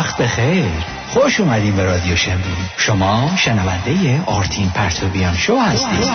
وقت بخیر. خوش اومدین به رادیو شمرون. شما شنونده آرتین پرتوبیان شو هستید.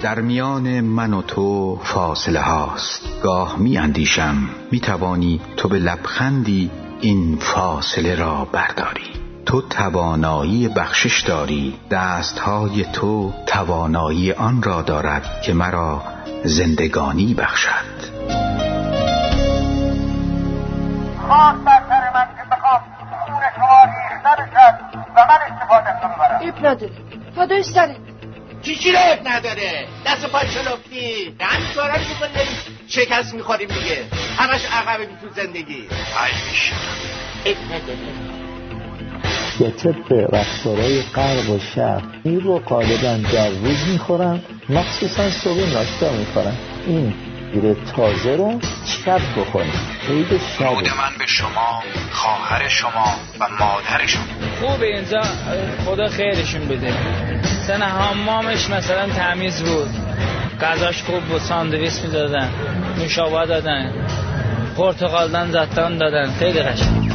در میان من و تو فاصله هاست. گاه می اندیشم می توانی تو به لبخندی این فاصله را برداری. تو توانایی بخشش داری. دستهای تو توانایی آن را دارد که مرا زندگانی بخشد. خواست بر سر من که بخوام خون شما ریخته بشد و من استفاده کنم ایب نداره فدای سرت چی چی رو اب نداره؟ دست پای شلفتی همین کارا رو می‌کنیم شکست می‌خوریم دیگه همش عقبه تو زندگی. ای میشه اب نداره یا طبق رفتارهای غرب و شرق. این رو غالبا در روز می‌خورن مخصوصا صبح ناشتا می‌خورن. این گیره تازه رو شب بخورن عید شب. من به شما خواهر شما و مادر شما. خوبه اینجا خدا خیرشون بده. سن حمامش مثلا تمیز بود. غذاش خوب بود ساندویس می‌دادن نوشابه دادن پرتقال دادن زتان دادن. خیلی قشنگ.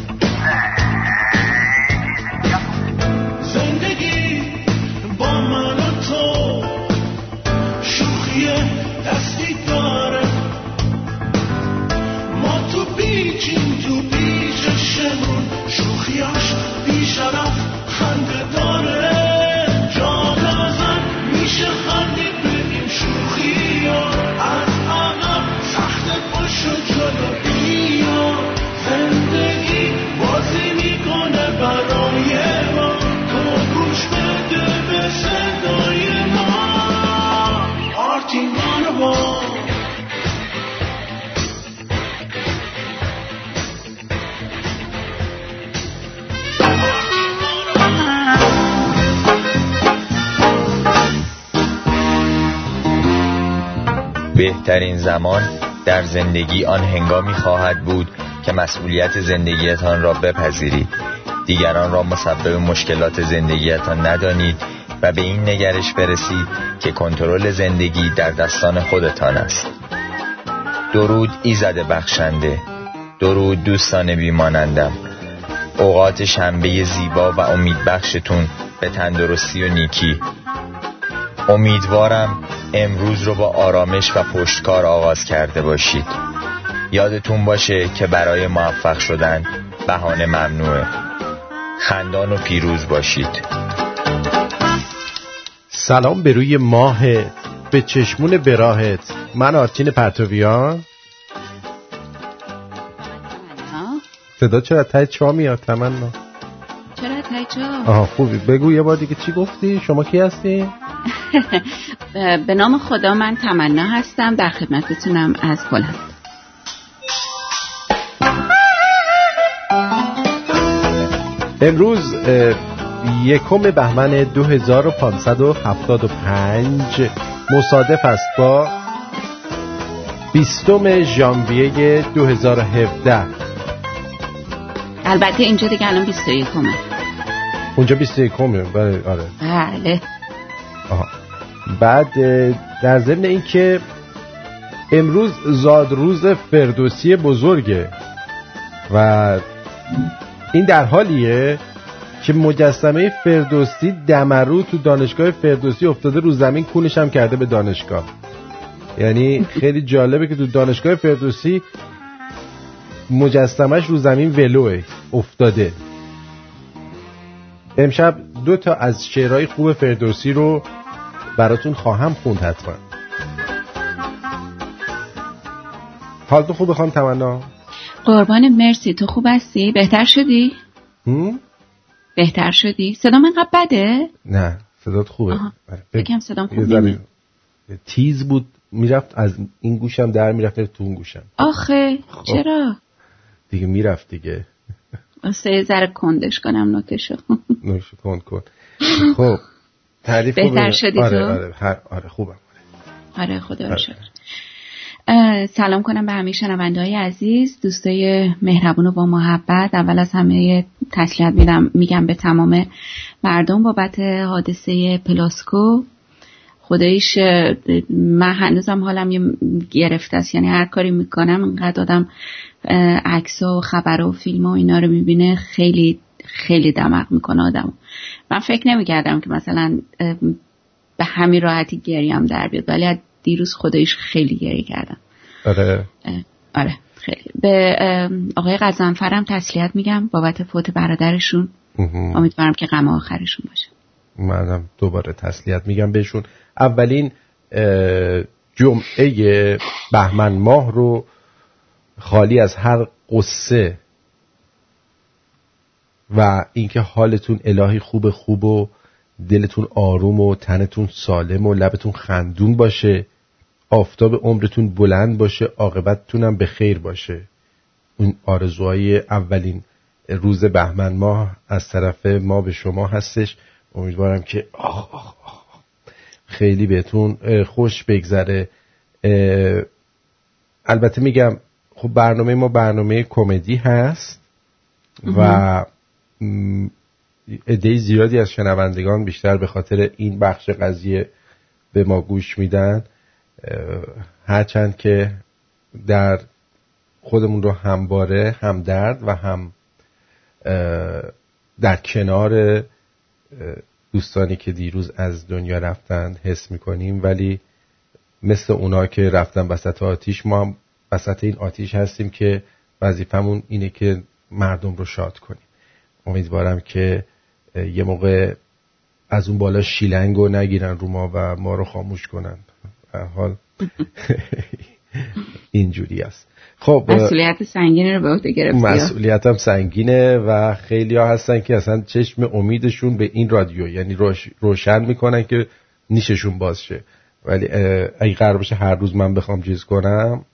بهترین زمان در زندگی آن هنگامی خواهد بود که مسئولیت زندگیتان را بپذیرید. دیگران را مسبب مشکلات زندگیتان ندانید و به این نگرش برسید که کنترل زندگی در دستان خودتان است. درود ایزد بخشنده. درود دوستان بیمانندم. اوقات شنبه زیبا و امیدبخشتون به تندرستی و نیکی. امیدوارم امروز رو با آرامش و پشتکار آغاز کرده باشید. یادتون باشه که برای موفق شدن بهانه ممنوعه. خندان و پیروز باشید. سلام به روی ماهت به چشمون براهت من آرتین پرتویان. صدا چرا تای چا میاد؟ تمنا. چرا تایجا آها خوبی. بگو یه بار دیگه چی گفتی؟ شما کی هستی؟ به نام خدا من تمنا هستم. در خدمتتونم از هلند امروز یکم بهمن 2575 مصادف است با بیستم ژانویه 2017 البته اینجا دیگه الان 21 همه اونجا 21 بله آره. بله. آها. بعد در ضمن اینکه امروز زادروز فردوسی بزرگه و این در حالیه که مجسمه فردوسی دمرو تو دانشگاه فردوسی افتاده رو زمین کونش هم کرده به دانشگاه یعنی خیلی جالبه که تو دانشگاه فردوسی مجسمش رو زمین ولوه افتاده امشب دو تا از شعرهای خوب فردوسی رو براتون خواهم خوند حتما حالتون خوب بخوام تمنا قربان مرسی تو خوب هستی؟ بهتر شدی؟ هم؟ بهتر شدی؟ صدام انقدر بده؟ نه صدات خوبه. آره. یکم صدام خوب. تیز بود می‌رفت از این گوشم در می‌رفت تو اون گوشم آخه خب. چرا؟ دیگه می‌رفت دیگه یه ذره کندش کنم نوتشو نوش کن کن خب تعریف بهتر؟ شدی آره تو؟ آره هر آره خوبم آره خدا آره. شکر سلام کنم به همه شنونده های عزیز دوستای مهربون و با محبت اول از همه تسلیت میدم میگم به تمام مردم بابت حادثه پلاسکو خدایش من هنوزم حالم یه گرفته است یعنی هر کاری می‌کنم اینقدر آدم عکس و خبر و فیلم و اینا رو می‌بینه خیلی خیلی دمق می‌کنه آدم من فکر نمی‌کردم که مثلا به همین راحتی گریم در بیاد ولی دیروز خدایش خیلی گریه کردم. آره. آره خیلی. به آقای قزنفرم تسلیت میگم بابت فوت برادرشون. امیدوارم که غم آخرشون باشه. منم دوباره تسلیت میگم بهشون. اولین جمعه بهمن ماه رو خالی از هر قصه و اینکه حالتون الهی خوب خوب و دلتون آروم و تنتون سالم و لبتون خندون باشه آفتاب عمرتون بلند باشه عاقبتتون به خیر باشه. اون آرزوهای اولین روز بهمن ماه از طرف ما به شما هستش. امیدوارم که آخ آخ آخ خیلی بهتون خوش بگذره. البته میگم خب برنامه ما برنامه کمدی هست و عده زیادی از شنوندگان بیشتر به خاطر این بخش قضیه به ما گوش میدن. هرچند که در خودمون رو همباره هم درد و هم در کنار دوستانی که دیروز از دنیا رفتند حس می‌کنیم ولی مثل اونا که رفتن وسط آتیش ما هم وسط این آتیش هستیم که وظیفمون اینه که مردم رو شاد کنیم. امیدوارم که یه موقع از اون بالا شیلنگ رو نگیرن رو ما و ما رو خاموش کنن. حال اینجوری است. خب مسئولیت سنگینه رو به عهده گرفتی مسئولیت هم سنگینه و خیلی ها هستن که اصلا چشم امیدشون به این رادیو یعنی روشن می‌کنن که نیششون باز شه. ولی اگه قرار بشه هر روز من بخوام چیز کنم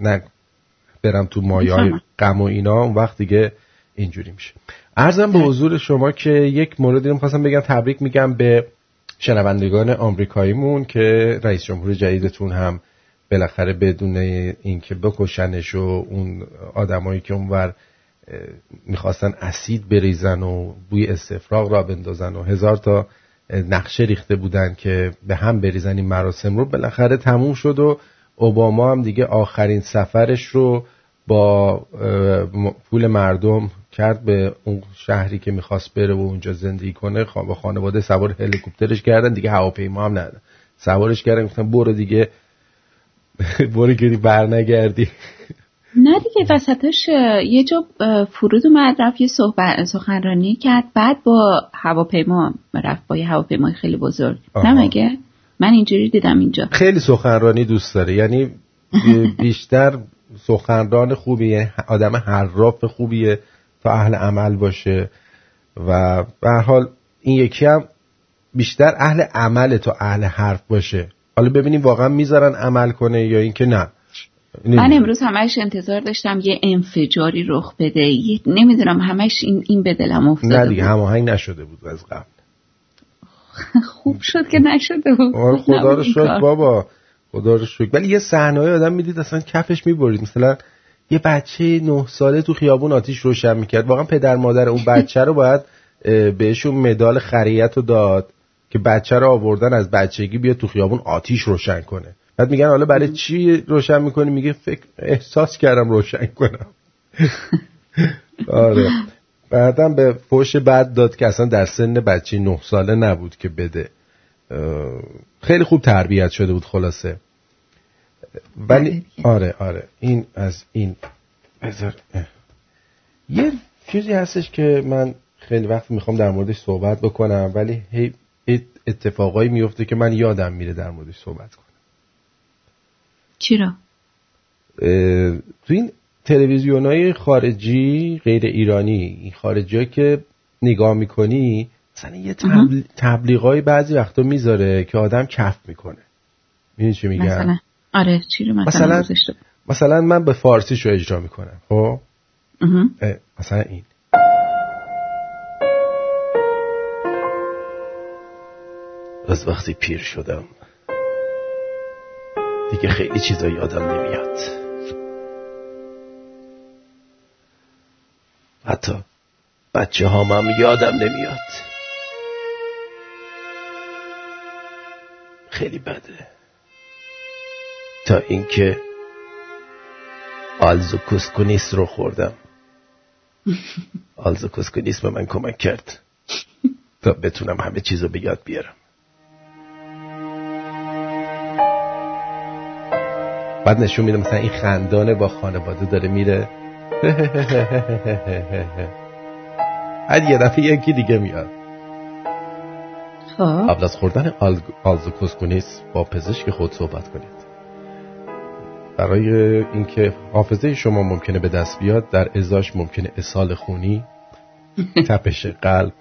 نه برم تو مایای غم و اینا اون وقت دیگه اینجوری میشه. ارزم به حضور شما که یک موردی رو می‌خواستم بگم تبریک میگم به شنوندگان آمریکاییمون که رئیس جمهور جدیدتون هم بالاخره بدون اینکه بکشنش و اون آدمایی که اونور می‌خواستن اسید بریزن و بوی استفراغ را بندازن و هزار تا نقشه ریخته بودن که به هم بریزن این مراسم رو بالاخره تموم شد و اوباما هم دیگه آخرین سفرش رو با پول مردم کرد به اون شهری که می‌خواست بره و اونجا زندگی کنه با خانواده سوار هلیکوپترش کردن دیگه هواپیما هم ندادن سوارش کردن گفتن برو دیگه. برو گری بر نگردی نه دیگه وسطش یه جا فرود اومد رفت یه سخنرانی کرد. بعد با هواپیما رفت با یه هواپیمای خیلی بزرگ. نه مگه؟ من اینجوری دیدم اینجا. خیلی سخنرانی دوست داره. یعنی بیشتر سخنران خوبیه آدم حراف خوبیه. تا اهل عمل باشه و به حال این یکی هم بیشتر اهل عمل تا اهل حرف باشه. حالا ببینیم واقعا می‌ذارن عمل کنه یا اینکه نه. من امروز همش انتظار داشتم یه انفجاری رخ بده. نمی‌دونم همش این, این به دلم افتاده نه دیگه هماهنگ نشده بود از قبل. خوب شد که نشده بود. آره خدا رو شکر بابا. خدا رو شکر. ولی یه صحنه آدم می‌دید اصلا کفش می‌برید. مثلا یه بچه نه ساله تو خیابون آتیش روشن می‌کرد. واقعا پدر مادر اون بچه رو باید بهشون مدال خریت رو داد که بچه رو آوردن از بچگی بیاد تو خیابون آتیش روشن کنه. بعد میگن حالا برای چی روشن می‌کنی؟ میگه فکر احساس کردم روشن کنم. آره. بعدم به فوش بعد داد که اصلا در سن بچه نه ساله نبود که بده. خیلی خوب تربیت شده بود خلاصه. ولی آره آره. این از این. بذار. یه چیزی هستش که من خیلی وقت می‌خوام در موردش صحبت بکنم ولی هی اتفاقایی میفته که من یادم میره در موردش صحبت کنم. چی را؟ تو این تلویزیون های خارجی غیر ایرانی این خارجی که نگاه می‌کنی مثلا یه تبلیغ بعضی وقتا می‌ذاره که آدم کف می‌کنه. می‌دونی چی میگم؟ مثلا. آره چی رو مثلا مثلا, مثلا من به فارسی شو اجرا می‌کنم. خب؟ مثلا این. از وقتی پیر شدم دیگه خیلی چیزا یادم نمیاد. حتی بچه هام هم یادم نمیاد. خیلی بده. تا اینکه آلزو کسکونیس رو خوردم. آلزو کسکونیس به من کمک کرد تا بتونم همه چیز رو به یاد بیارم. بعد نشون میده مثلا این خندانه با خانواده داره میره. بعد یه دفعه یکی دیگه میاد. خب. قبل از خوردن آلزو کسکونیس با پزشک خود صحبت کنید برای اینکه حافظه شما ممکنه به دست بیاد در ازاش ممکنه اسال خونی تپش قلب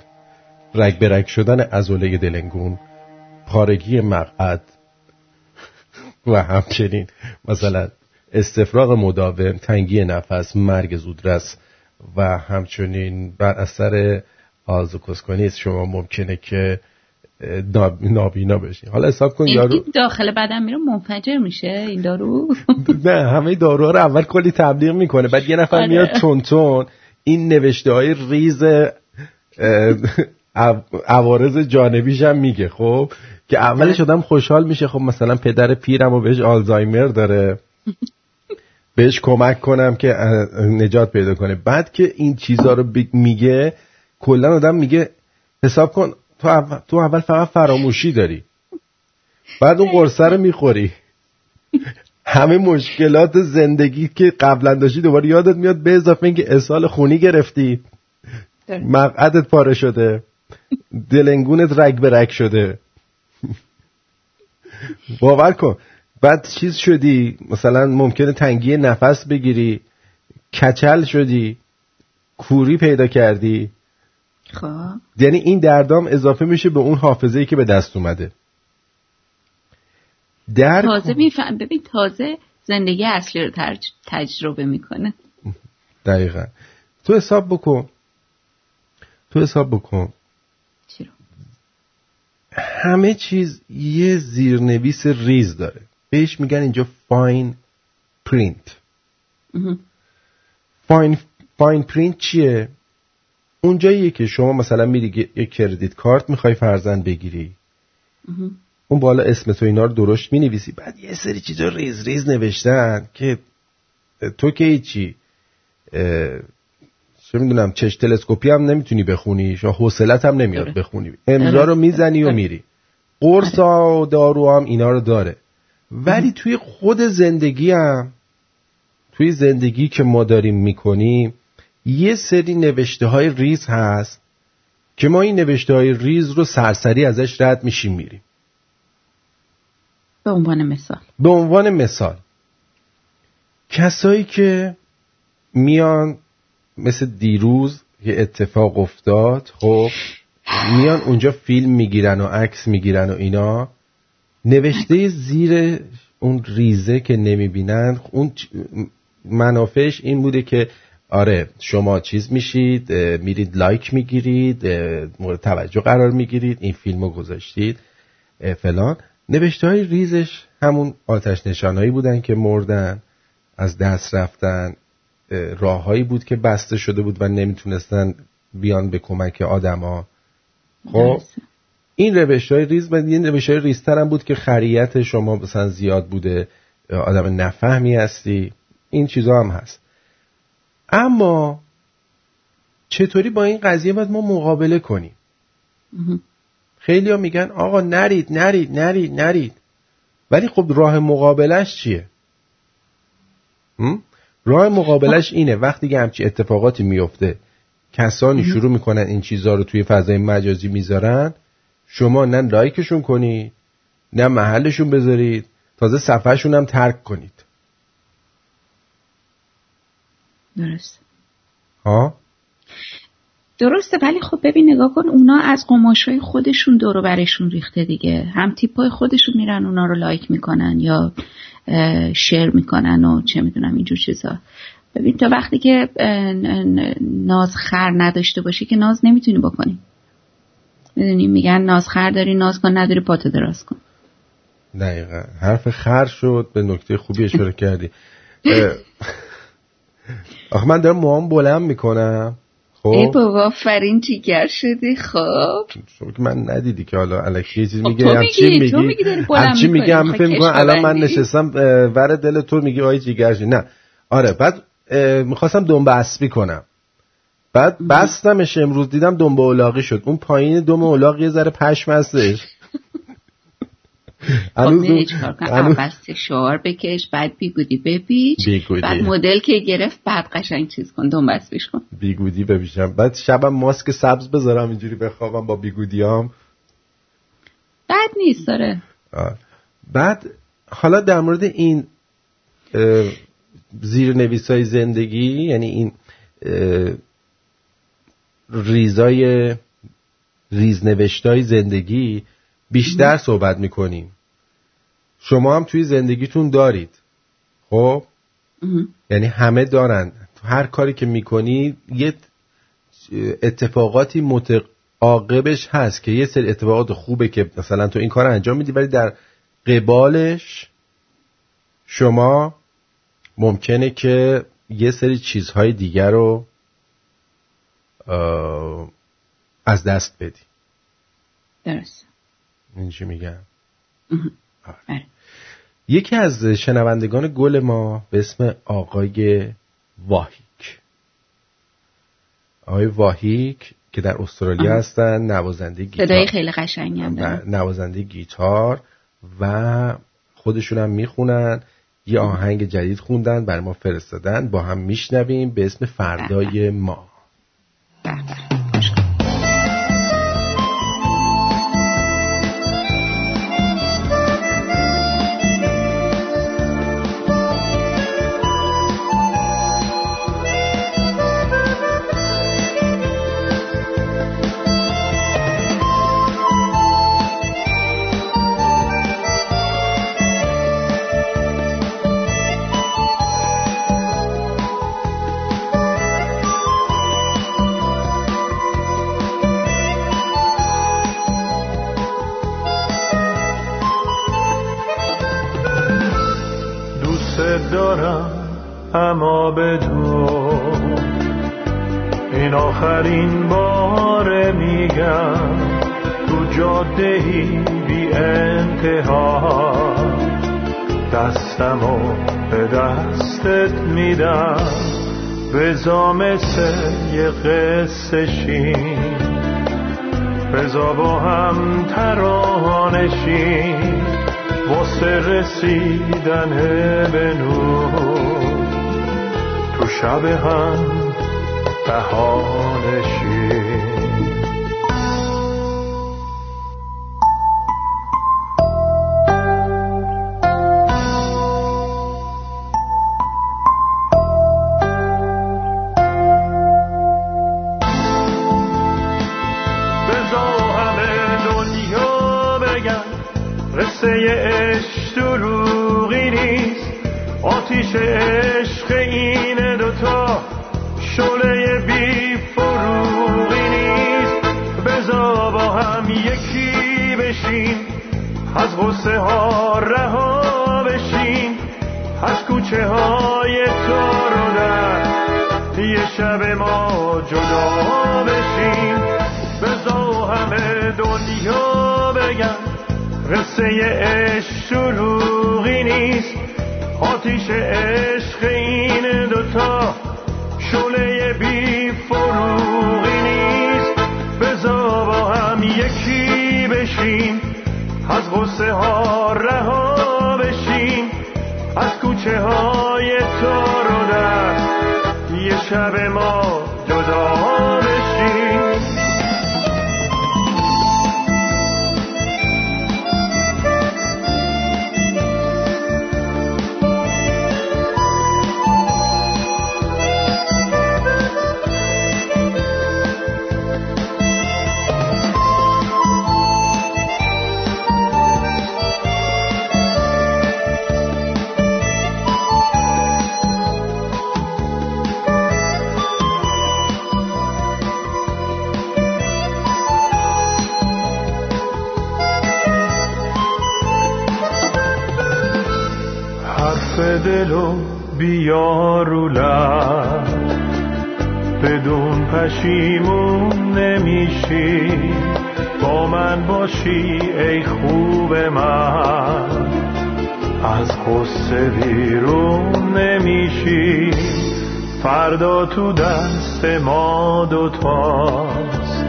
رگ به رگ شدن ازوله دلنگون پارگی مقعد و همچنین مثلا استفراغ مداوم تنگی نفس مرگ زودرس و همچنین بر اثر آزوکوسکونیس شما ممکنه که نابینا بشین حالا حساب کن یارو داخل بدن میره منفجر میشه این دارو؟ نه همه داروها رو اول کلی تبلیغ می‌کنه بعد یه نفر آره. میاد تون تون این نوشته های ریز عوارض جانبیش هم میگه خب؟ که اولش آدم خوشحال میشه. خب مثلا پدر پیرم و بهش آلزایمر داره. بهش کمک کنم که نجات پیدا کنه. بعد که این چیزا رو میگه کلا آدم میگه حساب کن تو اول, تو اول فقط فراموشی داری. بعد اون قرصه رو می‌خوری. همه مشکلات زندگی که قبلا داشتی دوباره یادت میاد به اضافه اینکه اسهال خونی گرفتی. مقعدت پاره شده. دلنگونت رگ به رگ شده. باور کن. بعد چیز شدی. مثلا ممکنه تنگی نفس بگیری. کچل شدی. کوری پیدا کردی. خب. یعنی این دردام اضافه میشه به اون حافظه ای که به دست اومده. در تازه میفهم ببین تازه زندگی اصلی رو. تجربه می‌کنه. دقیقا. تو حساب بکن. تو حساب بکن. چی رو؟ همه چیز یه زیرنویس ریز داره. بهش میگن اینجا fine print fine fine print چیه؟ اونجاییه که شما مثلا میری یک credit card می‌خوای فرضا بگیری. اون بالا اسم تو اینا رو درشت می‌نویسی. بعد یه سری چیزا ریز ریز نوشتن که تو که هیچی چه می‌دونم چش تلسکوپی هم نمی‌تونی بخونی شما حوصلت هم نمیاد بخونی. امضا رو می‌زنی و میری. قرص و دارو هم اینا رو داره. ولی توی خود زندگی هم توی زندگی که ما داریم می‌کنیم یه سری نوشته های ریز هست که ما این نوشته های ریز رو سرسری ازش رد میشیم میریم. به عنوان مثال. به عنوان مثال. کسایی که میان مثل دیروز یه اتفاق افتاد خب میان اونجا فیلم می‌گیرن و عکس می‌گیرن و اینا نوشته زیر اون ریزه که نمی‌بینن اون منافعش این بوده که آره شما چیز میشید میرید لایک می‌گیرید مورد توجه قرار می‌گیرید این فیلمو گذاشتید فلان. نوشته های ریزش همون آتش نشانهایی بودن که مردن از دست رفتن راههایی بود که بسته شده بود و نمی‌تونستن بیان به کمک آدما. خب این روش های ریز و این روش های ریزتر هم بود که خریت شما مثلا زیاد بوده آدم نفهمی هستی. این چیزا هم هست. اما چطوری با این قضیه باید ما مقابله کنیم؟ خیلی ها میگن آقا نرید نرید نرید نرید. ولی خب راه مقابلش چیه؟ راه مقابلش اینه. وقتی که همچی اتفاقاتی میفته کسانی شروع می‌کنن این چیزها رو توی فضای مجازی می‌ذارن شما نه لایکشون کنید نه محلشون بذارید تازه صفحهشون هم ترک کنید. درست. ها؟ درسته ولی خب ببین نگاه کن اونا از قماشای خودشون دورو برشون ریخته دیگه. هم تیپای خودشون میرن اونا رو لایک می‌کنن یا شیر می‌کنن و چه می‌دونم اینجور چیزا. ببین تا وقتی که ناز خر نداشته باشی که ناز نمی‌تونی بکنی. می‌دونی؟ میگن ناز خر داری ناز کن نداری پاتو دراز کن. دقیقا. حرف خر شد به نکته خوبی اشاره کردی. آخه من دارم موام بلند می‌کنم. ای خب بابا آفرین جیگر شدی خب؟ من ندیدی که حالا الکی چیز خب میگه تو میگی، تو میگی؟ داری بلند همچین می‌کنی. میگه؟ همه خب فکر می‌کنن کش الان من. نشستم ور دل تو میگی آی جیگرشی نه. آره بعد می‌خواستم دنبه اسبی کنم. بعد بستمش امروز دیدم دنبه اولاقی شد. اون پایین دم اولاق یه ذره پشم هستش. هنوز هنوز- اول سشوار بکش بعد بیگودی بپیچ بیگودی. بعد مدل که گرفت بعد قشنگ چیز کن دنبستش کن. بیگودی بپیشم بعد شبم ماسک سبز بذارم اینجوری بخوابم با بیگودیام. بد نیست داره آه. بعد حالا در مورد این زیر نویس های زندگی یعنی این ریزای ریزنوشت های زندگی بیشتر صحبت می‌کنیم. شما هم توی زندگیتون دارید. خب؟ یعنی همه دارن. تو هر کاری که می‌کنی یه اتفاقاتی متعاقبش هست که یه سری اتفاقات خوبه که مثلا تو این کار انجام میدی ولی در قبالش شما ممکنه که یه سری چیزهای دیگر رو از دست بدی. درست. این چی میگم بله. یکی از شنوندگان گل ما به اسم آقای واهیک. آقای واهیک که در استرالیا. هستن نوازنده گیتار. صدای خیلی قشنگی هم نوازنده گیتار و خودشون هم می‌خونن. یه آهنگ جدید خوندن برای ما فرستادن. با هم میشنویم به اسم فردای ما. دوست میدم بزا مثل یه قصه شین. بزا با هم ترانشین واسه رسیدن به نور. تو شب هم بهانشین بزا شب ما جدا بشین. بزا همه دنیا بگن قصه عشق شروعی نیست. آتیش عشق این دوتا شعله بی فروغی نیست. بزا با هم یکی بشین از غصه ها رها بشین. از کوچه های شب ما جدا حرف دلو بیا رو لب. بدون پشیمون نمیشی. با من باشی ای خوب من. از قصه بیرون نمیشی. فردا تو دست ما دوتاست.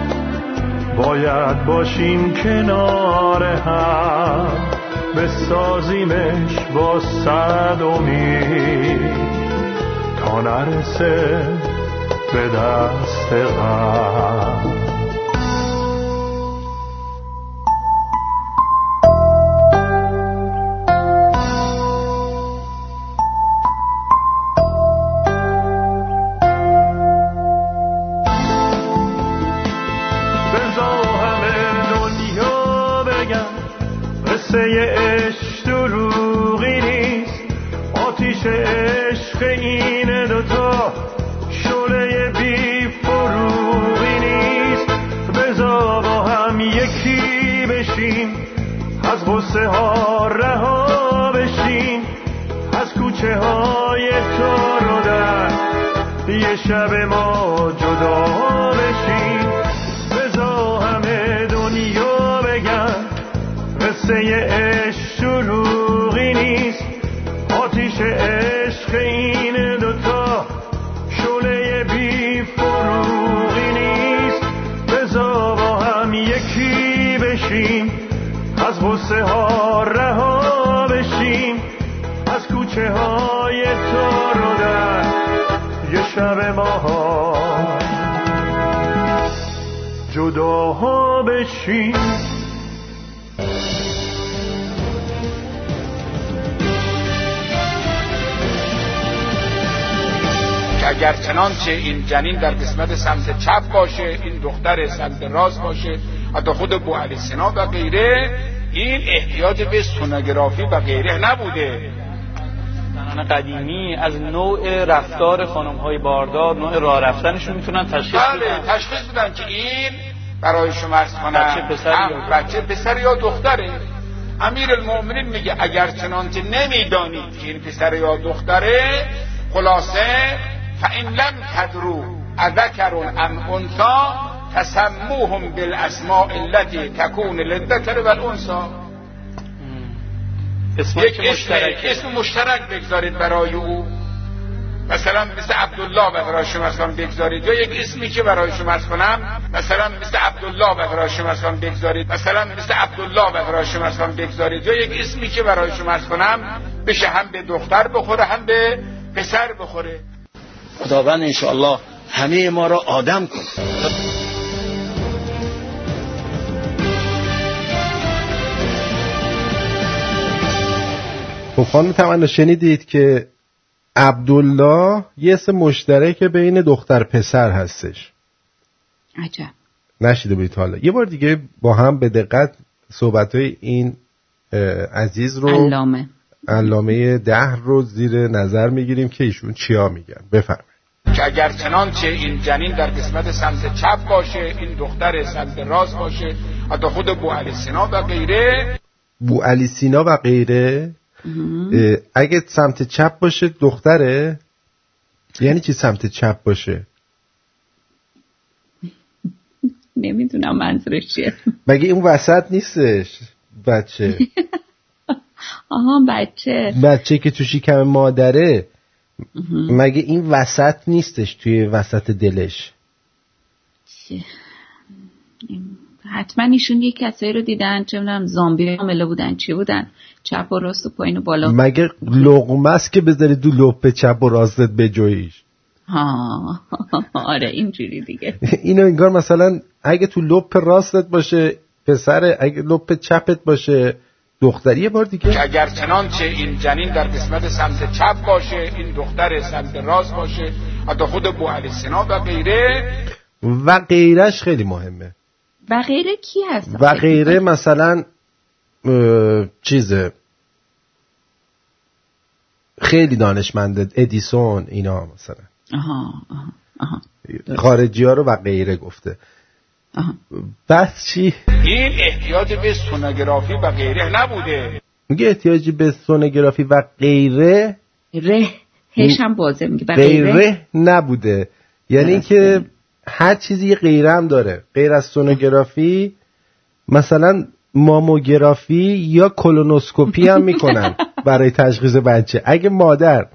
باید باشیم کنار هم. بسازیمش با صد تا نرسه به دست غم جنین در قسمت سمت چپ باشه این دختر سمت راست باشه حتی خود بو علی سنا و غیره این احتیاج به سونوگرافی و غیره نبوده. زنان قدیمی از نوع رفتار خانم های باردار نوع راه رفتنشون می‌تونن تشخیص بله بدن. تشخیص بدن که این برای شما ارز کنم بچه پسر یا بچه پسر یا دختره. امیر المؤمنین میگه اگر چنانچه نمی‌دانید که این پسر یا دختره خلاصه فان لم تدرو اذکر ام انثا تسموهم بالاسماء التي تكون للذکر والانثى اسم یک اسم, مشترک اسم مشترک بگذارید برای او. مثلا مثل عبدالله برای شما از بگذارید. یا یک اسمی که برای شما از کنم مثلا مثل عبدالله برای شما از بگذارید. مثلا مثل عبدالله برای شما از بگذارید. یا یک اسمی که برای شما از کنم بشه هم به دختر بخوره هم به پسر بخوره. خداوند انشاءالله همه ما را آدم کن. خب خانم تمنا شنیدید که عبدالله یه اسم مشترک بین دختر پسر هستش. عجب. نشیده بودید حالا. یه بار دیگه با هم به دقت صحبت های این عزیز رو علامه. علامه ده رو زیر نظر می‌گیریم که ایشون چیا میگن. بفرمایید. که اگر چنانچه این جنین در قسمت سمت چپ باشه این دختر سمت راست باشه حتی خود بو علی سینا و غیره. بو علی سینا و غیره اگه سمت چپ باشه دختره یعنی چی سمت چپ باشه؟ نمی‌دونم منظورش چیه. مگه این وسط نیستش؟ بچه. آها بچه. بچه که تو شکم مادره. مگه این وسط نیستش توی وسط دلش؟ حتما ایشون یه کسایی رو دیدن چه می‌دونم زامبی حامله بودن چی بودن؟ چپ و راست و پایین و بالا. مگه لغمه است که بذاری دو لپ چپ و راستت بجویش ها آره اینجوری دیگه. اینو انگار مثلا اگه تو لپ راستت باشه پسر اگه لپ چپت باشه دختری یه بار دیگه. که اگر چنانچه این جنین در قسمت سمت چپ باشه این دختر سمت راست باشه حتی خود بو علی سینا و غیره. و غیرش خیلی مهمه. و غیره کی هست؟ و غیره مثلا چیزه. خیلی دانشمنده ادیسون اینا مثلا. آها آها آها. خارجی ها رو و غیره گفته. آها. بس چی؟ این احتیاج به سونوگرافی و غیره نبوده. میگه احتیاجی به سونوگرافی و غیره؟ ره هش هم بازه میگه. و غیره؟ غیره نبوده. یعنی اینکه هر چیزی یه غیره هم داره. غیر از سونوگرافی مثلا ماموگرافی یا کلونوسکوپی هم می‌کنن برای تشخیص بچه. اگه مادر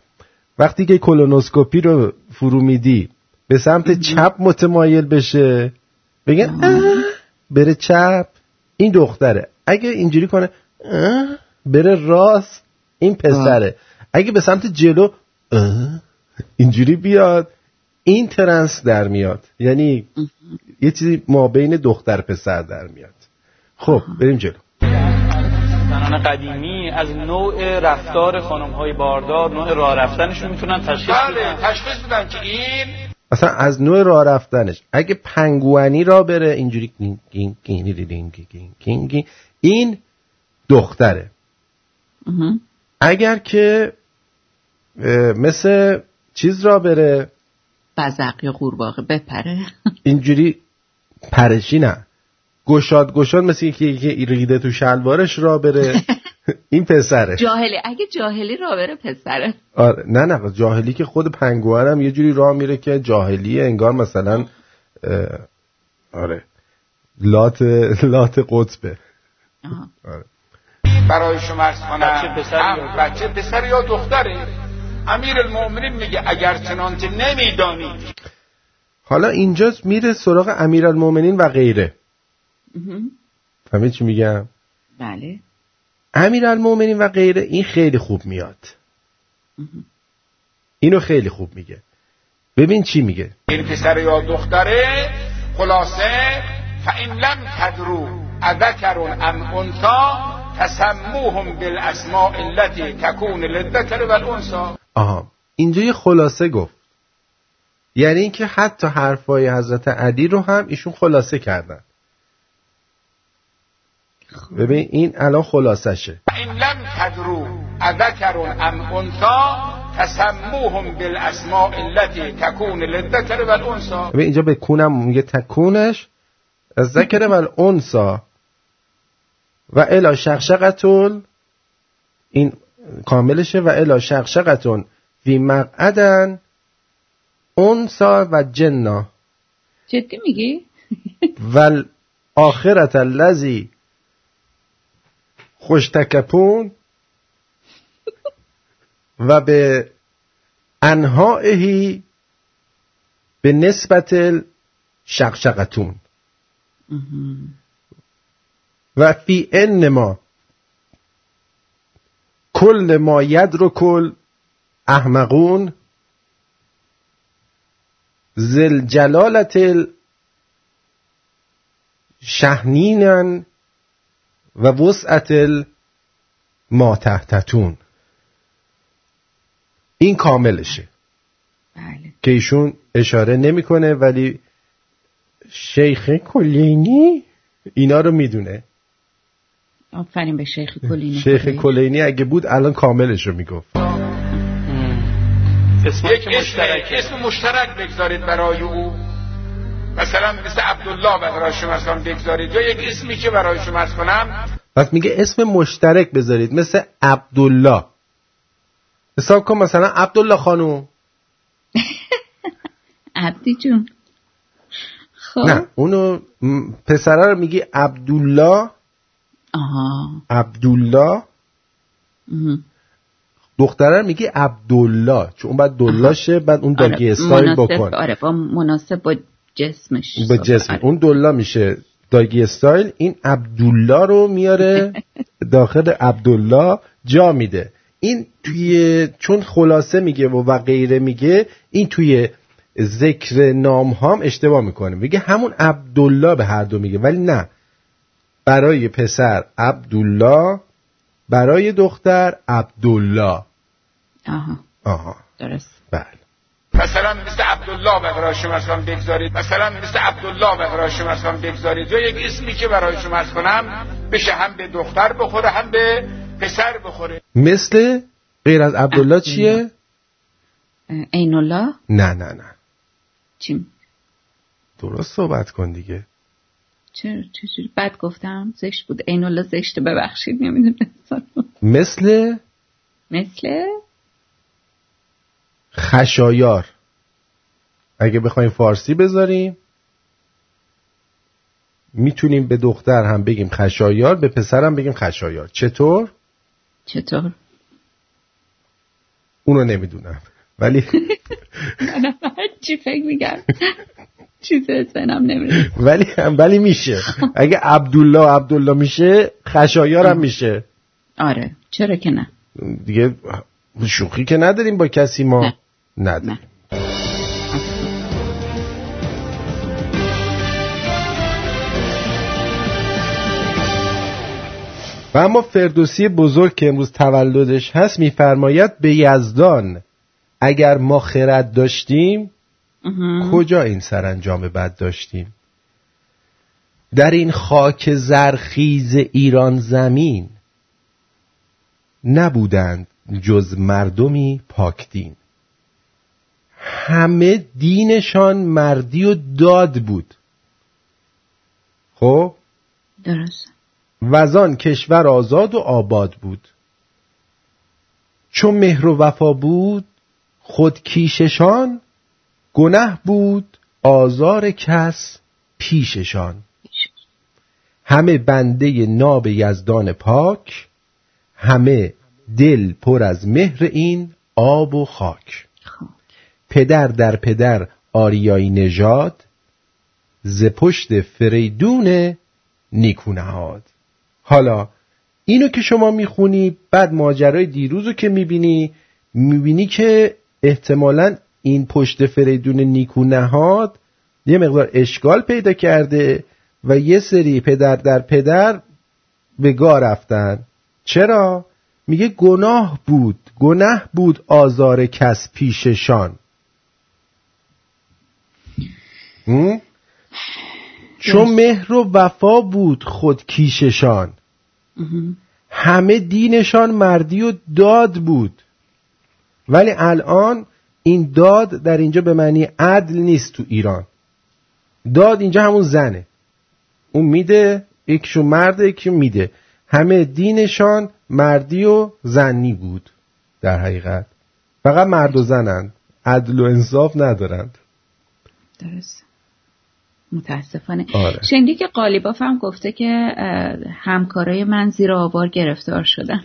وقتی که کلونوسکوپی رو فرو میدی به سمت چپ متمایل بشه بگن اه، بره چپ. این دختره. اگه اینجوری کنه اه، بره راست این پسره. اگه به سمت جلو اه، اینجوری بیاد این ترنس در میاد. یعنی یه چیزی ما بین دختر پسر در میاد. خب بریم جلو. زنان قدیمی از نوع رفتار خانم های باردار نوع راه رفتنشون می‌تونن تشخیص بله بدن. تشخیص بدن که این اصلا از نوع راه رفتنش. اگه پنگوانی را بره اینجوری این دختره. اگر که مثل چیز را بره. بزق یا قورباغه بپره. اینجوری پرشی نه. گشاد گشاد مثل یکی که ریده تو شلوارش را بره. این پسره. جاهلی. اگه جاهلی را بره پسره. آره. نه نه جاهلی که خود پنگوان هم یه جوری راه میره که جاهلیه انگار مثلا آره. لات لات قطبه. آره. برای شما ارز کنم بچه پسر یا بچه پسر یا دختره؟ امیر المؤمنین میگه اگر چنانچه نمی‌دانید حالا اینجا میره سراغ امیرالمومنین و غیره. فهمید چی میگم؟ بله. امیرالمومنین و غیره این خیلی خوب میاد. اینو خیلی خوب میگه. ببین چی میگه. این پسر یا دختره خلاصه فإن لم تدرو اذکر ام انثا تسموهم بالاسماء التي تكون للذکر والانثى آها اینجا یه خلاصه گفت. یعنی اینکه حتی حرفای حضرت علی رو هم ایشون خلاصه کردن. ببین این الان خلاصشه فإن لم تدرو اذکر ام انثا تسموهم بالاسماء التي تكون للذکر والانثى ببین اینجا به کونم میگه تکونش از ذکر و الانسا و الا شقشقتون این کاملشه. و الا شقشقتون فی مقعدن انسا و جنا. جدی میگی؟ و آخرت الذی خوشتکپون و به انهائهی به نسبت شقشقتون. و فی انما کل ما یدرکل احمقون زل جلالت شهنینن و وسعت ما تحتتون. این کاملشه. بله. که ایشون اشاره نمی‌کنه ولی شیخ کلینی اینا رو می‌دونه. آفرین به شیخ کلینی. شیخ کلینی اگه بود الان کاملش رو می‌گفت اسم, اسم مشترک بگذارید برای او. مثلا مثل عبدالله برای شما اسم بگذارید. یا یک اسمی که برای شما ارز کنم. پس میگه اسم مشترک بذارید. مثل عبدالله. حساب کن مثلا عبدالله خانوم. عبدی جون. خب. نه اونو پسره رو میگی عبدالله. آها. عبدالله. دختره رو میگی عبدالله. چون اون بعد دلاشه بعد اون داگی آره، استایل مناسب- بکن. آره با مناسب با جسمش با جسم آره. اون دلا میشه داگی استایل. این عبدالله رو میاره داخل عبدالله جا میده. این توی چون خلاصه میگه و, و غیره میگه این توی ذکر نام هم اشتباه می‌کنه. میگه همون عبدالله به هر دو میگه ولی نه. برای پسر عبدالله برای دختر عبدالله. آها. آها. درست. بله. مثلا مثل عبدالله برای شما اسم بگذارید مثلا مثل عبدالله برای شما اسم بگذارید. یا یک اسمی که برای شما ارز کنم بشه هم به دختر بخوره هم به پسر بخوره. مثل غیر از عبدالله چیه؟ عین الله نه نه نه. چی؟ درست صحبت کن دیگه. چه چجوری بد گفتم زشت بود. عین الله زشته ببخشید نمی‌دونستم. مثل؟ مثل؟ خشایار. اگه بخوایم فارسی بذاریم می‌تونیم به دختر هم بگیم خشایار به پسر هم بگیم خشایار. چطور؟ چطور؟ اونو نمی‌دونم. ولی چی فکر میگم چیز سنم نمی‌دونم. ولی ولی میشه. اگه عبدالله عبدالله میشه خشایار هم میشه. آره. چرا که نه؟ دیگه شوخی که نداریم با کسی ما. نه. نداریم. و اما فردوسی بزرگ که امروز تولدش هست میفرماید به یزدان اگر ما خرد داشتیم کجا این سرانجام بد داشتیم؟ در این خاک زرخیز ایران زمین نبودند جز مردمی پاکدین همه دینشان مردی و داد بود. خب؟ درست. وزان کشور آزاد و آباد بود. چون مهر و وفا بود خود کیششان گنه بود آزار کس پیششان. همه بنده ناب یزدان پاک همه دل پر از مهر این آب و خاک. پدر در پدر آریایی نژاد ز پشت فریدون نیکونهاد حالا اینو که شما می‌خونی بعد ماجرای دیروز رو که می‌بینی می‌بینی که احتمالا این پشت فریدون نیکو نهاد یه مقدار اشکال پیدا کرده و یه سری پدر در پدر به گاه رفتن. چرا؟ میگه گناه بود گناه بود آزار کس پیششان هم؟ چون مهر و وفا بود خود کیششان. همه دینشان مردی و داد بود. ولی الان این داد در اینجا به معنی عدل نیست تو ایران. داد اینجا همون زنه. اون میده یکیشون مرد یکی میده. همه دینشان مردی و زنی بود در حقیقت. فقط مرد و زنند. عدل و انصاف ندارند. درست متاسفانه. آره. شنیدی که قالیباف هم گفته که همکارای من زیر آوار گرفتار شدن.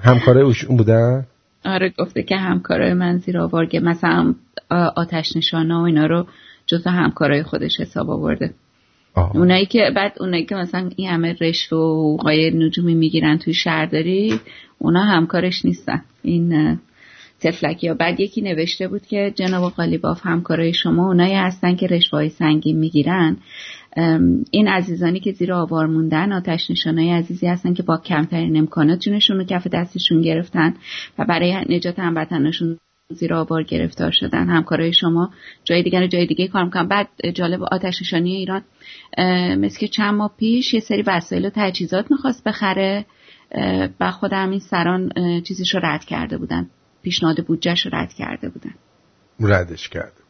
همکاره اوشون بودن؟ آره گفته که همکارای من زیر آوار مثلا آتش نشانه و اینا رو جزو همکارای خودش حساب آورده. آه. اونایی که بعد اونایی که مثلا این همه رشوه و حقوقای نجومی می‌گیرن توی شهرداری اونا همکارش نیستن. این تفلکی ها بعد یکی نوشته بود که جناب قالیباف همکارای شما اونایی هستن که رشوه همکارای می‌گیرن. این عزیزانی که زیر آوار موندن آتش نشانای عزیزی هستن که با کمترین امکانات جونشون رو کف دستشون گرفتن و برای نجات هموطنشون زیر آوار گرفتار شدن. همکارای شما جای دیگر جای دیگه کار می‌کنن. بعد جالب آتش نشانی ایران مثل که چند ماه پیش یه سری وسایل و تجهیزات می‌خواست بخره و خود همین سران اه، چیزش رو رد کرده بودن. پیشنهاد بودجهش رو رد کرده بودن. ردش کرده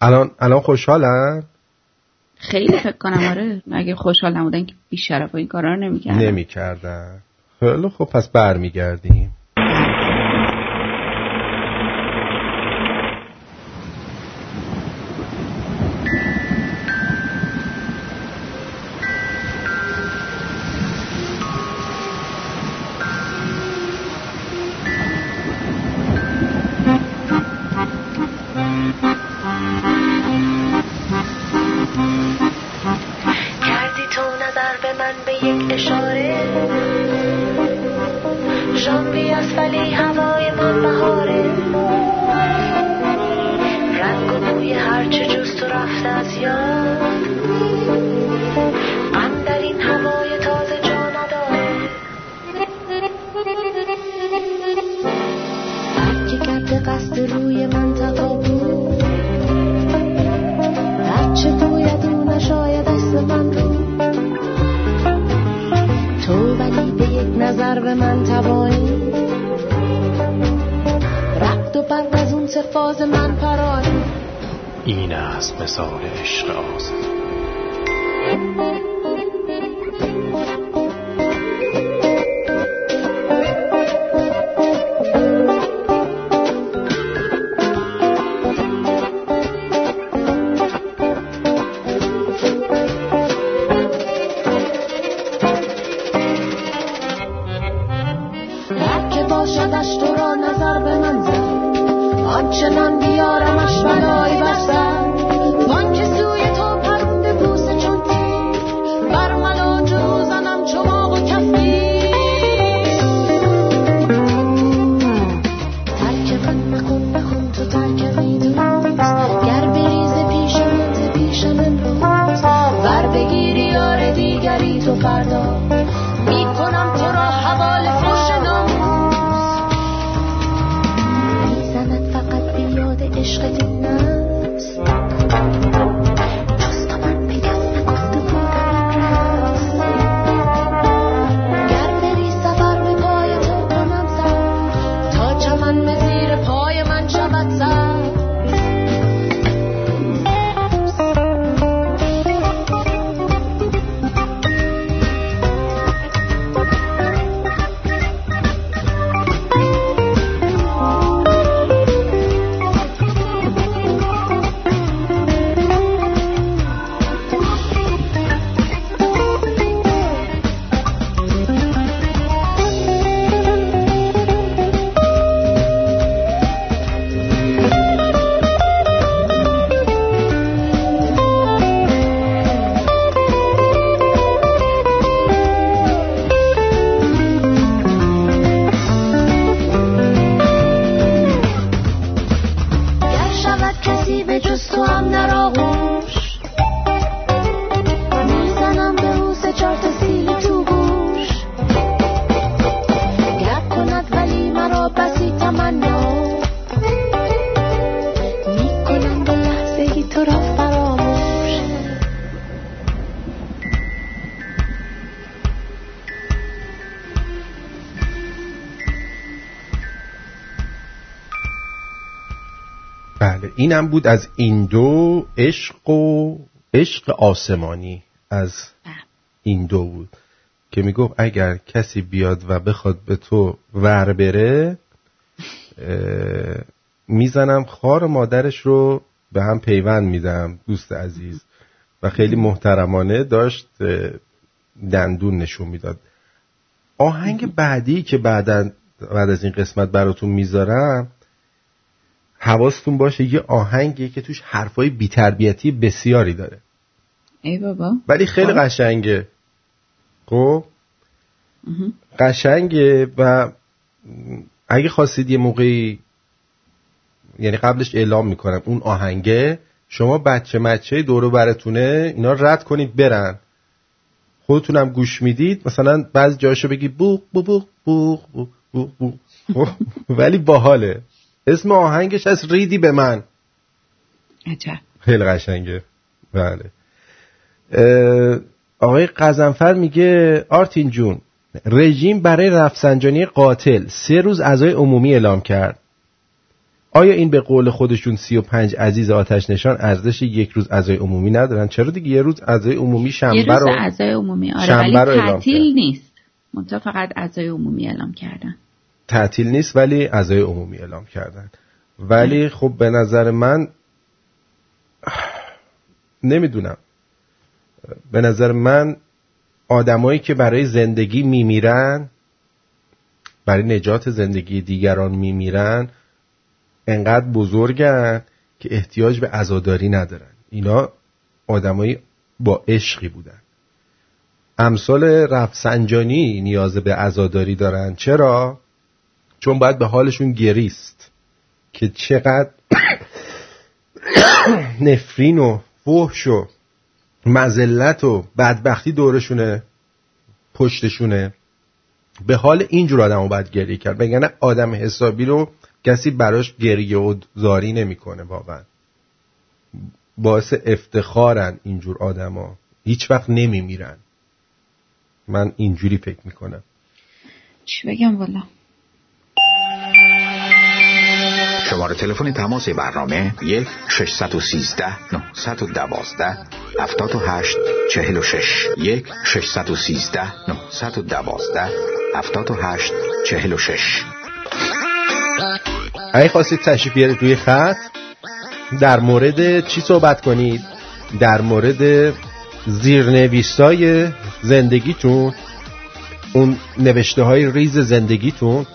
الان الان خوشحالن؟ خیلی فکر کنم آره. اگه خوشحال نبودن که بیشرف این کارا رو نمی‌کردن. نمی‌کردن. خیلی خب پس برمیگردیم. اینم بود از این دو عشق و عشق آسمانی. از این دو بود. که می‌گفت اگر کسی بیاد و بخواد به تو ور بره می‌زنم خار مادرش رو به هم پیوند میدم دوست عزیز. و خیلی محترمانه داشت دندون نشون می‌داد. آهنگ بعدی که بعدا بعد از این قسمت براتون می‌ذارم حواستون باشه یه آهنگیه که توش حرفای بیتربیتی بسیاری داره ای بابا ولی خیلی خب. قشنگه خب. قشنگه و اگه خواستید یه موقعی یعنی قبلش اعلام می‌کنم اون آهنگه شما بچه مچه دورو براتونه اینا رد کنید برن خودتونم گوش می‌دید مثلا بعضی جاشو بگی بوق بوق بوق بوق بوق بوق بوق خب؟ ولی باحاله اسم آهنگش از ریدی به من. عجب. خیلی قشنگه. بله. آقای قزنفر میگه آرتین جون رژیم برای رفسنجانی قاتل سه روز اعضای عمومی اعلام کرد. آیا این به قول خودشون 35 عزیز آتش نشان ارزش یک روز اعضای عمومی ندارن؟ چرا دیگه یه روز اعضای عمومی یه شنبه روز رو اعضای عمومی. آره ولی تعطیل نیست. منتها فقط اعضای عمومی اعلام کردن. تعطیل نیست ولی اعضای عمومی اعلام کردن. ولی خب به نظر من نمی‌دونم. به نظر من آدمایی که برای زندگی میمیرن برای نجات زندگی دیگران میمیرن انقدر بزرگن که احتیاج به عزاداری ندارن. اینا آدمایی با عشقی بودن. امثال رفسنجانی نیاز به عزاداری دارن. چرا؟ چون باید به حالشون گریست. که چقدر نفرین و فحش و مزلت و بدبختی دورشونه پشتشونه. به حال اینجور آدم رو باید گریه کرد. بگنه آدم حسابی رو کسی براش گریه و زاری نمی‌کنه واقعا. باعث افتخارن اینجور آدما. هیچ وقت نمیمیرن. من اینجوری فکر می‌کنم. چی بگم والا؟ شماره تلفن تماس برنامه یک 613 912 78 46 یک 613 912 78 46 اگه خواستید تشریف بیارید روی خط در مورد چی صحبت کنید؟ در مورد زیرنویسای زندگیتون اون نوشته های ریز زندگیتون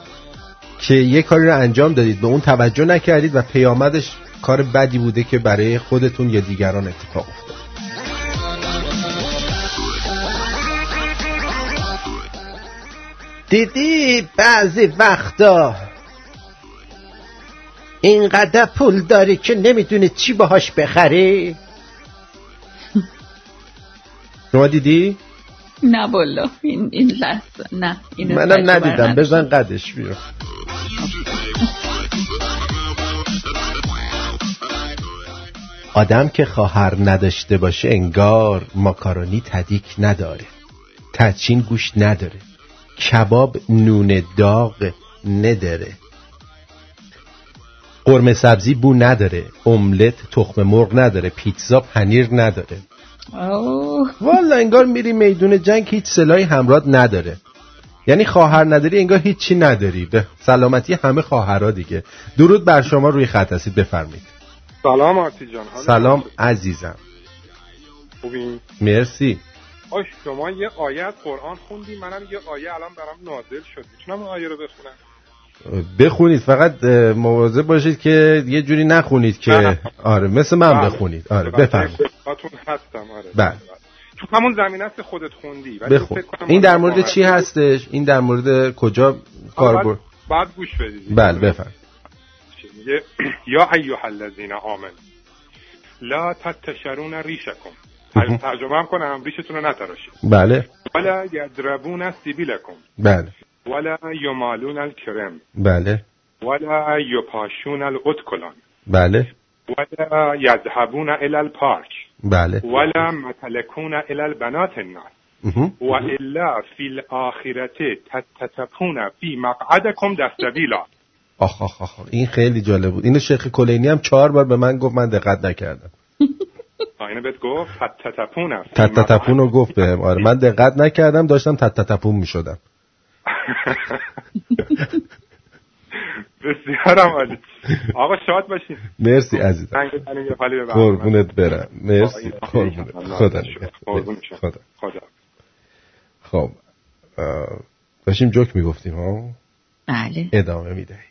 که یه کاری رو انجام دادید به اون توجه نکردید و پیامدش کار بدی بوده که برای خودتون یا دیگران اتفاق افتاد دیدی بعضی وقتا اینقدر پول داری که نمی‌دونی چی باهاش بخری شما دیدی؟ نه بالا. این این لحظه. نه اینو منم ندیدم. بزن قدش بیرون. آدم که خواهر نداشته باشه انگار ماکارونی تدیک نداره. تچین گوش نداره. کباب نون داغ نداره. قرمه سبزی بو نداره. املت تخم مرغ نداره. پیتزا پنیر نداره. والا انگار میری میدون جنگ هیچ سلاحی همراه نداره. یعنی خواهر نداری انگار هیچی نداری. به سلامتی همه خواهرها دیگه. درود بر شما روی خط هستید. بفرمایید. سلام آرتی جان. سلام عزیزم. خوبین مرسی. آش شما یه آیه از قرآن خوندی؟ منم یه آیه الان برام نازل شد می‌تونم آیه رو بخونم؟ بخونید فقط مواظب باشید که یه جوری نخونید که نه. آره مثل من بله. بخونید. آره بله. بفرمایید. هستم آره. بله. تو همون زمین است خودت خوندی بخون. این در مورد چی هستش؟ این در مورد کجا کاربرد بعد, گوش بدید. بله بفرم میگه؟ یا ایها الذین آمن لا تتشرون ریشکم. ترجمه هم کنم ریشتون رو نتراشید. بله. ولا یدربون سیبیلکم. بله. ولا یمالون الکرم. بله. ولا یپاشون الاتکلان. بله. ولا یذهبون الى الپارک. بله. ولا متلکون الى البنات الناس. و الا فی الاخرته تتتپون فی مقعدکم دستبیلا آخ آخ آخ این خیلی جالب بود. اینو شیخ کلینی هم چهار بار به من گفت من دقت نکردم. اینو بهت گفت تتتپون تتتپون رو گفت بهم. آره من دقت نکردم داشتم تتتپون می‌شدم. بسیارم عالی. آقا شاد باشین. مرسی عزیزم. قربونت برم. مرسی. قربونت. خدا. خدا. خدا. خب داشتیم جوک می‌گفتیم ها؟ بله. ادامه می‌دهیم.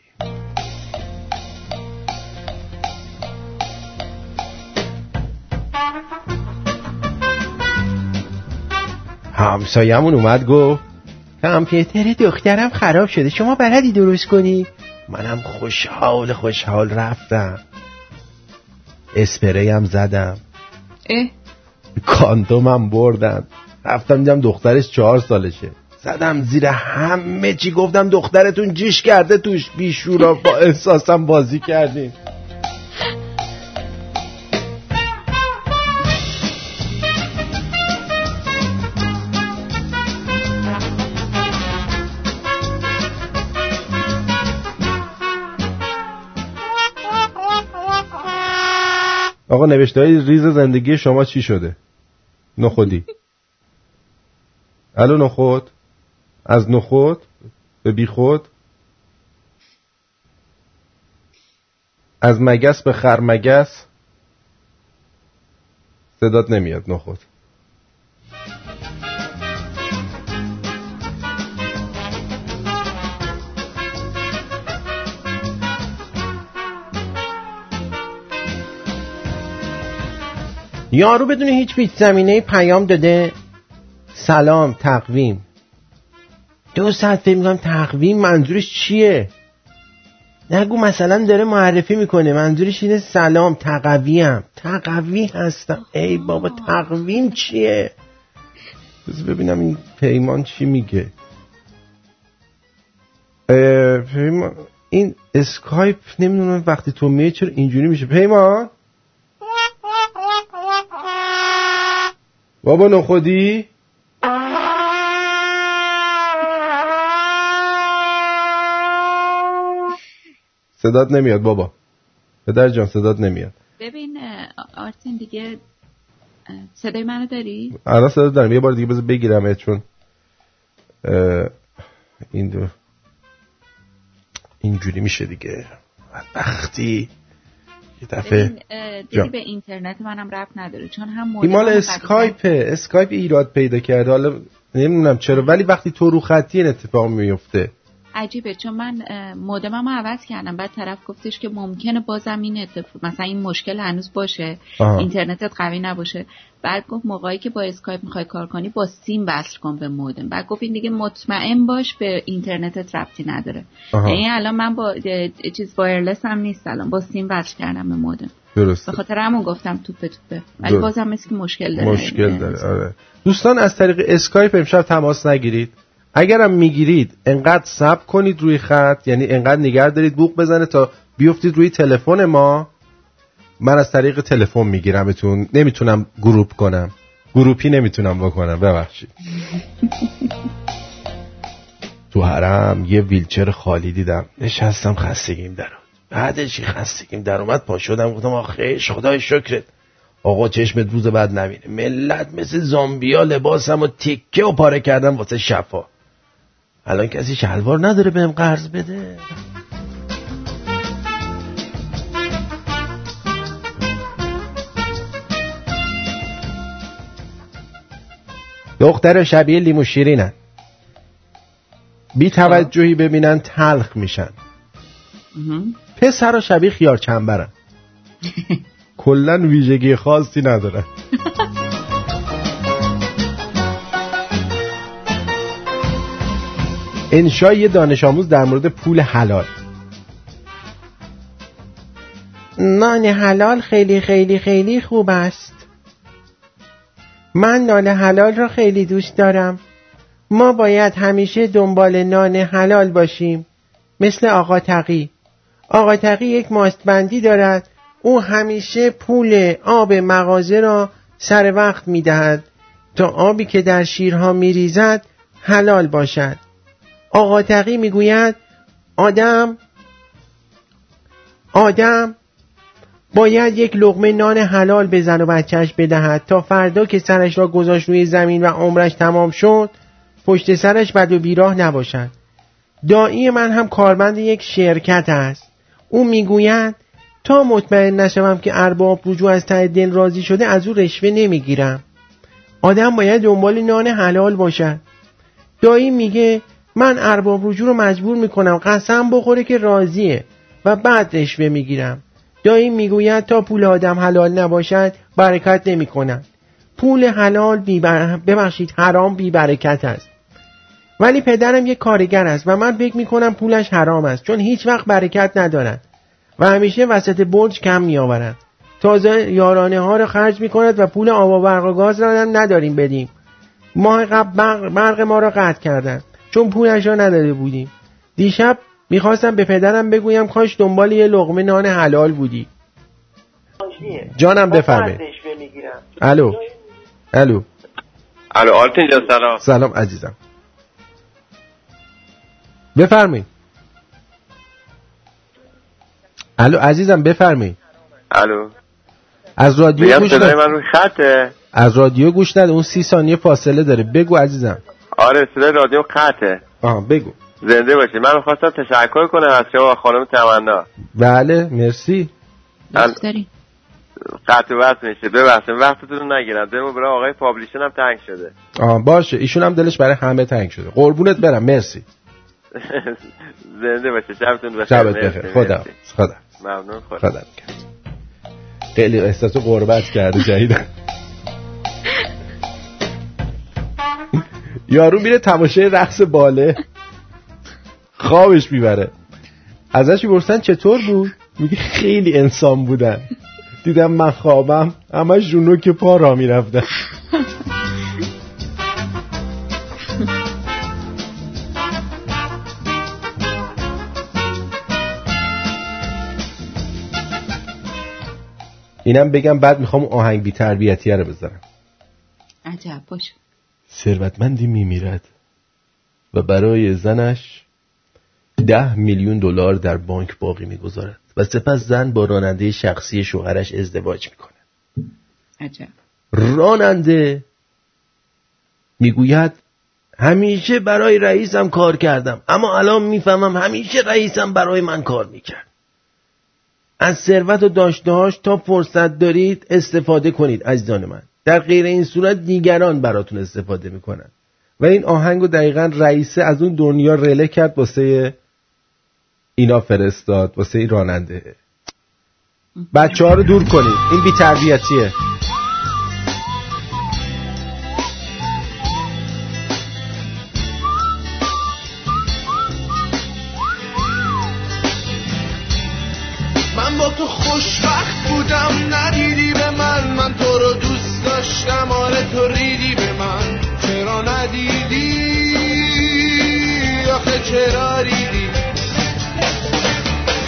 همسایمون اومد گفت کامپیوتر دخترم خراب شده. شما بلدی درست کنی؟ منم خوشحال خوشحال رفتم. اسپری هم زدم. اه. کاندومم بردم. رفتم دیدم دخترش چهار سالشه. زدم زیر همه چی گفتم دخترتون جیش کرده توش بیشورا با احساسم بازی کردیم آقا نوشته های ریز زندگی شما چی شده؟ نخودی. الو نخود. از نخود به بیخود. از مگس به خرمگس. صدات نمیاد نخود. یارو بدون هیچ پیچ زمینه پیام داده. سلام تقویم. دو ساعت فکر می‌کنم تقویم منظورش چیه؟ نگو مثلا داره معرفی می‌کنه. منظورش اینه سلام تقویم. تقوی هستم. ای بابا تقویم چیه؟ بذار ببینم این پیمان چی میگه. پیمان این اسکایپ نمی‌دونم وقتی تو میه چرا اینجوری میشه. پیمان؟ بابا نخودی؟ صدات نمیاد بابا. پدر جان صدات نمیاد. ببین آرتین دیگه صدای منو داری؟ الان صدات دارم. یه بار دیگه بذار بگیرم چون این دو اینجوری میشه دیگه. وقتی یه دفعه. دیگه. به اینترنت منم ربط نداره چون هم این مال مودم اسکایپه اسکایپ ایراد پیدا کرده. حالا نمی‌دونم چرا ولی وقتی تو رو خطی این اتفاق میفته عجیبه چون من مودمم عوض کردم. بعد طرف گفتش که ممکنه بازم این اتفاق مثلا این مشکل هنوز باشه. آها. اینترنتت قوی نباشه. بعد گفت موقعی که با اسکایپ می‌خوای کار کنی با سیم وصل کن به مودم. بعد گفت این دیگه مطمئن باش به اینترنتت ربطی نداره. یعنی الان من با چیز wireless هم نیست الان. با سیم وصل کردم به مودم. درسته. به خاطر همون گفتم توپه توپه. ولی. بازم مثل مشکل داره. مشکل داره. آره. دوستان از طریق اسکایپ امشب تماس نگیرید. اگرم می‌گیرید انقدر صبر کنید روی خط یعنی انقدر نگه دارید بوق بزنه تا بیفتید روی تلفن ما. من از طریق تلفن میگیرمتون نمی‌تونم group کنم. group ی نمی‌تونم بکنم ببخشید. تو حرم یه ویلچر خالی دیدم. نشستم خستگیم در. بعدش خستگیم در اومد؟ پا شدم گفتم آخیش خدای شکرت. آقا چشمت روز بعد نبینه ملت مثل زامبیا لباسم و تکه و پاره کردم واسه شفا. الان کسی شلوار نداره بهم قرض بده. دختر شبیه لیمو شیرینن بی توجهی ببینن تلخ میشن. پسر و شبیه خیار چنبرن کلا ویژگی خاصی ندارن. انشای یه دانش آموز در مورد پول حلال. نان حلال خیلی خیلی خیلی خوب است. من نان حلال را خیلی دوست دارم. ما باید همیشه دنبال نان حلال باشیم. مثل آقا تقی. آقا تقی یک ماستبندی دارد. او همیشه پول آب مغازه را سر وقت می دهد تا آبی که در شیرها می ریزد حلال باشد. آقا تقی می گوید آدم آدم باید یک لغمه نان حلال به زن و بچهش بدهد تا فردا که سرش را گذاشت روی زمین و عمرش تمام شد پشت سرش بد و بیراه نباشد. دایی من هم کارمند یک شرکت است. او می‌گوید تا مطمئن نشوم که ارباب رجوع از ته دل راضی شده از او رشوه نمی‌گیرم. آدم باید دنبال نان حلال باشد. دایی میگه من ارباب رجوع رو مجبور می‌کنم قسم بخوره که راضیه و بعد رشوه می‌گیرم دایی می‌گوید تا پول آدم حلال نباشد برکت نمی کند. پول حلال بی بر... ببخشید حرام بی برکت است. ولی پدرم یک کارگر است و من فکر می‌کنم پولش حرام است چون هیچ وقت برکت ندارد و همیشه وسط برج کم میآورد. تازه یارانه ها رو خرج می‌کند و پول آب و برق و گاز را هم نداریم بدیم. ماه قبل برق ما را قطع کردند. چون پولش را نداده بودیم. دیشب می‌خواستم به پدرم بگویم کاش دنبال یه لغمه نان حلال بودی. جانم بفرمایید. الو. الو. الو آرتین جان سلام. سلام عزیزم. بفرمایید. الو عزیزم بفرمایید. الو. از رادیو گوش من روی خطه. از رادیو گوش نده اون سی ثانیه فاصله داره. بگو عزیزم. آره صدای رادیو قطعه. آها بگو. زنده باشی. من می‌خواستم تشکر کنم از شما و خانم تمنا. بله مرسی. داری؟ قطع و وصل میشه. ببخشید وقتتون رو نگیرم. دلمون برای آقای پابلیشن هم تنگ شده. آها باشه. ایشون هم دلش برای همه تنگ شده. قربونت برم. مرسی. زنده باشه شبتون بخیر. شبت بخیر. خدا. خدا. ممنون خدا. خدا خیلی احساس غربت کرده جدیدن یارو میره تماشای رقص باله. خوابش می‌بره. ازش می‌پرسن چطور بود؟ میگه خیلی انسان بودن. دیدم من خوابم همش جونو که پا را می‌رفتن. اینم بگم بعد می‌خوام آهنگ بی تربیتیه رو بذارم. عجب باش ثروتمندی میمیرد و برای زنش ده میلیون دلار در بانک باقی می‌گذارد و سپس زن با راننده شخصی شوهرش ازدواج می‌کنه عجب. راننده می‌گوید همیشه برای رئیسم کار کردم اما الان می‌فهمم همیشه رئیسم برای من کار می‌کرد. از ثروت و داشتهاش تا فرصت دارید استفاده کنید عزیزان من. در غیر این صورت دیگران براتون استفاده می‌کنن. و این آهنگ رو دقیقا رئیسه از اون دنیا رله کرد واسه اینا فرستاد واسه این راننده. بچه ها رو دور کنید. این بی تربیتیه من با تو خوشبخت بودم چرا ریدی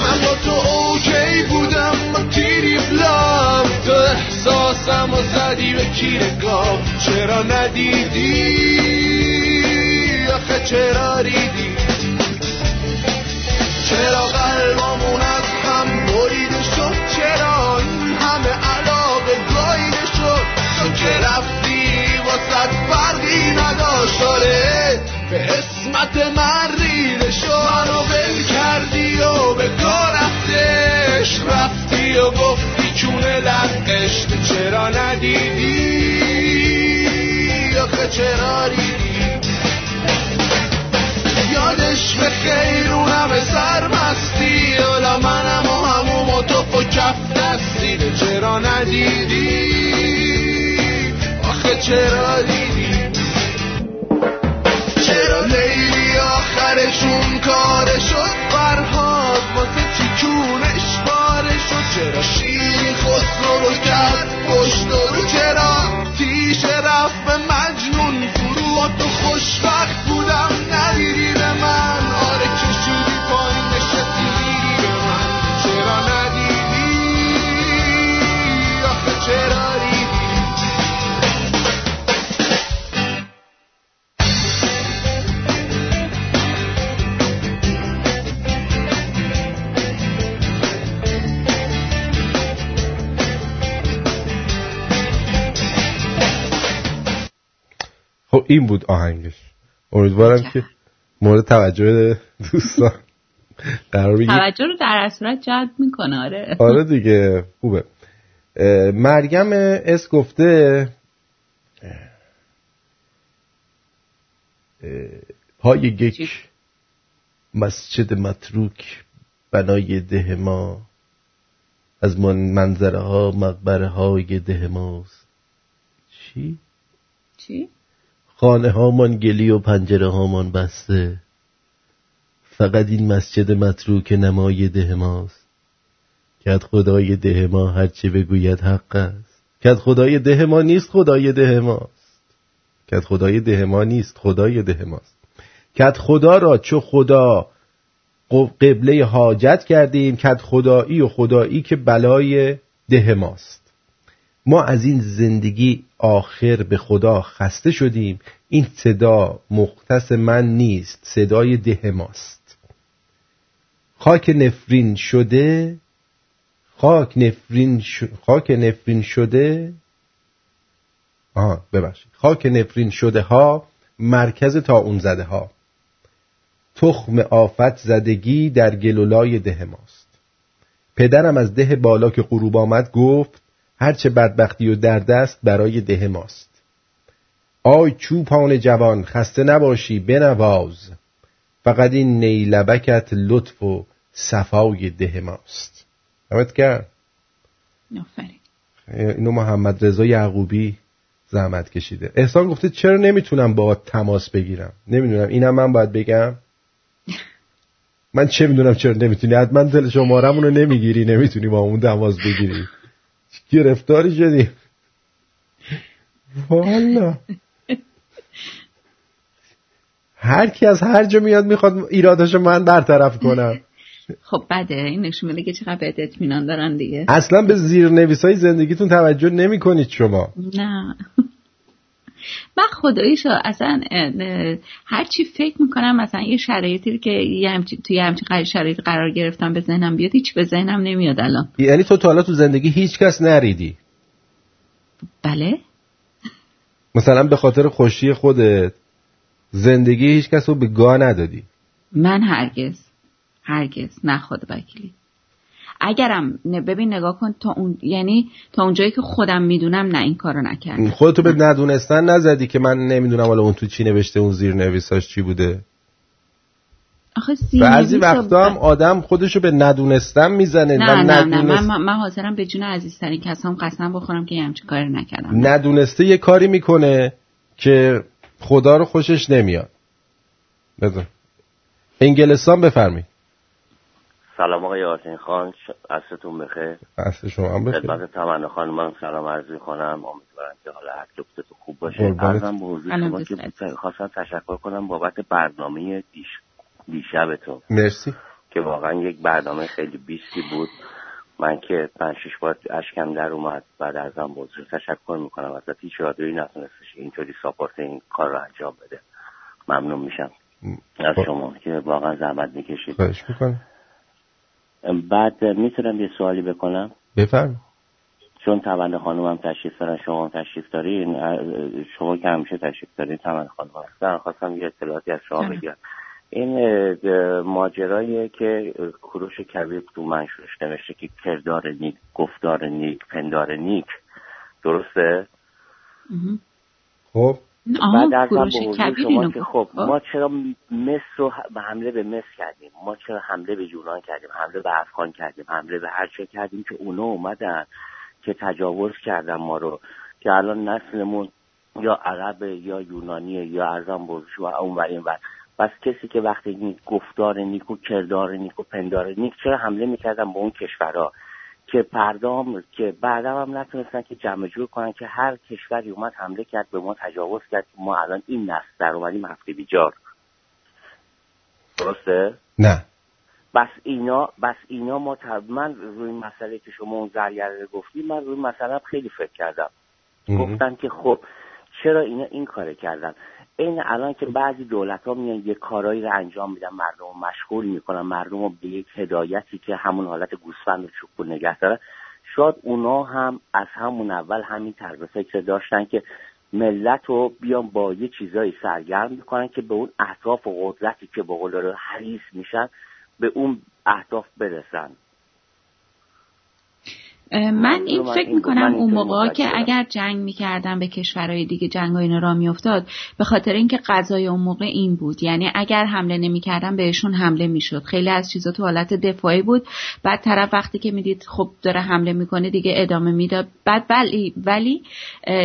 من با تو اوکی بودم با تیری بلام تو احساسم و زدی به کیر گاو چرا ندیدی؟ آخه چرا ریدی؟ چرا قلبمون اسمت من ریده شد منو بل کردی و به کار رفتش رفتی و گفتی چونه لقش چرا ندیدی؟ آخه چرا ریدی؟ یادش به خیر اون همه سرمستی حالا منم و هموم و تو و کف دستی چرا ندیدی؟ آخه چرا دیدی چرا لیلی آخرشون کار شد؟ فرهاد واسه تیکونش باره شد؟ چرا شیری خسرو رو کرد؟ پشت رو چرا؟ تیش رفت به مجنون فرو تو خوشبخت. خب این بود آهنگش. امیدوارم که مورد توجه دوستان قرار بگیر توجه رو در اصورت جلب می‌کنه آره. آره دیگه خوبه. مریم اس گفته پای یک مسجد متروک بنای ده ما از من منظره ها مقبره های ده ماست. چی؟ چی؟ خانه هامان گلی و پنجره هامان بسته. فقط این مسجد متروک نمای ده ماست. کد خدای ده ما هرچه بگوید حق است. کد خدای ده ما نیست خدای ده ماست. کد خدای ده ما نیست خدای ده ماست. کد خدا را چو خدا قب- قبله حاجت کردیم کد خدایی و خدایی که بلای ده ماست. ما از این زندگی آخر به خدا خسته شدیم. این صدا مختص من نیست صدای ده ماست. خاک نفرین شده خاک نفرین, ش... خاک نفرین شده آها ببخشید. خاک نفرین شده ها مرکز تا اون زده ها. تخم آفت زدگی در گلولای ده ماست. پدرم از ده بالا که غروب آمد گفت هرچه بدبختی و درد است برای ده ماست. آی چوپان جوان خسته نباشی بنواز. فقط این نیلبکت لطف و صفای ده ماست. همت کرد اینو محمد رضا یعقوبی زحمت کشیده. احسان گفته چرا نمی‌تونم با تماس بگیرم؟ نمی‌دونم. اینم من باید بگم. من چه می‌دونم چرا نمی‌تونی؟ حتما دل شمارمون رو نمی‌گیری نمی‌تونی با اون تماس بگیری. گرفتاری شدی. والا. هر کی از هر جا میاد می‌خواد ایراداشو من برطرف کنم. خب بده این نشون میده که چقدر بهت اطمینان دارن دیگه. اصلا به زیر نویسای زندگیتون توجه نمی کنید شما. نه. من خداییشو اصلا هر چی فکر می‌کنم مثلا یه شرایطی که یه همچی توی همچین شرایط قرار گرفتم به ذهنم بیاد هیچ به ذهنم نمیاد الان. یعنی تو تا حالا تو زندگی هیچ کس نریدی؟ بله. مثلا به خاطر خوشی خودت زندگی هیچ کس رو به گاه ندادی؟ من هرگز هرگز نه خود وکیلی. اگرم نه ببین نگاه کن تا اون یعنی تا اونجایی که خودم می‌دونم نه این کارو نکردم. خودتو به ندونستن نزدی که من نمی‌دونم حالا اون تو چی نوشته اون زیر نویساش چی بوده. آخه بعضی وقتا هم آدم خودشو به ندونستن می‌زنه نه نه نه من, من, من حاضرم به جون عزیزترین کسام قسم بخورم که همچین کاری نکردم. ندونسته یه کاری می‌کنه که خدا رو خوشش نمیاد. بذار. انگلستان بفرمایید. سلام آقای آرتین خان عصرتون بخیر. عصر شما هم بخیر. خدمت تمنا خانم من سلام عرض می‌کنم. امیدوارم که حالا هر لبتتون خوب باشه. ارزم به حضور شما که خواستم تشکر کنم بابت برنامه دیش دیشب تو مرسی. که واقعا یک برنامه خیلی بیستی بود. من که پنج شش بار اشکم در اومد. بعد ازم بزرگ تشکر می‌کنم. ازت هیچ رادیویی نتونستش اینطوری ساپورت این کار رو انجام بده. ممنون میشم. از شما که واقعا زحمت می‌کشید. خواهش می‌کنم. بعد می‌تونم یه سوالی بکنم؟ بفرم. چون تولد خانم هم تشریف دارن شما تشریف دارین شما که همیشه تشریف دارین تولد خانم هستن. خواستم یه اطلاعاتی از شما بگیرم این ماجرایی که اه، کوروش کبیر تو منشورش نوشته که کردار نیک گفتار نیک پندار نیک. درسته؟ خب. بعد ارزم کوروش به حضور شما که. خب. ما چرا مصر رو به حمله به مصر کردیم؟ ما چرا حمله به یونان کردیم؟ حمله به افغان کردیم؟ حمله به هر چه کردیم که اونا اومدن که تجاوز کردن ما رو. که الان نسلمون یا عرب یا یونانیه یا ارزم بزرگ و اون و این ور پس کسی که وقتی گفتار نیک و کردار نیک و پندار نیک چرا حمله می‌کردن به اون کشورها؟ که پردام که بعدا هم نتونستن که جمع جور کنن که هر کشوری اومد حمله کرد به ما تجاوز کرد. ما الان این نسل در اومدیم هفته بیجار. درسته؟ نه. بس اینا بس اینا ما. من روی مسئله که شما اون زرگره گفتی من روی مسئله خیلی فکر کردم. گفتن که خب چرا اینا این کار کردن؟ این الان که بعضی دولت ها میان یه کارایی رو انجام میدن مردم رو مشغول می‌کنن مردم رو به یک هدایتی که همون حالت گوسفند و چوب نگه دارن شاید اونا هم از همون اول همین طرز فکر داشتن که ملت رو بیان با یه چیزایی سرگرم می‌کنن که به اون اهداف و قدرتی که به قول حریص میشن به اون اهداف برسن. من این فکر می‌کنم اون موقع که اگر جنگ می‌کردن به کشورهای دیگه جنگ ها اینا را میافتاد به خاطر اینکه غذای اون موقع این بود. یعنی اگر حمله نمی‌کردن بهشون حمله می‌شد. خیلی از چیزا تو حالت دفاعی بود. بعد طرف وقتی که می‌دید خب داره حمله می‌کنه دیگه ادامه می‌داد. بعد ولی ولی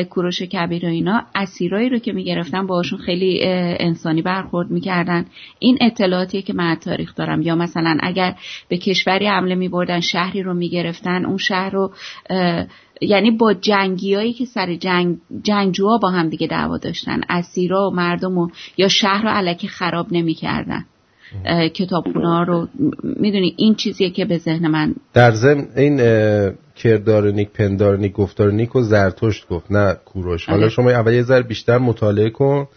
کوروش کبیر و اینا اسیرایی رو که می‌گرفتن باهاشون خیلی انسانی برخورد می‌کردن. این اطلاعاتیه که من از تاریخ دارم. یا مثلا اگر به کشوری حمله میبردن شهری رو می‌گرفتن اون شهر رو یعنی با جنگیایی که سر جنگ جنگجوها با هم دیگه دعوا داشتن اسیرا و مردم و یا شهر رو علکی خراب نمی‌کردن. کتابخونه رو می‌دونی این چیزیه که به ذهن من در ضمن این کردار نیک پندار نیک گفتار نیک و زرتشت گفت نه کوروش. حالا آره. شما اول یه ذره بیشتر مطالعه کن.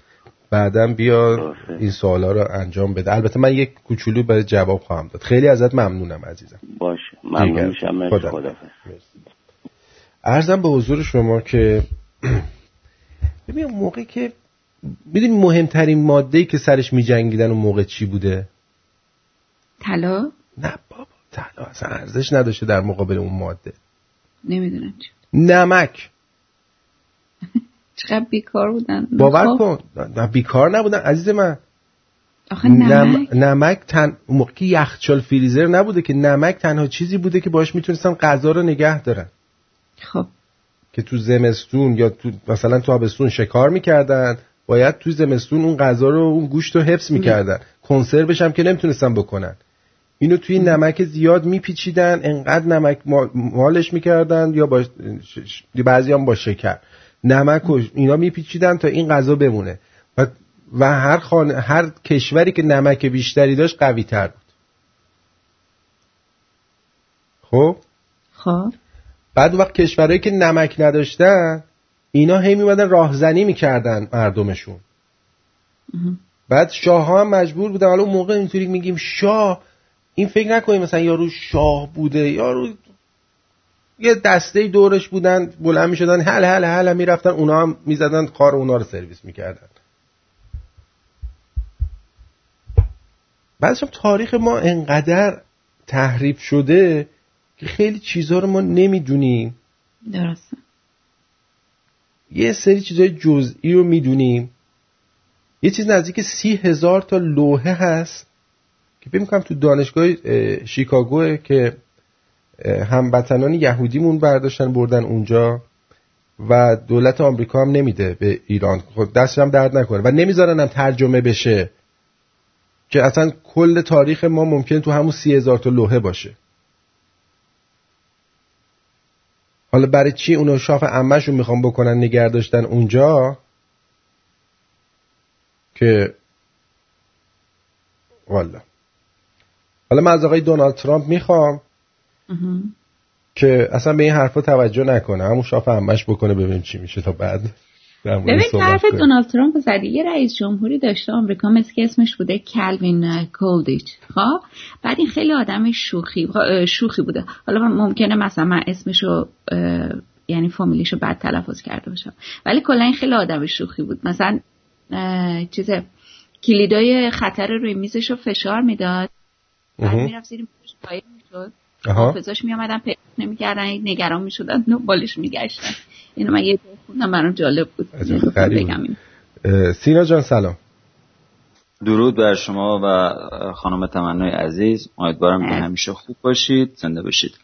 بعدا بیا این سوالا رو انجام بده. البته من یک کوچولو برای جواب خواهم داد. خیلی ازت ممنونم عزیزم. باشه. ممنون. میشم. مرسی. خدا. ارزم به حضور شما که ببین موقعی که می‌دونی مهمترین ماده که سرش میجنگیدن اون موقع چی بوده؟ طلا؟ نه بابا طلا. اصلا ارزش نداشته در مقابل اون ماده. نمی‌دونم چی. نمک. چقدر بیکار بودن. باور خب، کن. نه، بیکار نبودن عزیز من. آخه نمک. نم... نمک تن... اون موقع که یخچال فریزر نبوده که نمک تنها چیزی بوده که باش می‌تونستن غذا رو نگه دارن. خب. که تو زمستون یا تو مثلا تو آبستون شکار می‌کردن باید تو زمستون اون غذا رو اون گوشت رو حفظ می‌کردن. کنسروش هم که نمی‌تونستن بکنن. اینو توی نمک زیاد میپیچیدن انقدر نمک ما- مالش می‌کردن یا با بعضی هم با شکر. نمک و اینا میپیچیدن تا این غذا بمونه. و, و هر خانه هر کشوری که نمک بیشتری داشت قوی تر بود. خب؟ خب. بعد وقت کشورهایی که نمک نداشتن اینا هی میمدن راهزنی می‌کردن مردمشون. بعد شاه ها هم مجبور بودن. حالا اون موقع اینطوری میگیم شاه این فکر نکنیم مثلا یارو شاه بوده یارو یه دسته دورش بودن بلند می‌شدن هل هل هل می‌رفتن اونا هم می‌زدن کار اونا رو سرویس می‌کردن. هم تاریخ ما انقدر تحریف شده که خیلی چیزها رو ما نمی‌دونیم. درسته. یه سری چیزای جزئی رو می‌دونیم. یه چیز نزدیک سی هزار تا لوحه هست که فکر می‌کنم تو دانشگاه اه، شیکاگوه که هموطنان یهودیمون برداشتن بردن اونجا و دولت آمریکا هم نمیده به ایران. خود دستش هم درد نکنه و نمی‌ذارن هم ترجمه بشه که اصلا کل تاریخ ما ممکنه تو همون سی هزار تا لوحه باشه. حالا برای چی اونو شاف عمهشون می‌خوام بکنن نگه داشتن اونجا؟ که والا. حالا من از آقای دونالد ترامپ می‌خوام. که اصلا به این حرفا توجه نکنه. همون شاف همش بکنه ببینیم چی میشه تا بعد ببین حرف دونالد ترامپ زدی. یه رئیس جمهوری داشته آمریکا مثل که اسمش بوده کلوین کولدیچ. خب؟ بعد این خیلی آدم شوخی شوخی بوده. حالا ممکنه مثلا من اسمشو یعنی فامیلیشو بد تلفظ کرده باشم. ولی کلا این خیلی آدم شوخی بود. مثلا چیز کلیدای خطر روی میزشو فشار می‌داد. بعد می‌رفت زیر میزش می‌شد. حافظاش میامدن پیدا نمی‌کردن نگران می‌شدن بالش میگشتن. اینو من یه خوندم برام جالب بود. بگم سینا جان سلام. درود بر شما و خانم تمنای عزیز. امیدوارم که همیشه خوب باشید زنده باشید.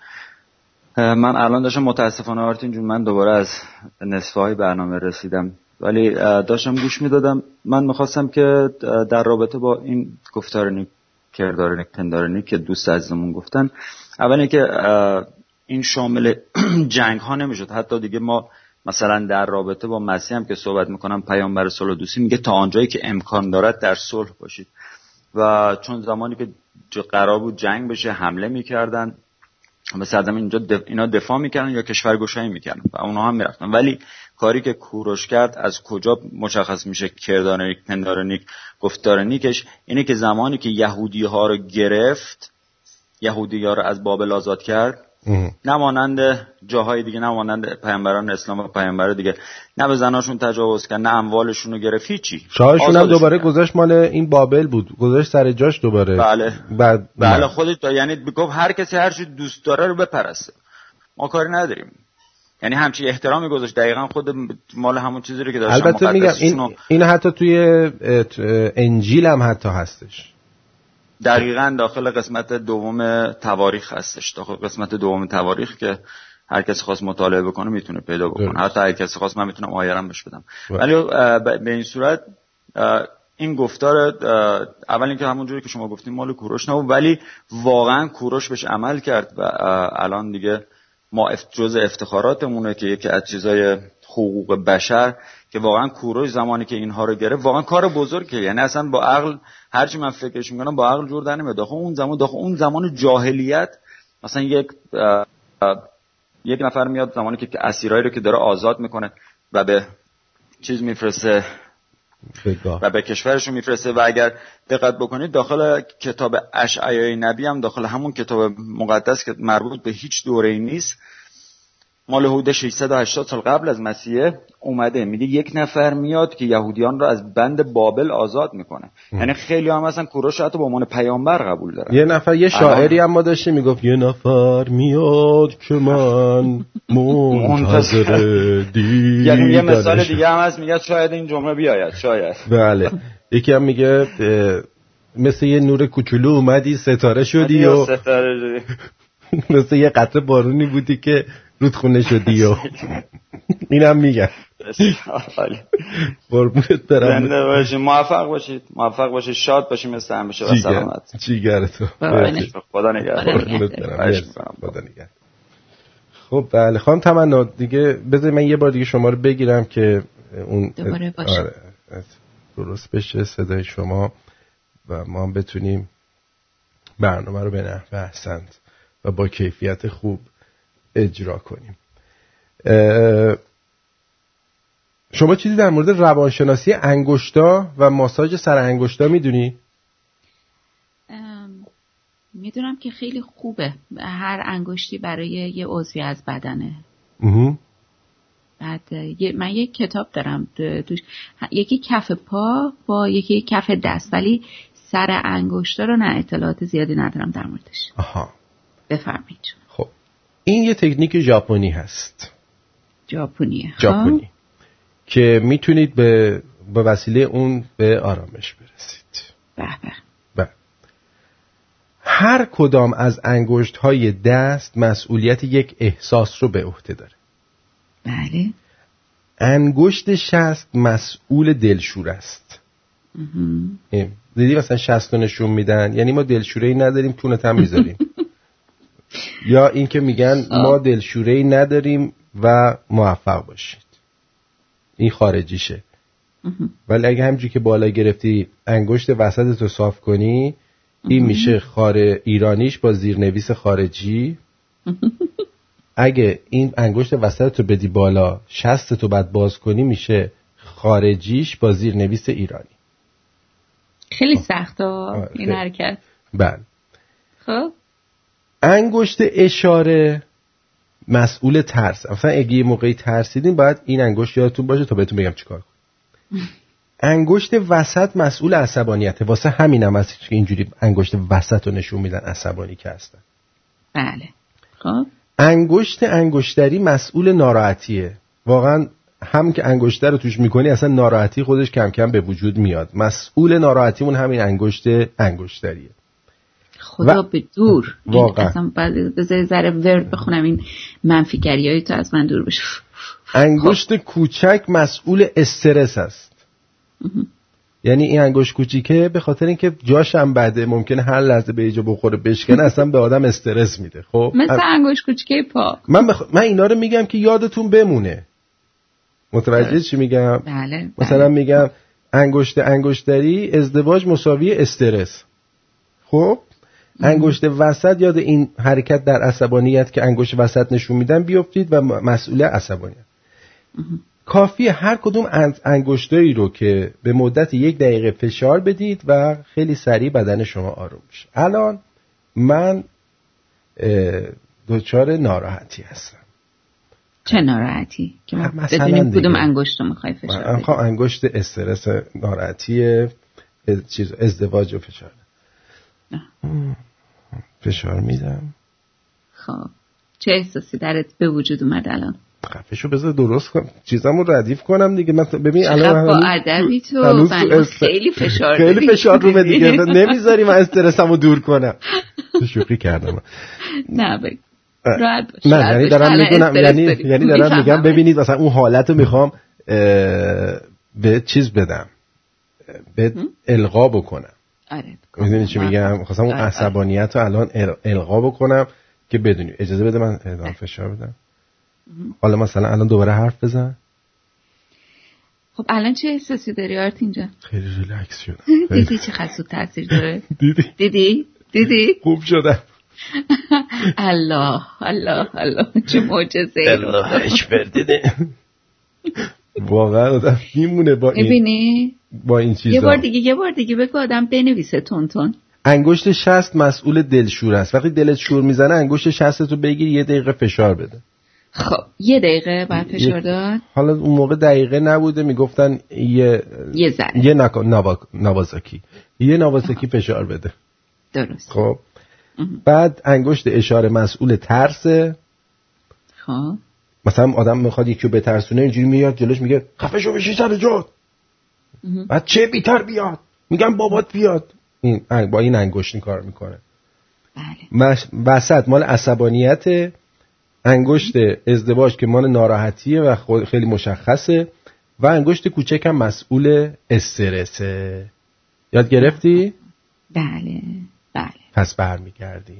من الان داشتم متاسفانه آرتین جون من دوباره از نصفه های برنامه رسیدم. ولی داشتم گوش می‌دادم. من می‌خواستم که در رابطه با این گفتار کردار پندارنی که دوست عزیزمون گفتن اول که این شامل جنگ ها نمی‌شد. حتی دیگه ما مثلا در رابطه با مسیح هم که صحبت می‌کنم پیامبر صلح دوستی میگه تا آنجایی که امکان دارد در صلح باشید. و چون زمانی که قرار بود جنگ بشه حمله می‌کردن مثل آدم اینجا. اینا دفاع می‌کردن یا کشور گشایی می‌کردن و اونها هم می‌رفتن. ولی کاری که کوروش کرد از کجا مشخص میشه؟ کردارنیک پندارنیک گفتارنیکش اینه که زمانی که یهودی ها رو گرفت یهودی ها رو از بابل آزاد کرد. نمانند جاهای دیگه نمانند پیامبران اسلام و پیامبر دیگه. نه به زناشون تجاوز کرد نه اموالشون رو گرفت هیچی. شاهشون هم دوباره گذاشت مال این بابل بود. گذاشت سر جاش دوباره. بله. بعد بله خودش یعنی گفت هر کسی هر چی دوست داره رو بپرسته. ما کاری نداریم. یعنی همچی احترامی گذاشت. دقیقا خود مال همون چیزی رو که داشتن البته میگم این, این حتی توی انجیل هم حتی هستش. دقیقا داخل قسمت دوم تواریخ هستش. داخل قسمت دوم تواریخ که هر کسی خواست مطالعه بکنه می‌تونه پیدا بکنه. حتی هر کسی خواست من می‌تونم آیرم بهش بدم. ولی به این صورت این گفتار اول اینکه همونجوری که شما گفتیم مال کوروش نبود ولی واقعا کوروش بهش عمل کرد و الان دیگه ما جز افتخاراتمونه که یکی از چیزای حقوق بشر که واقعا کوروش زمانی که اینها رو گرفت واقعا کار بزرگه یعنی اصلا با عقل هرچی من فکرش می‌کنم با عقل جور در نمیاد. اون زمان داخل اون زمان جاهلیت مثلا یک یک نفر میاد زمانی که اسیرایی رو که داره آزاد می‌کنه و به چیز میفرسته. و به کشورشون میفرسته و اگر دقت بکنید داخل کتاب اشعیای نبی هم داخل همون کتاب مقدس که مربوط به هیچ دوره ای نیست مال حدود 680 سال قبل از مسیح اومده. میگه یک نفر میاد که یهودیان رو از بند بابل آزاد می‌کنه. یعنی خیلی هم مثلا کوروش حتی به عنوان پیامبر قبول دارن یه نفر یه شاعری هم ما داشتیم می‌گفت یه نفر میاد که من منتظر یعنی یه مثال دیگه هم هست میگه شاید این جمله بیاید شاید. بله. یکی هم میگه مثل یه نور کوچولو اومدی ستاره شدی و ستاره مثل یه قطره بارونی بودی که رودخونه شدی و اینم میگن قربونت برم. زنده باشید موفق باشید. موفق باشید. شاد باشید مثل همیشه و سلامت. جیگر تو. خدا نگهدار. خدا نگهدار. خب بله. خانم تمنا دیگه بذار من یه بار دیگه شما رو بگیرم که اون دوباره باشه. آره. درست بشه صدای شما و ما هم بتونیم برنامه رو به نحوه احسنت و با کیفیت خوب اجرا کنیم. شما چیزی در مورد روانشناسی انگشتا و ماساژ سر انگشتا می‌دونی؟ می‌دونم که خیلی خوبه. هر انگشتی برای یه عضوی از بدنه. بعد من یک کتاب دارم توش. یکی کف پا با یکی کف دست ولی سر انگشتا رو نه اطلاعات زیادی ندارم در موردش. آها. بفرمایید این یه تکنیک ژاپنی هست. ژاپنیه ژاپنی. که می‌تونید به به وسیله اون به آرامش برسید. به به. هر کدام از انگشت های دست مسئولیت یک احساس رو به عهده داره. بله. انگشت شست مسئول دلشور است. دیدی مثلا شست نشون میدن؟ یعنی ما دلشوره ای نداریم تونت هم می‌ذاریم. یا اینکه میگن ما دلشوره ای نداریم و موفق باشید. این خارجیشه. ولی اگه همجوری که بالا گرفتی انگشت وسط رو صاف کنی این میشه خار ایرانیش با زیرنویس خارجی. اگه این انگشت وسط تو بدی بالا شست تو بعد باز کنی میشه خارجیش با زیرنویس ایرانی. خیلی سخت این حرکت. بله. خب. انگشت اشاره مسئول ترس. اصلا اگه یه موقعی ترسیدین باید این انگشت یادتون باشه تا بهتون بگم چیکار کن انگشت وسط مسئول عصبانیته. واسه همین هم هست که اینجوری انگشت وسط رو نشون میدن عصبانی که هستن. بله. خب. انگشت انگشتری مسئول ناراحتیه. واقعا هم که انگشتر رو توش می‌کنی اصلا ناراحتی خودش کم کم به وجود میاد. مسئول ناراحتیمون همین انگشت انگشتریه. خدا و... به دور. واقعا. اصلا بذاری ذره ورد بخونم این منفیگری های تو از من دور بشه. انگشت کوچک مسئول استرس است. یعنی این انگشت کوچیکه به خاطر اینکه جاش هم بده ممکنه هر لحظه به ایجا بخوره بشکنه اصلا به آدم استرس میده. خب؟ مثل انگشت کوچیکه پا من, بخ... من اینا رو میگم که یادتون بمونه. متوجه چی میگم؟ بله, مثلا بله. میگم انگشت انگشتری ازدواج مساوی استرس. خب؟ انگشت وسط یاد این حرکت در عصبانیت که انگشت وسط نشون میدن بیفتید و مسئول عصبانیت. کافی هر کدوم از انگشتایی رو که به مدت یک دقیقه فشار بدید و خیلی سریع بدن شما آروم میشه الان من دچار ناراحتی هستم. چه ناراحتی؟ که ما بدونیم کدوم انگشت رو می‌خوای فشار بدید انگشت استرس ناراحتی چیز ازدواج و فشار. فشار میدم. خب چه احساسی درت به وجود اومد الان؟ خفشو بذار درست کنم. چیزم رو ردیف کنم دیگه. من ببین الان با ادبی تو؟ خیلی فشار خیلی فشار رو دیگه. نمی‌ذاری من استرسم رو دور کنم. شوخی کردم. نه بگی نه یعنی دارم میگم یعنی یعنی دارم میگم ببینید مثلا اون حالت رو می‌خوام به چیز بدم. به القا بکنم. آره. می‌دونی چی میگم؟ خواستم اون عصبانیت رو الان القا بکنم که بدونی. اجازه بده من ادام فشار بدم. حالا مثلا الان دوباره حرف بزن. خب الان چه احساسی داری آرت اینجا؟ خیلی ریلکس شدم. دیدی چه خسود تاثیر داره؟ دیدی. دیدی؟ دیدی؟ خوب شدم. الله الله الله. چه معجزه الله اکبر دیده واقعا آدم میمونه با این ببینی با این چیزا. یه بار دیگه یه بار دیگه بگو آدم بنویسه تون تون انگشت شست مسئول دلشور است. وقتی دلت شور می‌زنه انگشت شست تو بگیر یه دقیقه فشار بده. خب یه دقیقه بعد فشار داد. حالا اون موقع دقیقه نبوده می‌گفتن یه یه ذره. یه ناکا... نوا... نوازاکی یه نوازاکی فشار بده. درست. خب. بعد انگشت اشاره مسئول ترسه. خب. مثلا آدم می‌خواد یکی رو بترسونه اینجوری میاد جلوش میگه خفه شو بشی سر جات. بعد چه بیتر بیاد؟ میگم بابات بیاد. این با این انگشت کار می‌کنه. بله. وسط مال عصبانیت انگشت ازدواج که مال ناراحتیه و خیلی مشخصه و انگشت کوچک هم مسئول استرسه. یاد گرفتی؟ بله بله. پس برمیگردی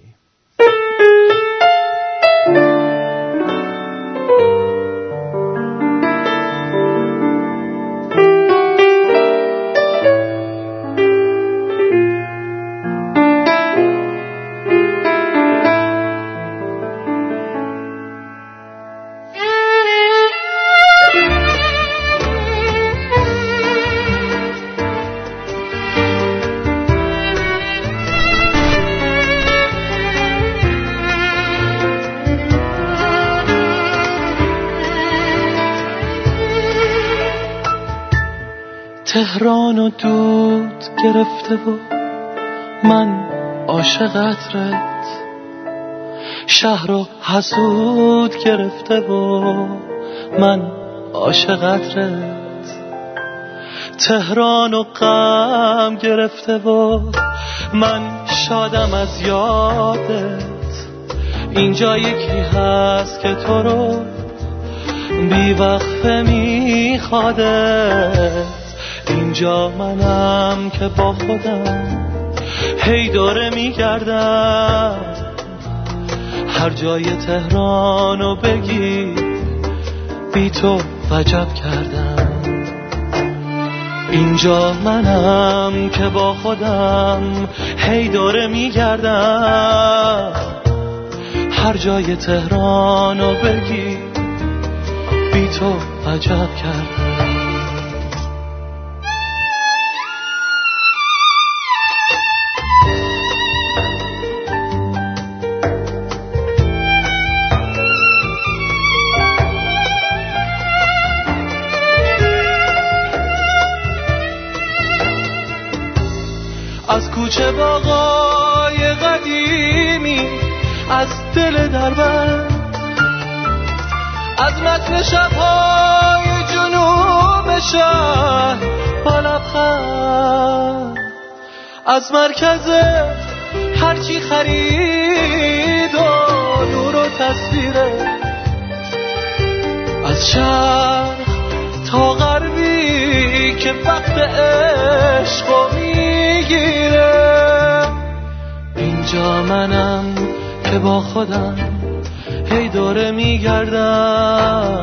تهران و دود گرفته و من عاشق رد شهر و حسود گرفته و من عاشق رد تهران و غم گرفته و من شادم از یادت. اینجا یکی هست که تو رو بی وقفه میخوادت. اینجا منم که با خودم هی داره میگردم. هر جای تهرانو بگی بی تو وجب کردم. اینجا منم که با خودم هی دوره میگردم. هر جای تهرانو بگی بی تو عجب کردم. کوچه باقای قدیمی از دل دربند. از متن شبهای جنوب شهر با لبخند. از مرکز هرچی خرید و نور و تصویره. از شرق غربی که وقت عشق می‌گیره. اینجا منم که با خودم هی دوره میگردم.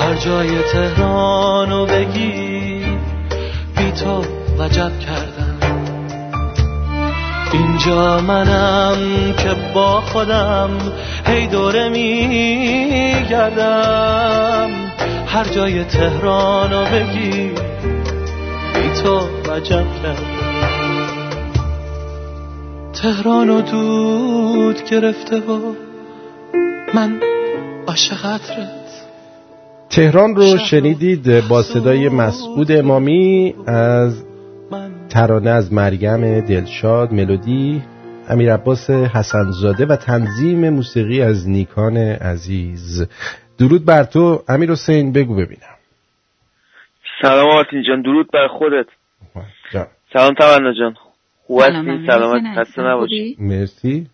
هر جای تهرانو بگی بی تو وجب کردم. اینجا منم که با خودم هی دوره میگردم. هر جای تهرانو بگی بی تو وجب کردم تهرانو دود گرفته و من عاشقترت تهران رو شنیدید با صدای مسعود امامی از ترانه از مریم دلشاد ملودی امیر عباس حسنزاده و تنظیم موسیقی از نیکان عزیز. درود بر تو امیر حسین بگو ببینم. سلام آرتین جان درود بر خودت. جان. سلام تمنا جان. خوب هستی؟ سلامت؟ خسته نباشی. مرسی.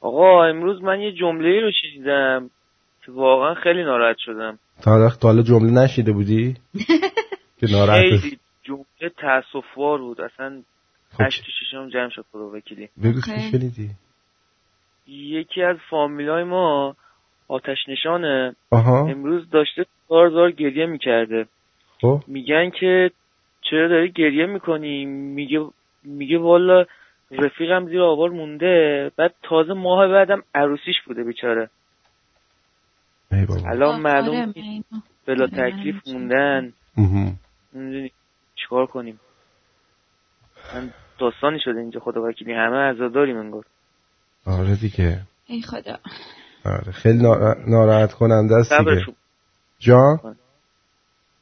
آقا امروز من یه جمله رو شنیدم که واقعا خیلی ناراحت شدم. تا حالا جمله نشیده بودی؟ که ناراحت خیلی جمله تاسفوار بود. اصلا هشت تو ششم جمع شد خدا وکیلی. بگو چی شنیدی؟ یکی از فامیلای ما آتش نشانه. آها. امروز داشته زار زار گریه می‌کرده. خب. میگن که چرا داری گریه می‌کنی؟ میگه میگه والا رفیقم زیر آوار مونده. بعد تازه ماه بعدم عروسیش بوده بیچاره. ای بابا. الان معلوم آره، اینو. بلا تکلیف. موندن. نمی‌دونی چیکار کنیم. من داستانی شده اینجا خدا وکیلی همه عزاداریم انگار. آره دیگه. ای خدا. آره خیلی نارا- ناراحت کننده است دیگه. صبرشون. جان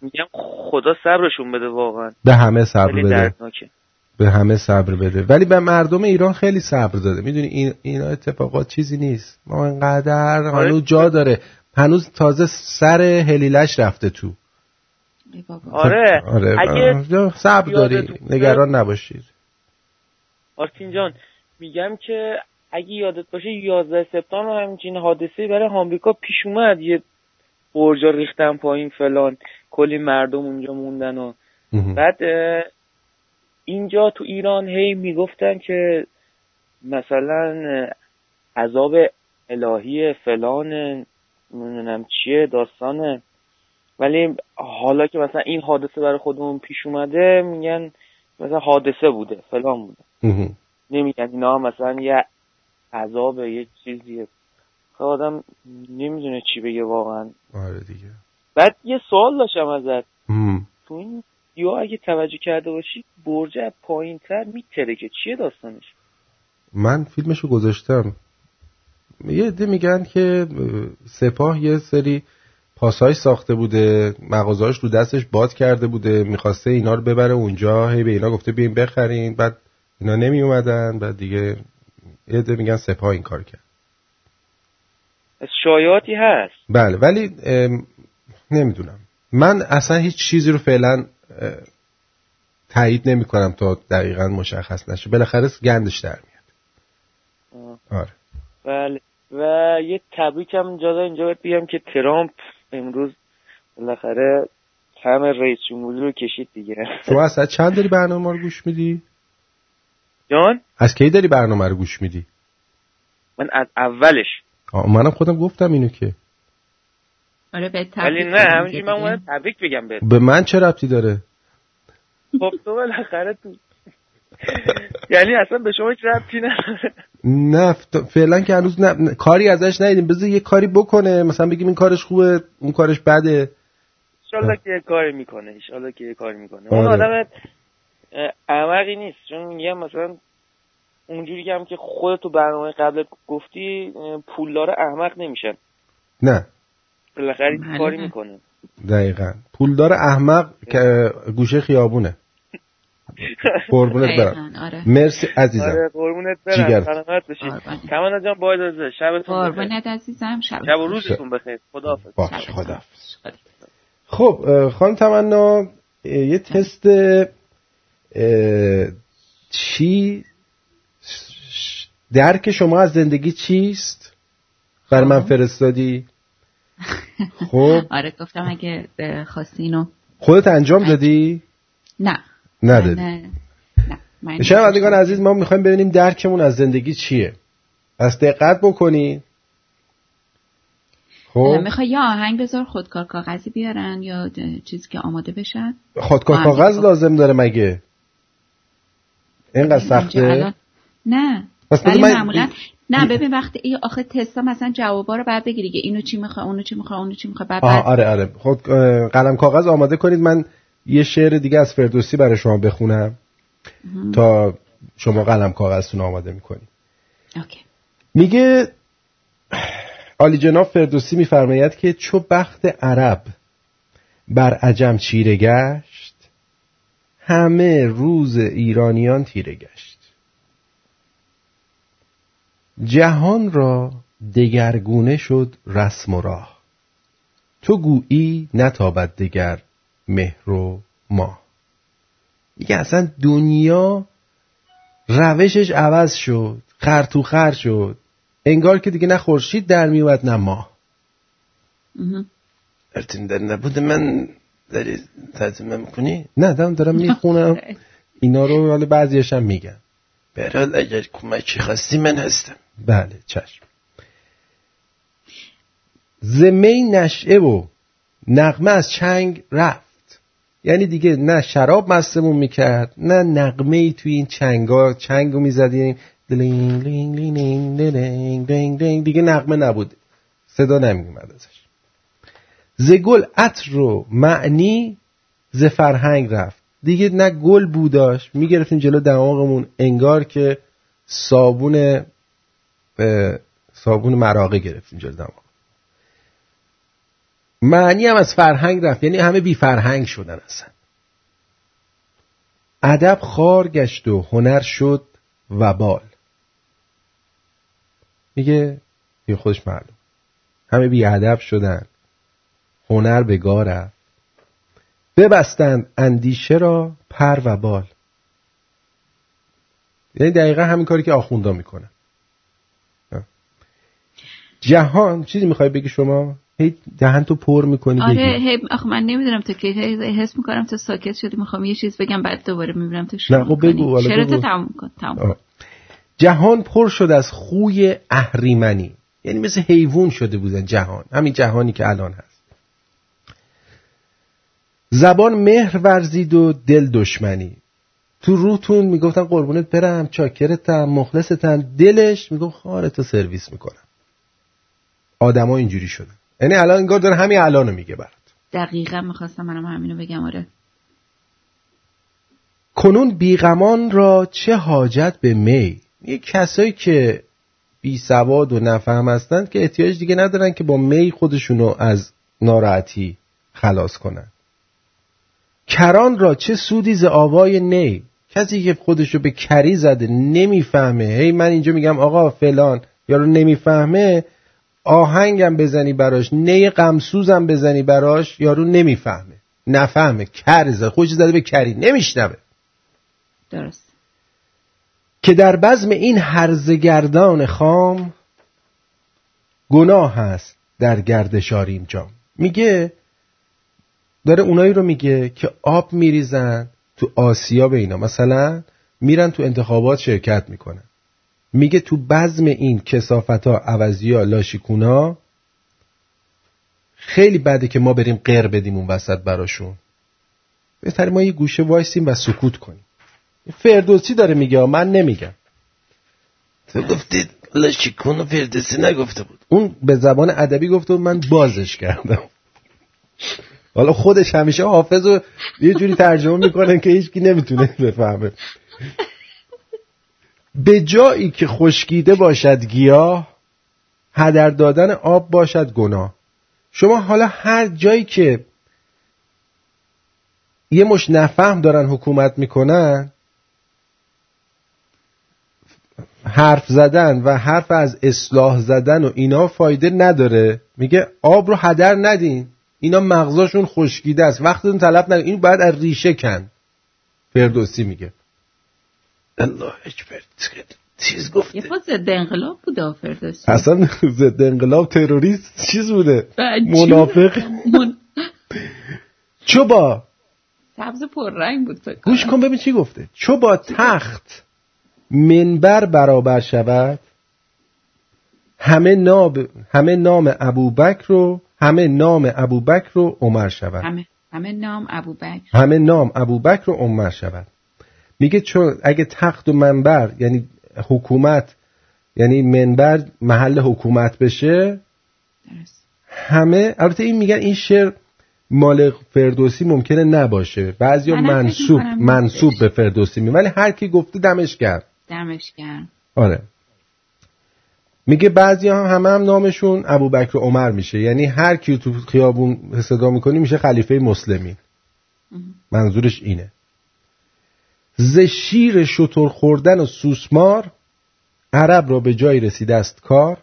میگم خدا صبرشون بده واقعا. به همه صبر بده. دردناکه. به همه صبر بده. ولی به مردم ایران خیلی صبر داده. می‌دونی این اینا اتفاقات چیزی نیست. ما انقدر هنوز جا داره. هنوز تازه سر هلیلش رفته تو. آره. آره اگه آه، صبر داری نگران نباشید. آرتین جان میگم که اگه یادت باشه 11 سپتامبر همچین حادثه برای آمریکا پیش اومد. یه برجا ریختن پایین فلان. کلی مردم اونجا موندن و بعد اینجا تو ایران هی می‌گفتن که مثلا عذاب الهی فلان نمی‌دونم چیه داستانه ولی حالا که مثلا این حادثه برای خودمون پیش اومده میگن مثلا حادثه بوده فلان بوده. نمیگن اینا مثلا یه عذاب یه چیزیه. خب آدم نمی‌دونه چی بگه واقعا. آره دیگه. بعد یه سوال داشتم ازت. تو این یا اگه توجه کرده باشی برج از پایین تر میتره که چیه داستانش؟ من فیلمشو گذاشتم. یه عده میگن که اه، سپاه یه سری پاساژ ساخته بوده مغازهاش رو دستش باد کرده بوده می‌خواسته اینا رو ببره اونجا. هی به اینا گفته بیاین بخرین. بعد اینا نمی اومدن بعد دیگه عده میگن سپاه این کار کرد. شایعاتی هست. بله ولی نمی‌دونم. من اصلا هیچ چیزی رو فعلا تایید نمی کنم تا دقیقا مشخص نشه. بالاخره گندش در میاد. آره. بله. و یه تبریک هم اینجا اینجا باید بگم که ترامپ امروز بالاخره کم رئیس جمهوری رو کشید دیگه. شما اصلا چند داری برنامه رو گوش میدی؟ جان؟ از کی داری برنامه رو گوش میدی؟ من از اولش. منم خودم گفتم اینو که. آره به ولی نه همینجوری من اومدم تبریک بگم بهت. به من چه ربطی داره؟ خب تو بالاخره تو یعنی اصلا به شما هیچ ربطی نداره. نه فعلا که هنوز کاری ازش ندیدیم. بذار یه کاری بکنه. مثلا بگیم این کارش خوبه اون کارش بده. انشالله که یه کاری می‌کنه انشالله که یه کاری می‌کنه. اون آره. آدم احمقی نیست چون میگم مثلا اونجوری که هم که خودت تو برنامه قبل گفتی پولدار احمق نمیشن. نه. بالاخره بله. یه کاری می‌کنه دقیقا. پولدار احمق که گوشه خیابونه. قربونت برم. آره. مرسی عزیزم. آره قربونت جیگر. برم سلامت باشی. کمانا جان با اجازه شبتون بخیر. قربونت عزیزم. شب شب و روزتون بخیر. خداحافظ. باش خدا خب خانم تمنا یه تست چی؟ درک شما از زندگی چیست؟ برای من فرستادی؟ خب. آره گفتم اگه خواستی اینو. خودت انجام دادی؟ نه. ندادی. نه. شنوندگان عزیز ما می‌خوایم ببینیم درکمون از زندگی چیه. پس دقت بکنی. خب. می‌خوای یا آهنگ بذار خودکار کاغذی بیارن یا چیزی که آماده بشن؟ خودکار کاغذ خب. لازم داره مگه؟ اینقدر سخته؟ نه. ولی من- معمولا نه ببین وقتی این آخه تستا مثلا جوابا رو بعد بگیری که اینو چی می‌خوای اونو چی می‌خوای اونو چی می‌خوای بعد, بعد آره آره. خود اه، قلم کاغذ آماده کنید. من یه شعر دیگه از فردوسی برای شما بخونم. مهم. تا شما قلم کاغذتون آماده می‌کنید. اوکی. میگه عالی جناب فردوسی میفرماید که چو بخت عرب بر عجم چیره گشت همه روز ایرانیان تیره گشت. جهان را دگرگونه شد رسم و راه. تو گویی نتابد دگر مهر و ماه. میگه اصلا دنیا روشش عوض شد خر تو خر شد. انگار که دیگه نه خورشید در میومد نه ماه. ارتین در نبود من داری ترجمه می‌کنی؟ نه دارم دارم می‌خونم. اینا رو حالا بعضیش هم میگم برحال اگر کمکی خواستی من هستم. بله چشم. زمی نشعه و نغمه از چنگ رفت. یعنی دیگه نه شراب مستمون می‌کرد نه نغمه ای توی این چنگا چنگو می‌زدیم. دلینگ لینگ لینگ دلینگ دینگ دینگ دیگه نغمه نبود. صدا نمیومد ازش. ز گل عطر و معنی ز فرهنگ رفت. دیگه نه گل بوداش. می‌گرفتیم جلو دماغمون انگار که صابون صابون مراغه گرفتیم جلو دماغ معنی هم از فرهنگ رفت. یعنی همه بی فرهنگ شدن اصلا. ادب خار گشت و هنر شد وبال میگه یه خودش معلوم. همه بی ادب شدن. هنر به گاه رفت ببستند اندیشه را پر و بال. یعنی دقیقا همین کاری که آخوندا می‌کنن. جهان چیزی می‌خوای بگی شما؟ هی دهن تو پر می‌کنی آره هی آخه من نمی‌دونم تو که حس می‌کنم تو ساکت شدی می‌خوام یه چیز بگم بعد دوباره می‌بینم تو شروع نه، خب بگو، چرا. تو تموم کن تموم. جهان پر شد از خوی اهریمنی. یعنی مثل حیوان شده بودن جهان همین جهانی که الان هست. زبان مهر ورزید و دل دشمنی. تو روتون می‌گفتن قربونت برم چاکرتم مخلصتم. دلش می‌گفت خارتو سرویس می‌کنم. آدما اینجوری شدن. یعنی الان انگار داره همین الانو میگه برات. دقیقا می‌خواستم منم همینو بگم آره. کنون بیغمان را چه حاجت به می؟ یه کسایی که بی سواد و نفهم هستند که احتیاج دیگه ندارن که با می خودشونو از ناراحتی خلاص کنن. کران را چه سودی ز آوای نی؟ کسی که خودشو به کری زده نمی‌فهمه. هی من اینجا میگم آقا فلان یارو نمی‌فهمه آهنگم بزنی براش نی غمسوزم بزنی براش یارو نمی‌فهمه. نفهمه. کر زده. خودش زده به کری. نمیشنوه. درست. که در بزم این هرزگردان خام گناه هست در گردشار اینجا میگه داره اونایی رو میگه که آب میریزن تو آسیا به اینا. مثلا میرن تو انتخابات شرکت می‌کنن. میگه تو بزم این کسافت ها عوضی ها لاشیکونا خیلی بده که ما بریم غیر بدیم اون وسط براشون. بهتر ما یه گوشه وایسیم و سکوت کنیم. فردوسی داره میگه من نمیگم. تو گفتید لشکون و فردوسی نگفته بود. اون به زبان ادبی گفته بود من بازش کردم. حالا خودش همیشه حافظ رو یه جوری ترجمه می‌کنه که هیچکی نمی‌تونه بفهمه. به جایی که خشکیده باشد گیاه هدر دادن آب باشد گناه. شما حالا هر جایی که یه مش نفهم دارن حکومت می‌کنن حرف زدن و حرف از اصلاح زدن و اینا فایده نداره. میگه آب رو هدر ندین. اینا مغزاشون خشکیده است. وقتتون طلب نکنین این باید از ریشه کن. فردوسی میگه. الله اکبر. چیز گفته. یه خود ضد انقلاب بود فردوسی. اصلا ضد انقلاب تروریست چیز بوده. منافق. من... چو با؟ سبز پررنگ بود فکر گوش کن ببین چی گفته. چو با تخت منبر برابر شود همه نام همه نام ابوبکر رو همه نام ابوبکر رو عمر شود. همه همه نام ابوبکر همه نام ابوبکر رو عمر شود. میگه چون اگه تخت و منبر یعنی حکومت یعنی منبر محل حکومت بشه همه البته این میگن این شعر مال فردوسی ممکنه نباشه. بعضی ها منصوب منصوب به فردوسی می ولی هر کی گفته دمش کرد دمش گرم. آره. میگه بعضی هم همه هم نامشون ابوبکر عمر میشه. یعنی هر کی تو خیابون صدا می‌کنی میشه خلیفه مسلمین. منظورش اینه. ز شیر شتر خوردن و سوسمار عرب را به جایی رسیده است کار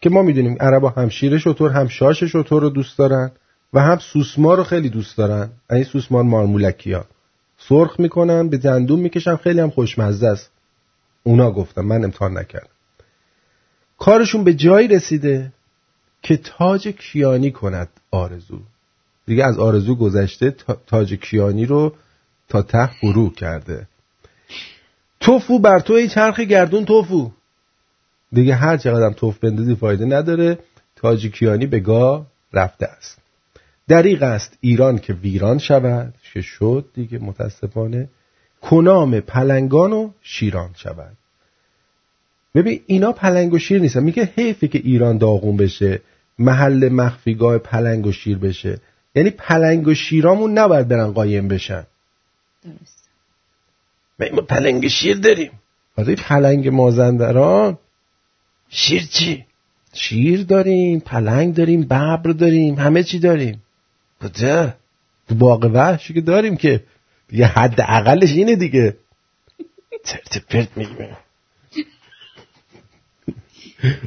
که ما می‌دونیم عربا هم شیر شتر هم شاش شتر رو دوست دارن و هم سوسمار رو خیلی دوست دارن. این سوسمار مارمولکی ها سرخ می‌کنن به دندون می‌کشن خیلی هم خوشمزه است. اونا گفتم من امتحان نکردم. کارشون به جایی رسیده که تاج کیانی کند آرزو. دیگه از آرزو گذشته تاج کیانی رو تا ته فرو کرده. توفو بر تو ای چرخ گردون توفو. دیگه هر چقدر توف بندازی فایده نداره. تاج کیانی به گاه رفته است. دریغ است ایران که ویران شود که شد دیگه متاسفانه. کنام پلنگان و شیران شود. ببین اینا پلنگ و شیر نیستن. میگه حیفه که ایران داغون بشه محل مخفیگاه پلنگ و شیر بشه. یعنی پلنگ و شیرامون نباید برن قایم بشن. درست. ما پلنگ شیر داریم. آره پلنگ مازندران. شیر چی؟ شیر داریم پلنگ داریم ببر داریم همه چی داریم. کجا؟ تو باغ وحشی که داریم که دیگه حد اقلش اینه دیگه. چرت پرت میگم.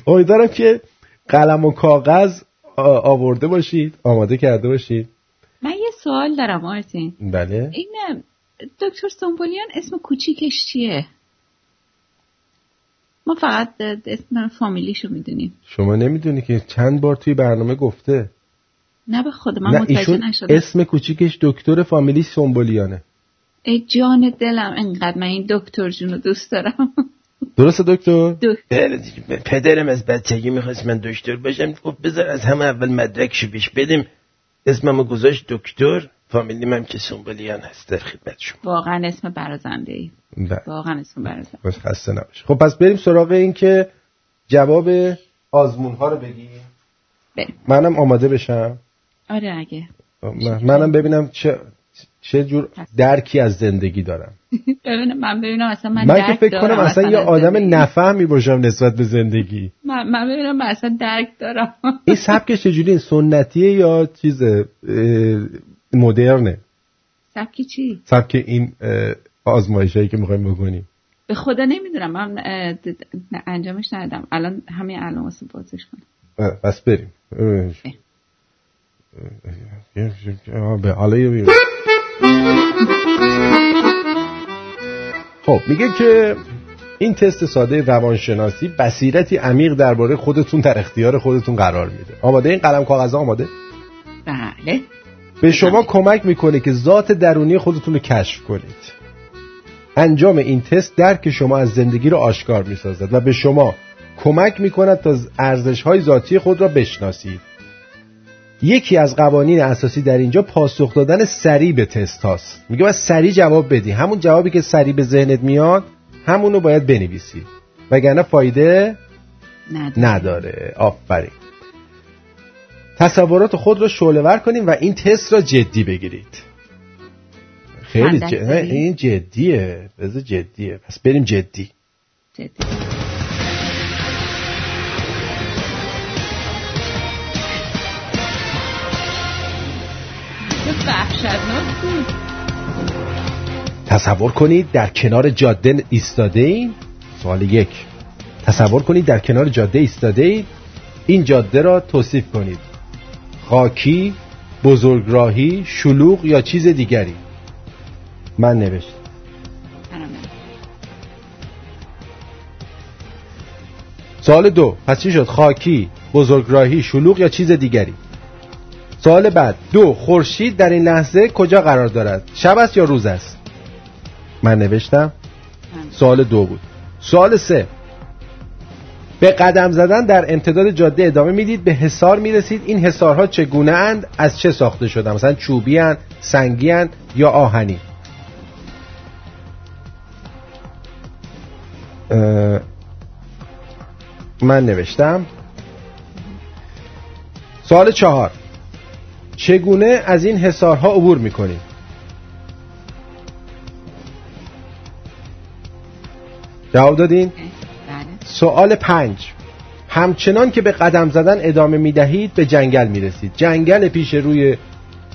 امیدوارم که قلم و کاغذ آورده باشید آماده کرده باشید. من یه سوال دارم آرتین. بله. این دکتر سنبولیان اسم کوچیکش چیه؟ ما فقط اسم فامیلیشو می‌دونیم. شما نمی‌دونی که چند بار توی برنامه گفته. نه به خود من متوجه نشدم. اسم کوچیکش دکتر فامیلی سنبولیانه ای جان دلم انقدر من این دکتر جونو دوست دارم. درسته دکتر؟ پدرم از بچگی می‌خواست من دکتر باشم. گفت بذار از همه اول مدرکشو بیش بدیم. اسممو گذاشت دکتر. فامیلی من که سنبولیان هست در خدمت شما. واقعا اسم برازنده ای واقعا اسم برازنده بس خسته نباشه خب پس بریم سراغ این که جواب آزمون ها رو بگیم. بریم. منم آماده بشم. آره اگه. منم ببینم چه چه جور درکی از زندگی دارم. من ببینم اصلا من, من که فکر کنم اصلا یه آدم نفهمی باشم نسبت به زندگی من, من ببینم من اصلا درک دارم این سبکش چجوری سنتیه یا چیز مدرنه سبکی چی؟ سبک این آزمایش هایی که می‌خوایم بکنیم به خدا نمی‌دونم من انجامش ندادم الان همین الان واسه بازش کنم بس بریم به خب میگه که این تست ساده روانشناسی بصیرتی عمیق درباره خودتون در اختیار خودتون قرار میده. آماده این قلم کاغذ آماده؟ بله. به شما کمک می‌کنه که ذات درونی خودتون رو کشف کنید. انجام این تست درک شما از زندگی رو آشکار می‌سازد و به شما کمک می‌کند تا ارزش های ذاتی خود را بشناسید. یکی از قوانین اساسی در اینجا پاسخ دادن سریع به تست هاست. میگه باید سریع جواب بدی. همون جوابی که سریع به ذهنت میاد همونو باید بنویسی. وگرنه فایده نداره, نداره. آفرین. تصورات خود را شعله ور کنیم و این تست را جدی بگیرید. خیلی چند ج... درصدی؟ این جدیه. بذار جدیه. پس بریم جدی. جدی. وحشتناک بود. تصور کنید در کنار جاده ایستاده این سوال یک. تصور کنید در کنار جاده ایستاده اید این جاده را توصیف کنید. خاکی بزرگراهی شلوغ یا چیز دیگری. من نوشت سوال دو. پس چی شد؟ خاکی بزرگراهی شلوغ یا چیز دیگری؟ سوال بعد. دو خورشید در این لحظه کجا قرار دارد؟ شب است یا روز است؟ من نوشتم. سوال دو بود. سوال سه. به قدم زدن در امتداد جاده ادامه می‌دید به حصار می‌رسید. این حصارها چگونه اند؟ از چه ساخته شدن مثلا چوبی اند سنگی اند یا آهنی؟ اه، من نوشتم. سوال چهار. چگونه از این حصارها عبور می‌کنید جواب دادین؟ سوال پنج. همچنان که به قدم زدن ادامه می‌دهید به جنگل می‌رسید. جنگل پیش روی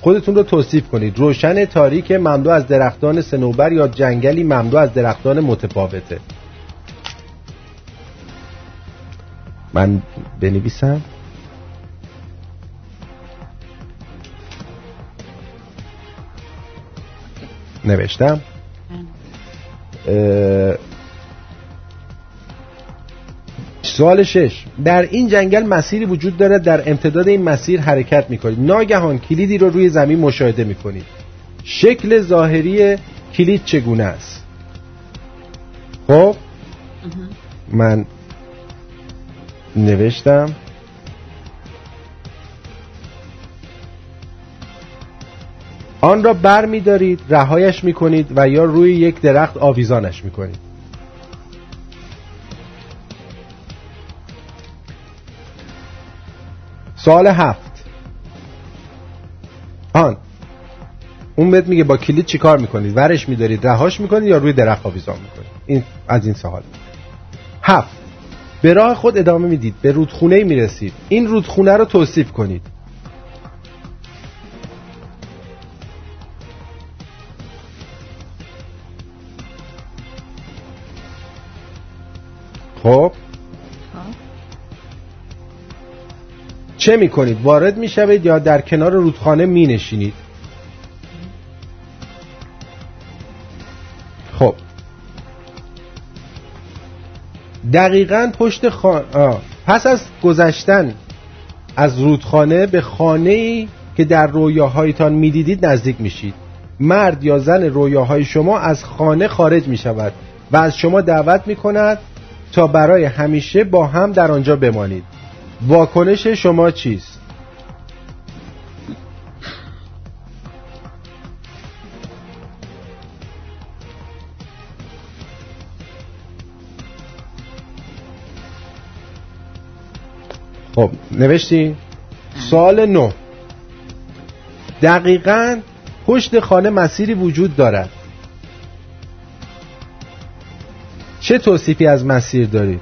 خودتون رو توصیف کنید. روشن تاریک مملو از درختان سنوبر یا جنگلی مملو از درختان متفاوته. من بنویسم. نوشتم. سوال شش. در این جنگل مسیری وجود دارد. در امتداد این مسیر حرکت می‌کنید. ناگهان کلیدی رو روی زمین مشاهده می‌کنید. شکل ظاهری کلید چگونه است؟ خب من نوشتم. آن را بر می دارید رهایش می کنید و یا روی یک درخت آویزانش می کنید سوال هفت. آن. اون بهت میگه با کلید چی کار می‌کنید ورش میدارید رهاش می‌کنید یا روی درخت آویزان می‌کنید؟ این از این سوال. هفت. به راه خود ادامه می‌دید به رودخونه می‌رسید. این رودخونه رو توصیف کنید. خب؟ چه می‌کنید؟ وارد می‌شوید یا در کنار رودخانه مینشینید؟ خب. دقیقا پشت خان... آه. پس از گذشتن از رودخانه به خانه ای که در رویاهایتان می‌دیدید نزدیک میشید. مرد یا زن رویاهای شما از خانه خارج می شود و از شما دعوت می کند تا برای همیشه با هم در آنجا بمانید واکنش شما چیست؟ خب نوشتی؟ سوال نو دقیقا پشت خانه مسیری وجود دارد چه توصیفی از مسیر دارید؟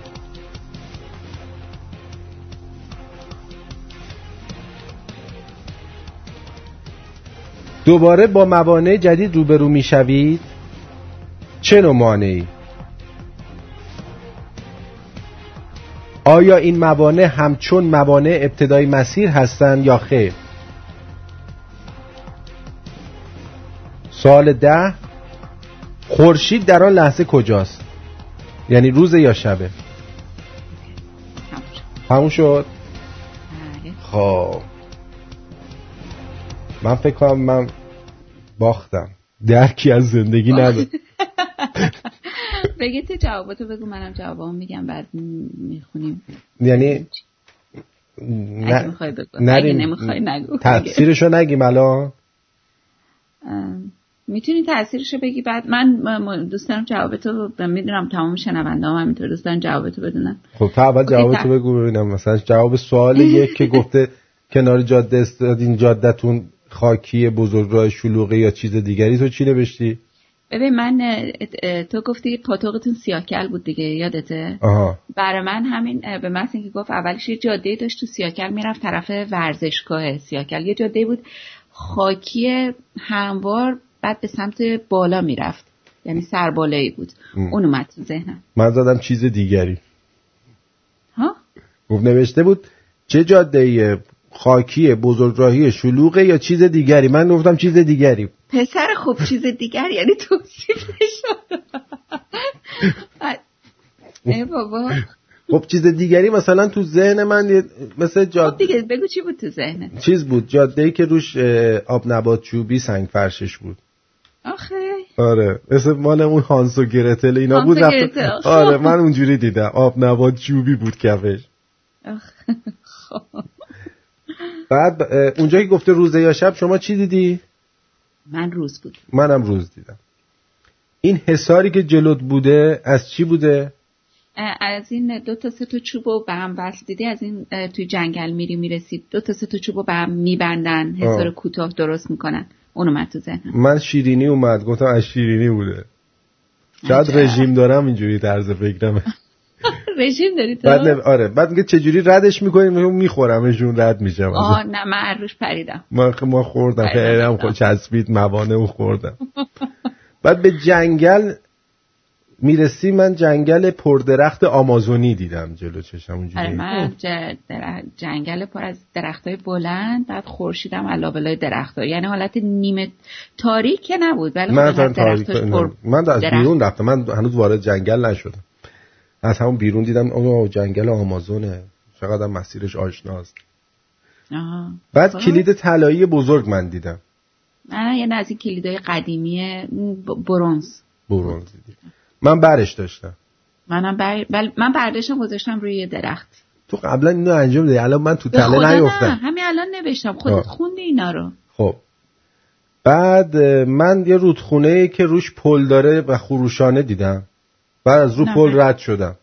دوباره با موانع جدید روبرو می شوید چه نوع مانعی؟ آیا این موانع همچون موانع ابتدای مسیر هستند یا خیر؟ سوال ده خورشید در آن لحظه کجاست؟ یعنی روز یا شبه؟ همون شد؟ خب. من فکر کنم من باختم. درکی از زندگی ندارم. بگی تو جواباتو بگو منم جوابامو میگم بعد می‌خونیم. یعنی اگه نمی‌خوای نگو. تفسیرشو نگیم الان. می‌تونی تاثیرشو بگی؟ بعد من دوست دارم جوابتو می‌دونم تمام شنونده هم همینطور دوست دارم جوابتو بدونم خب تا اول جوابتو بگو ببینم مثلا جواب سوال یک که گفته کنار جاده استادین جادهتون خاکی بزرگراه شلوغه یا چیز دیگری. تو چی نوشتی؟ ببین من تو گفتی پاتوقتون سیاکل بود دیگه یادته؟ آها. برای من همین به مثل اینکه گفت اولش یه جاده داشت تو سیاکل می‌رفت طرف ورزشگاه سیاکل. یه جاده بود خاکی هموار بعد به سمت بالا می‌رفت. یعنی سربالایی بود. اون اومد تو ذهنم. من زدم چیز دیگری. ها؟ گفت نوشته بود چه جاده خاکی بزرگراهی شلوغه یا چیز دیگری؟ من گفتم چیز دیگری. پسر خوب چیز دیگری یعنی توصیف شد. ای بابا. خب چیز دیگری مثلا تو ذهن من مثل جاده خب دیگه بگو چی بود تو ذهنه چیز بود جاده ای که روش آب نبات چوبی سنگ فرشش بود. آخه. آره مثل مال اون هانس و گرتل اینا بود آره من اونجوری دیدم. آب نبات چوبی بود کفش. خب بعد اونجا که گفته روزه یا شب شما چی دیدی؟ من روز بود. منم روز دیدم. این حساری که جلوت بوده از چی بوده؟ از این دو تا سه تا چوب رو به هم وصل دیدی از این توی جنگل میری می‌رسید دو تا سه تا چوب رو به هم میبندن حسار کوتاه درست می‌کنن. اون اومد تو ذهنم. من شیرینی اومد گفتم از شیرینی بوده. شاید رژیم دارم اینجوری طرز فکرمه رژیم داری تو؟ بعد آره بعد میگه چجوری ردش می‌کنیم میخورمشون رد میشم آه نه من روش پریدم. من ما خوردم پریدم خود چسبید موانه و خوردم. بعد به جنگل می‌رسی من جنگل پردرخت آمازونی دیدم جلو چشم اونجوری. آره من جنگل پر از درخت های بلند بعد خورشیدم علابلای درخت ها. یعنی حالت نیمه تاریک که نبود ولی من تاریک پر... من از بیرون رفتم. من هنوز وارد جنگل نشدم. از همون بیرون دیدم اون جنگل آمازونه. چقدر مسیرش آشناست. بعد کلید طلایی بزرگ من دیدم. من یه از این کلیدای قدیمی برونز. برونز من برش داشتم. منم بر... بل... من برداشتم گذاشتم روی یه درخت. تو قبلا اینو انجام دادی الان من تو تله نیفتم. همین الان نوشتم. خودت خوندی اینا رو. خب. بعد من یه رودخونه که روش پل داره و خروشانه دیدم بعد از رو پل رد شدم.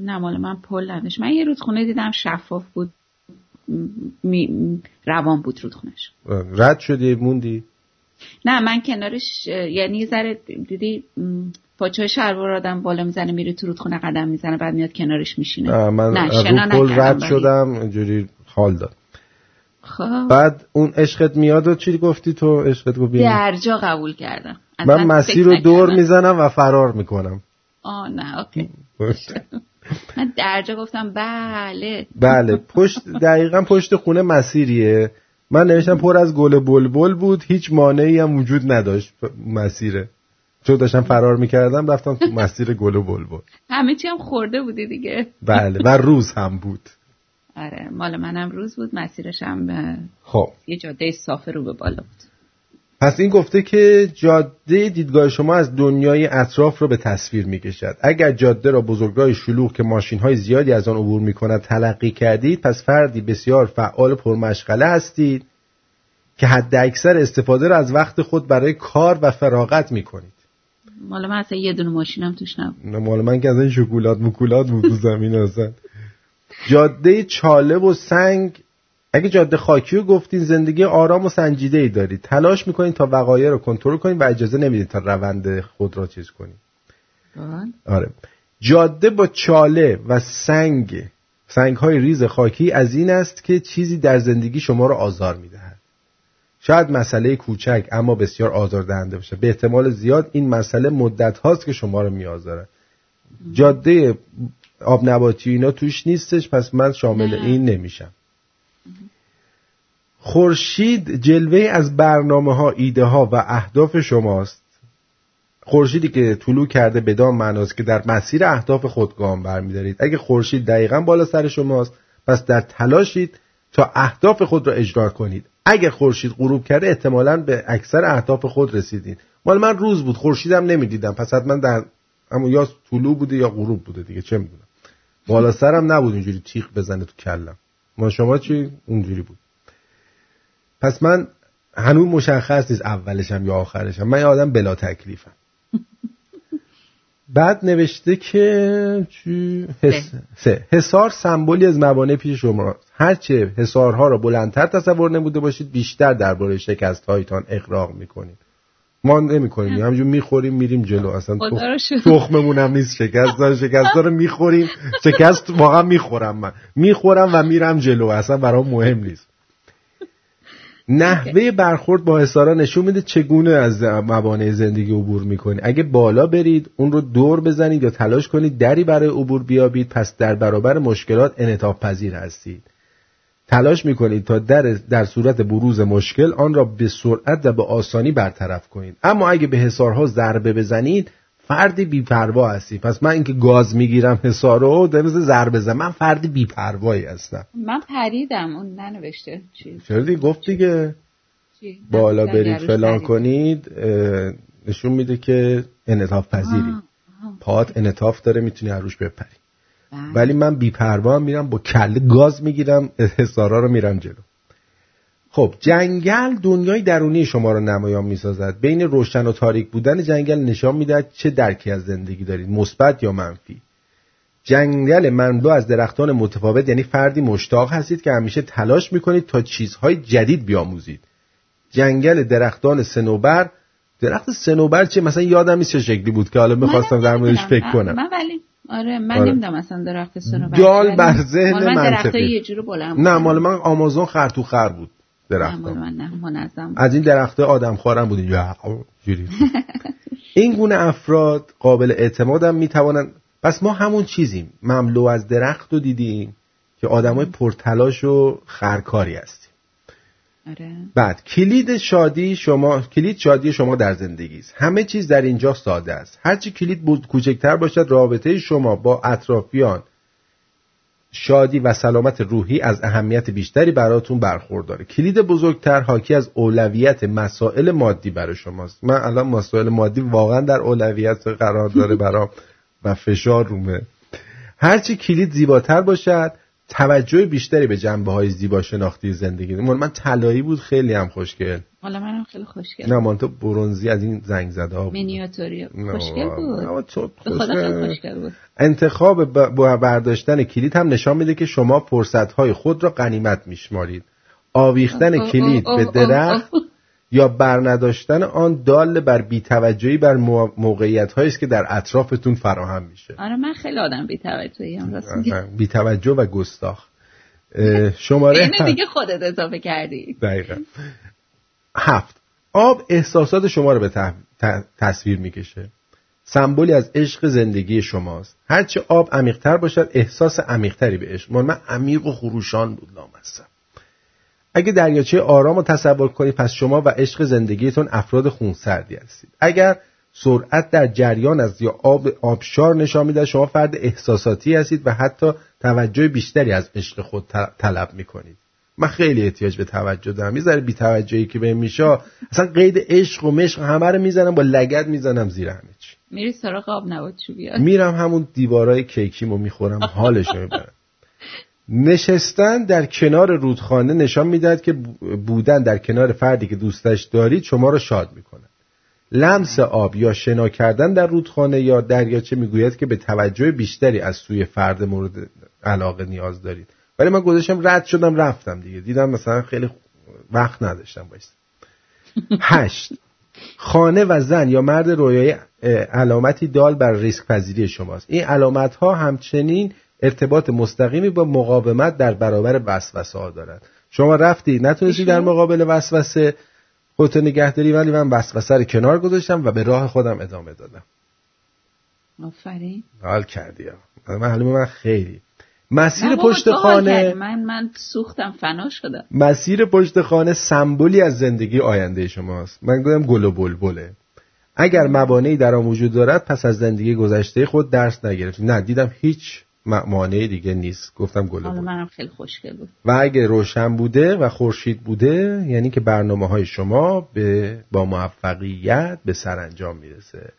نه مال من پل نداشت. من یه رودخونه دیدم شفاف بود. می... روان بود رودخونش رد شدی موندی؟ نه من کنارش یعنی یه ذره دیدی پاچه شلوار آدم بالا می‌زنه میره تو رودخونه قدم می‌زنه بعد میاد کنارش میشینه. نه من نه رو پل رد شدم اینجوری حال داد. خب. بعد اون عشقت میاد و چی گفتی تو؟ عشقت گفت درجا قبول کردم. من مسیر رو دور می‌زنم و فرار می‌کنم. آه نه اوکی. من درجا گفتم بله. بله پشت دقیقا پشت خونه مسیریه. من نوشتم پر از گل بلبل بود هیچ مانعی هم وجود نداشت مسیره. چون داشتم فرار می‌کردم رفتم تو مسیر گل و بلبل. همه چی هم خورده بودی دیگه. بله و روز هم بود. آره مال منم روز بود مسیرش هم خب. یه جاده صاف رو به بالا بود. پس این گفته که جاده دیدگاه شما از دنیای اطراف رو به تصویر می‌کشد. اگر جاده را بزرگراه شلوغ که ماشین های زیادی از آن عبور می‌کند تلقی کردید پس فردی بسیار فعال پرمشغله هستید که حد اکثر استفاده را از وقت خود برای کار و فراغت می‌کنید. مال من اصلا یه دونه ماشینم توش نبود. مال من که از این شکولات مکولات بود تو زمین اصلا. جاده چاله و سنگ اگه جاده خاکی رو گفتین زندگی آرام و سنجیده ای دارید. تلاش می‌کنید تا وقایع رو کنترل کنید و اجازه نمی‌دید تا روند خود را چیز کنید آره. جاده با چاله و سنگ سنگ های ریز خاکی از این است که چیزی در زندگی شما رو آزار می‌دهد. شاید مسئله کوچک اما بسیار آزاردهنده باشه. به احتمال زیاد این مسئله مدت هاست که شما رو میآزاره. جاده آب نباتی اینا توش نیستش پس من شامل این نمیشم. خورشید جلوه از برنامه ها ایده ها و اهداف شماست. خورشیدی که طلوع کرده بدان معناست که در مسیر اهداف خود گام برمیدارید. اگه خورشید دقیقا بالا سر شماست پس در تلاشید تا اهداف خود را اجرا کنید. اگر خورشید غروب کرده احتمالا به اکثر اهداف خود رسیدید مال من روز بود خورشیدم نمی‌دیدم. پس حتما در اما یا طلوع بوده یا غروب بوده دیگه چه می‌دونم. بالا سرم نبود اینجوری تیغ بزنه تو کلم. ما شما چی؟ اونجوری بود. پس من هنوز مشخص نیست اولشم یا آخرشم. من یه آدم بلا تکلیفم. بعد نوشته که چی؟ حس... سه. حسار سمبولی از موانع پیش شما هرچه حسارها را بلندتر تصور نموده باشید بیشتر درباره شکست هایتان اقراق می‌کنید. ما نمی کنیم همینجور می‌خوریم میریم جلو. اصلا تخممون هم نیست شکست. داره شکست داره می‌خوریم. شکست واقعا می‌خورم من. می‌خورم و میرم جلو. اصلا برام مهم نیست. نحوه برخورد با حسارا نشون میده چگونه از موانع زندگی عبور می‌کنید اگه بالا برید اون رو دور بزنید یا تلاش کنید دری برای عبور بیابید پس در برابر مشکلات انعطاف پذیر هستید. تلاش می‌کنید تا در, در صورت بروز مشکل آن را به سرعت و به آسانی برطرف کنید. اما اگه به حسارها ضربه بزنید فردی بیپروا هستی. پس من اینکه گاز می‌گیرم حسار رو در مثل ضربه زن من فردی بیپروایی هستم. من پریدم اون ننوشته چی چرا دیگه گفت دیگه. بالا برید فلان کنید نشون میده که انعطاف پذیری. پات انعطاف داره می‌تونی عروش بپری. ولی من بیپروا میرم با کله گاز می‌گیرم حسارا رو میرم جلو. خب جنگل دنیای درونی شما رو نمایان می‌سازد. بین روشن و تاریک بودن جنگل نشان می‌دهد چه درکی از زندگی دارید مثبت یا منفی. جنگل منبع از درختان متفاوت یعنی فردی مشتاق هستید که همیشه تلاش می‌کنید تا چیزهای جدید بیاموزید. جنگل درختان سنوبر درخت سنوبر چه؟ مثلا یادم نیست چه شکلی بود که حالا می‌خواستم در موردش فکر کنم. من ولی آره من آره. نمی‌دونم اصلا درخت سنوبر جال بر ذهن منطقی یه جور بلند نه مال من آمازون خر تو خر بود. درخت. از این درخت آدم خورم بود جوری. این گونه افراد قابل اعتمادم می‌توانند. پس ما همون چیزیم. مملو از درخت رو دیدیم که آدمای پرتلاش و خرکاری هستیم. آره. بعد کلید شادی شما کلید شادی شما در زندگی است. همه چیز در اینجا ساده است. هرچی کلید بود کوچکتر باشد رابطه شما با اطرافیان شادی و سلامت روحی از اهمیت بیشتری براتون برخورداره. کلید بزرگتر حاکی از اولویت مسائل مادی برای شماست. من الان مسائل مادی واقعا در اولویت قرار داره برام و فشار رومه. هرچی کلید زیباتر باشد توجه بیشتری به جنبه های زیبا شناختی زندگی. مال من طلایی بود خیلی هم خوشگل. حالا منم خیلی خوشگل. نه من تو برونزی از این زنگ زده ها بود. مینیاتوری. خوشگل بود؟ خوشگل. خوشگل بود. انتخاب با برداشتن کلید هم نشان میده که شما فرصت های خود را غنیمت میشمارید. آویختن کلید به درخت یا برنداشتن آن دال بر بیتوجهی بر موقعیت است که در اطرافتون فراهم میشه. آره من خیلی آدم بیتوجهی هم راست بیتوجه و گستاخ. شماره اینه دیگه خودت اضافه کردی. دقیقا. هفت. آب احساسات شما رو به تصویر می‌کشه. سمبولی از عشق زندگی شماست. هرچه آب عمیقتر باشد احساس عمیقتری به عشق. من عمیق و خروشان بود لامصب اگه دریاچه آرام رو تصور کنید پس شما و عشق زندگیتون افراد خونسردی هستید. اگر سرعت در جریان از یا آب آبشار نشان میده شما فرد احساساتی هستید و حتی توجه بیشتری از عشق خود طلب می‌کنید. من خیلی احتیاج به توجه دارم. یه ذره بی توجهی که به میشه اصلا قید عشق و مشق همه رو می‌زنم با لگد می‌زنم زیر همه چی. میری سراغ آب نبات بیاد میرم همون دیوارای کیکیمو می‌خورم حالش رو می‌برم. نشستن در کنار رودخانه نشان می‌دهد که بودن در کنار فردی که دوستش دارید شما را شاد می‌کنه لمس آب یا شنا کردن در رودخانه یا دریاچه می‌گوید که به توجه بیشتری از سوی فرد مورد علاقه نیاز دارید. ولی من گذاشتم رد شدم رفتم دیگه. دیدم مثلا خیلی وقت نداشتم بایست هشت. خانه و زن یا مرد رویایی علامتی دال بر ریسک پذیری شماست. این علامت ها همچنین ارتباط مستقیمی با مقاومت در برابر وسوسه ها دارد. شما رفتی نتونستی در مقابل وسوسه خودتو نگهداری ولی من وسوسه رو کنار گذاشتم و به راه خودم ادامه دادم. آفرین. حال کردی معلومه من خیلی. مسیر پشت خانه من من سوختم فنا شدم. مسیر پشت خانه سمبولی از زندگی آینده شماست. من گفتم گل و بلبله. اگر مبانعی در آن وجود دارد پس از زندگی گذشته خود درس نگرفت نه دیدم هیچ مانع دیگه نیست. گفتم گل بود. منم خیلی خوشگل بود. و اگه روشن بوده و خورشید بوده یعنی که برنامه های شما به با موفقیت به سرانجام می‌رسه.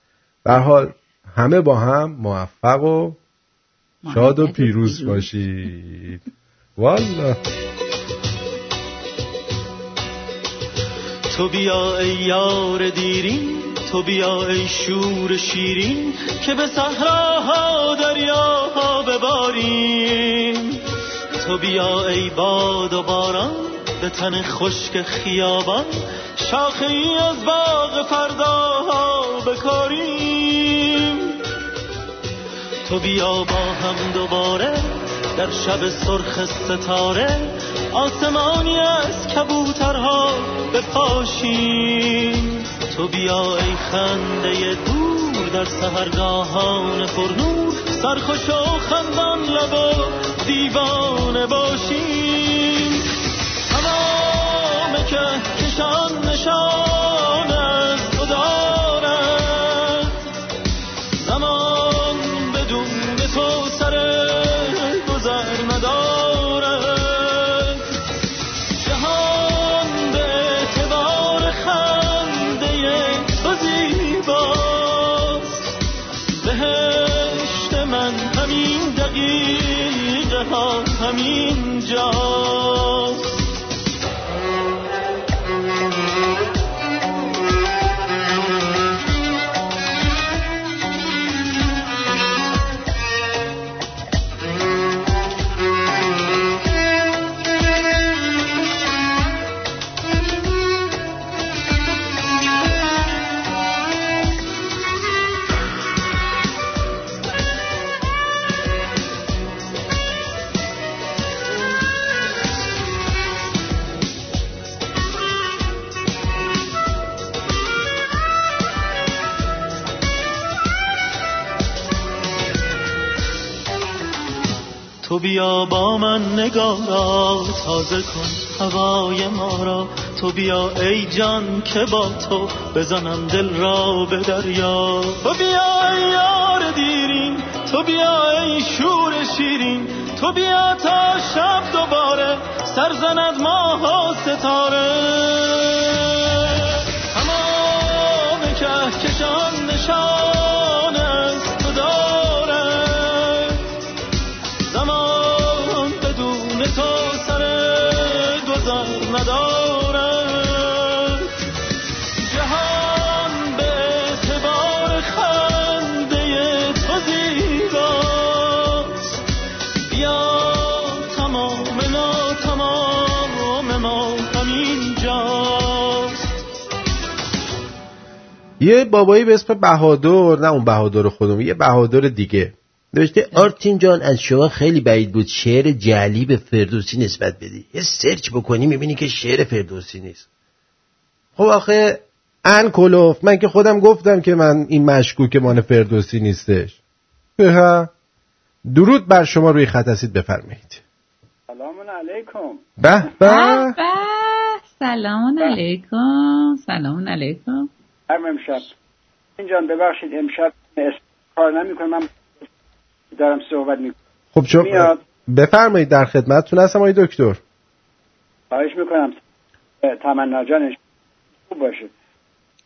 به حال همه با هم موفق و شاد و پیروز. باشید. والا. تو بیا ای یار دیرین. تو بیا ای شور شیرین که به صحراها دریاها بباریم. تو بیا ای باد و باران به تن خشک خیابان شاخه ای از باغ فرداها بکاریم. تو بیا با هم دوباره در شب سرخ ستاره آسمانی از کبوترها بپاشیم. تو بیا ای خنده دور در سهرگاهان پرنور سرخوش و خندان لب دیوانه باشیم بیا با من نگارا تازه کن هوای ما را. تو بیا ای جان که با تو بزنم دل را به دریا. تو بیا ای یار دیرین تو بیا ای شور شیرین. تو بیا تا شب دوباره سرزند ماه و ستاره. تمام کهکشان نشان یه بابایی به اسم بهادر نه اون بهادر خودم یه بهادر دیگه. نوشته آرتین جان از شما خیلی بعید بود شعر جعلی به فردوسی نسبت بدی. یه سرچ بکنی می‌بینی که شعر فردوسی نیست. خب آخه ان کلوف من که خودم گفتم که من این مشکوک مان فردوسی نیستش. ها. درود بر شما روی خط هستید بفرمایید. سلام علیکم. به به. سلام علیکم. سلام علیکم. هم امشب. اینجان ببخشید امشب کار نمی کنم من دارم صحبت می خب میاد. بفرمایید در خدمتتون هستم آقای دکتر. خواهش می‌کنم. تمنا جانش خوب باشه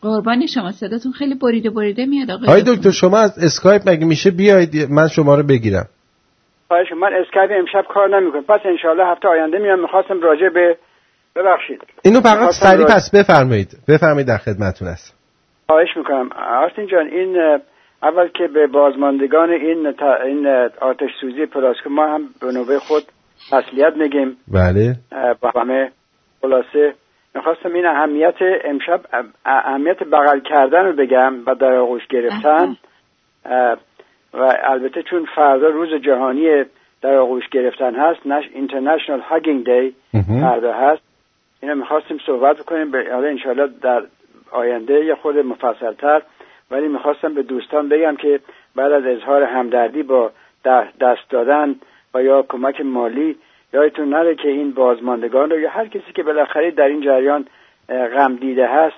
قربان شما صداتون خیلی بریده بریده میاد آقای آقای دکتر. شما از اسکایپ مگه میشه بیاید؟ من شما رو بگیرم. خواهش من اسکایپ امشب کار نمی کنم پس انشاءالله هفته آینده میام. می‌خواستم راجع به ببخشید. اینو فقط سریع پس بفرمایید. بفرمایید در خدمتتون هست خواهش می‌کنم. آرتین جان این اول که به بازماندگان این تا- این آتش سوزی پلاسکو ما هم به نوبه خود تسلیت میگیم. بله. با همه خلاصه. می‌خواستم این اهمیت امشب اه، اهمیت بغل کردن رو بگم و در آغوش گرفتن. و البته چون فردا روز جهانی در آغوش گرفتن هست نش اینترنشنال هاگینگ دی فردا هست. اینو می‌خواستیم صحبت کنیم. به حالا انشاءالله در آینده یه خود مفصلتر ولی می‌خواستم به دوستان بگم که بعد از اظهار همدردی با دست دادن و یا کمک مالی یادتون نره که این بازماندگان رو یا هر کسی که بالاخره در این جریان غم دیده هست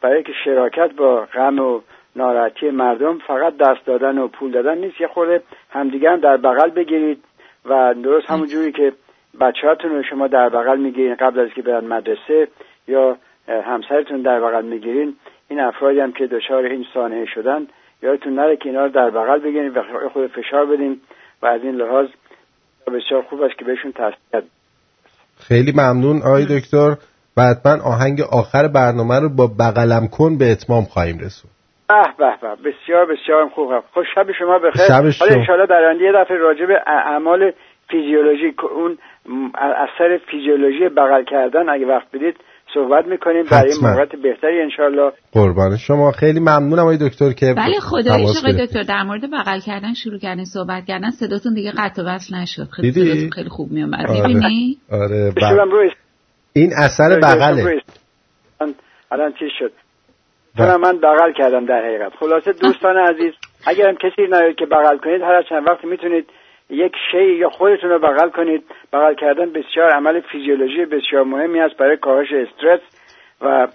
برای که شراکت با غم و ناراحتی مردم فقط دست دادن و پول دادن نیست. یه خورده همدیگه هم در بغل بگیرید و درست همون جوری که بچه‌هاتون رو شما در بغل می‌گیرین قبل از که برن مدرسه یا همسرتون در بغل می‌گیرین. این افرادی هم که دچار این سانحه شدن یادتون نره که اینا رو در بغل بگیرین و خود فشار بدین و از این لحاظ بسیار خوب است که بهشون تسلیت خیلی ممنون آقای دکتر. و حتما آهنگ آخر برنامه رو با بغلم کن به اتمام خواهیم رسون. به به به بسیار بسیار خوب. خوش شب شما بخیر. شب شما. حالا انشاءالله در آینده یه دفعه راجع به اعمال فیزیولوژی اون اثر فیزیولوژی بغل کردن اگه وقت بدید صحبت می‌کنیم برای. موقعیت بهتری انشاءالله. قربان شما. خیلی ممنونم آقای دکتر که بله خدایش تماس آقای. دکتر. در مورد بغل کردن شروع کردن صحبت کردن. صداتون دیگه قطع و وصل نشد. خیلی خیلی خوب میومد آره. می‌بینی؟ آره ب- بشورم روی این اثر بغله. الان- چی شد؟ چون من بغل کردم در حقیقت. خلاصه دوستان عزیز اگر هم کسی ندارید که بغل کنید هر چند وقت می‌تونید یک شی یا خودتون رو بغل کنید. بغل کردن بسیار عمل فیزیولوژی بسیار مهمی است برای کاهش استرس و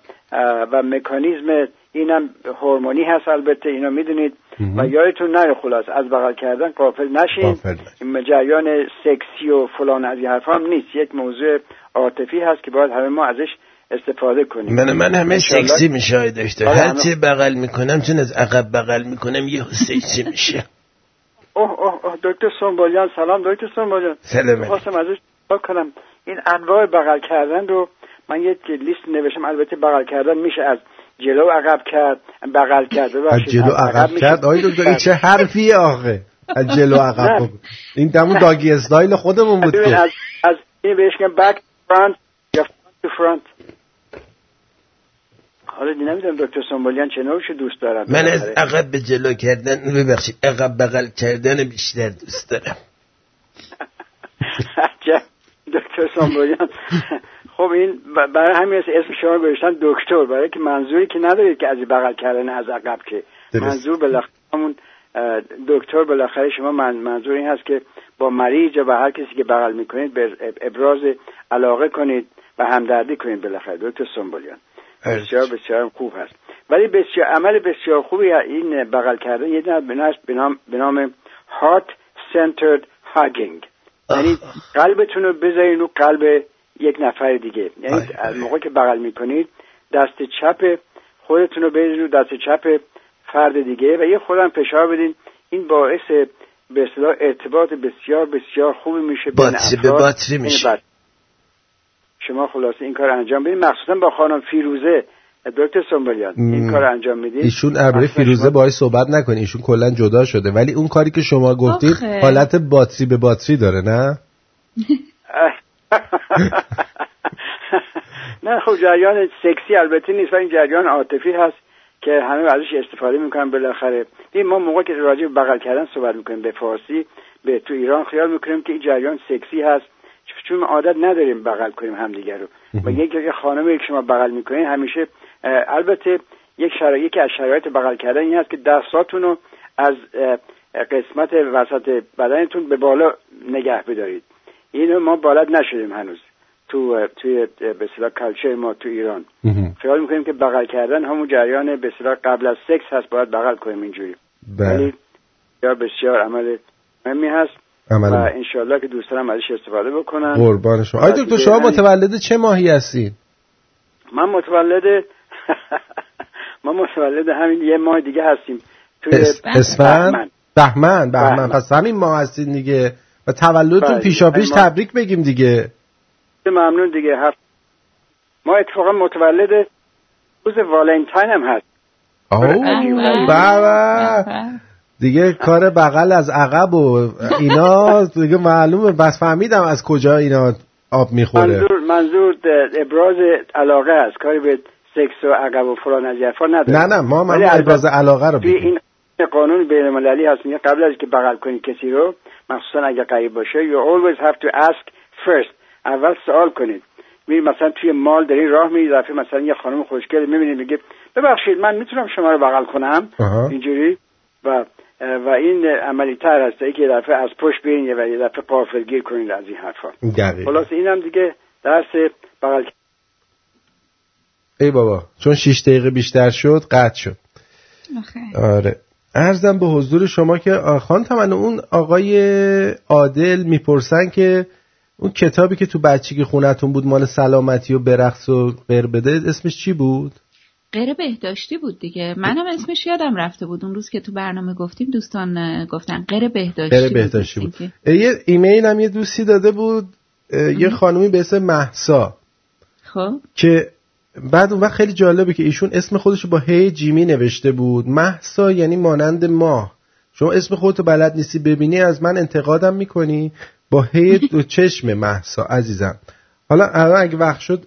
و مکانیزم اینم هورمونی هست البته اینو می‌دونید. و یادتون نره خلاص از بغل کردن قافل نشین. این جریان سکسی و فلان از این حرفا هم نیست. یک موضوع عاطفی هست که باید همه ما ازش استفاده کنیم. من من همه سکسی میشه دکتر. آره، هر چی بغل می‌کنم چون از عقب بغل می‌کنم یه سکسی میشه. اوه اوه اوه دکتر سنبالیان سلام دکتر سنبالیان. سلام خواستم ازش کنم. این انواع بغل کردن رو من یک لیست نوشتم. البته بغل کردن میشه از جلو عقب کرد. بغل کرد از جلو عقب کرد؟ آقای دکتر این چه حرفیه آخه؟ از جلو عقب نه. این دمون داگی استایل خودمون بود که. از از این بهش بک فرانت یا فرانت حالا نمی‌دونم دکتر سنبالیان چه نوعشو دوست دارم من از عقب به جلو کردن ببخشید عقب بغل کردن بیشتر دوست دارم. دکتر سامبولیان خب این برای همین اسم شما گذاشتن دکتر برای که منظوری که ندارید که از بغل کردن از عقب که. منظور بالاخره همون دکتر بالاخره شما من منظور این هست که با مریض با هر کسی که بغل می‌کنید به ابراز علاقه کنید و همدردی کنید بالاخره دکتر سنبولیان. بسیار بسیار خوب هست. ولی بسیار عمل بسیار خوبی این بغل کردن یه دونه به نام- heart centered hugging. یعنی قلبتون رو بذارین رو قلب یک نفر دیگه. یعنی از موقع که بغل می‌کنید دست چپ خودتون رو بذارین رو دست چپ فرد دیگه و یه خودم فشار بدین. این باعث به اصطلاح ارتباط بسیار بسیار خوبی میشه بین باتری به افراد. باتری میشه. شما خلاصه این کار انجام بدین. مخصوصا با خانم فیروزه دکتر سنبالیان این مم. کار انجام میدین؟ ایشون اصلا فیروزه شما- باهاش صحبت نکنی ایشون کلا جدا شده. ولی اون کاری که شما گفتید آخه. حالت باتری به باتری داره نه؟ نه خب جریان سکسی البته نیست و این جریان عاطفی هست که همه ازش استفاده می‌کنن بالاخره. این ما موقع که راجع به بغل کردن صحبت می‌کنیم به فارسی به تو ایران خیال می‌کنیم که این جریان سکسی هست. چون عادت نداریم بغل کنیم همدیگه رو. و یک یک خانمی که شما بغل می‌کنین همیشه البته یک شرایطی که از شرایط بغل کردن این هست که دستاتون رو از قسمت وسط بدنتون به بالا نگه بدارید. اینو ما بالد نشدیم هنوز تو توی به اصطلاح کلچر ما تو ایران. خیال می‌کنیم که بغل کردن همون جریان به اصطلاح قبل از سکس هست باید بغل کنیم اینجوری. بله. ولی بسیار بسیار عمل مهمی هست. عمل و. انشالله که دوستانم ازش استفاده بکنن قربان شما. آی دکتر شما متولد چه ماهی هستین؟ من متولد ما متولد همین یه ماه دیگه هستیم. توی اس- اسفند؟ بهمن. بهمن. پس همین ماه هستین دیگه. و تولدتون بله. پیشا پیش ما- تبریک بگیم دیگه. ممنون دیگه. هفت ما اتفاقا متولد روز والنتاین هم هست اوه بابا دیگه کار بغل از عقب و اینا دیگه معلومه. بس فهمیدم از کجا اینا آب می‌خوره. منظور منظور ابراز علاقه است. کاری به سکس و عقب و فلان از نداره. نه نه ما من ابراز علاقه رو بگیم این قانون بین المللی هست. میگه قبل از که بغل کنی کسی رو مخصوصا اگه قریب باشه you always have to ask first. اول سوال کنید. میری مثلا توی مال داری راه میری دفعه مثلا یه خانم خوشگل می‌بینید میگه ببخشید من می‌تونم شما رو بغل کنم. اینجوری. و و این عملی تر هست که یه دفعه از پشت برین و یه دفعه قافلگیر کنید از این حرفا. خلاص اینم دیگه درس بغل ای بابا چون 6 دقیقه بیشتر شد قطع شد. آره. ارزم به حضور شما که خان تمن اون آقای عادل می‌پرسن که اون کتابی که تو بچگی خونتون بود مال سلامتی و برقص و غیر بده اسمش چی بود؟ غیر بهداشتی بود دیگه. منم اسمش یادم رفته بود. اون روز که تو برنامه گفتیم دوستان گفتن غیر بهداشتی غیر بهداشتی بود, بود. یه ایمیل هم یه دوستی داده بود یه خانومی به اسم محسا خب. که بعد اون وقت خیلی جالبه که ایشون اسم خودش با هی جیمی نوشته بود. محسا یعنی مانند ماه. شما اسم خودتو بلد نیستی ببینی از من انتقادم می‌کنی. با هی دو چشم محسا عزیزم. حالا الان اگه وقت شد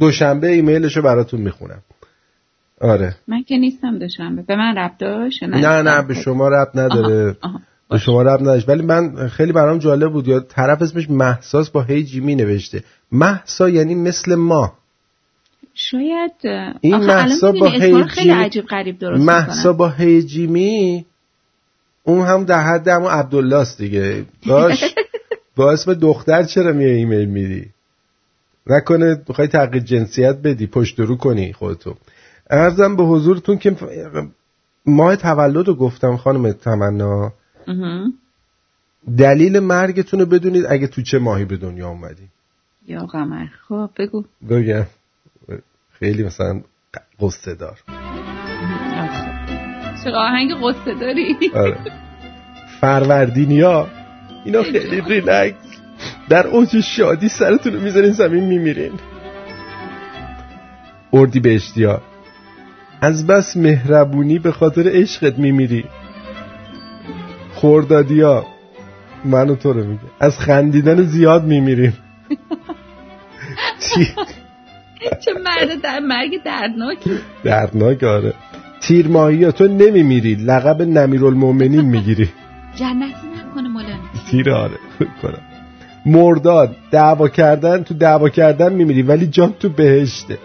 دوشنبه ایمیلشو براتون می‌خونم. آره. من که نیستم دوشنبه به من رب داشت؟ نه؟ نه به شما رب نداره. آها. به شما رب نداشت. ولی من خیلی برام جالب بود. یا طرف اسمش محساس با هی جیمی نوشته. محسا یعنی مثل ما. شاید این محسا با هی خیلی عجیب غریب درست محسا با هی جیمی اون هم در حد همون عبدالله است دیگه. باش. با اسم دختر چرا میای ایمیل میدی نکنه بخوای تغییر جنسیت بدی پشت رو کنی خودتو. ارزم به حضورتون که ماه تولد رو گفتم خانم تمنا. دلیل مرگتون رو بدونید اگه تو چه ماهی به دنیا اومدی. یا قمر. خب بگو. بگم. خیلی مثلا قصه دار. چرا آهنگ قصه داری؟ آره. فروردینیا. اینا خیلی ریلکس. در اوج شادی سرتون رو می‌ذارین زمین میمیرین. اردی به اشتیا از بس مهربونی به خاطر عشقت میمیری. خوردادیا منو تو رو میگه. از خندیدن زیاد میمیریم. چه مرد در مرگ دردناک دردناک آره. تیر ماهی تو نمیمیری لقب نمیرالمومنین می‌گیری. جنتی نکنه مولانا تیر آره کنم. مرداد دعوا کردن تو دعوا کردن میمیری ولی جان تو بهشته.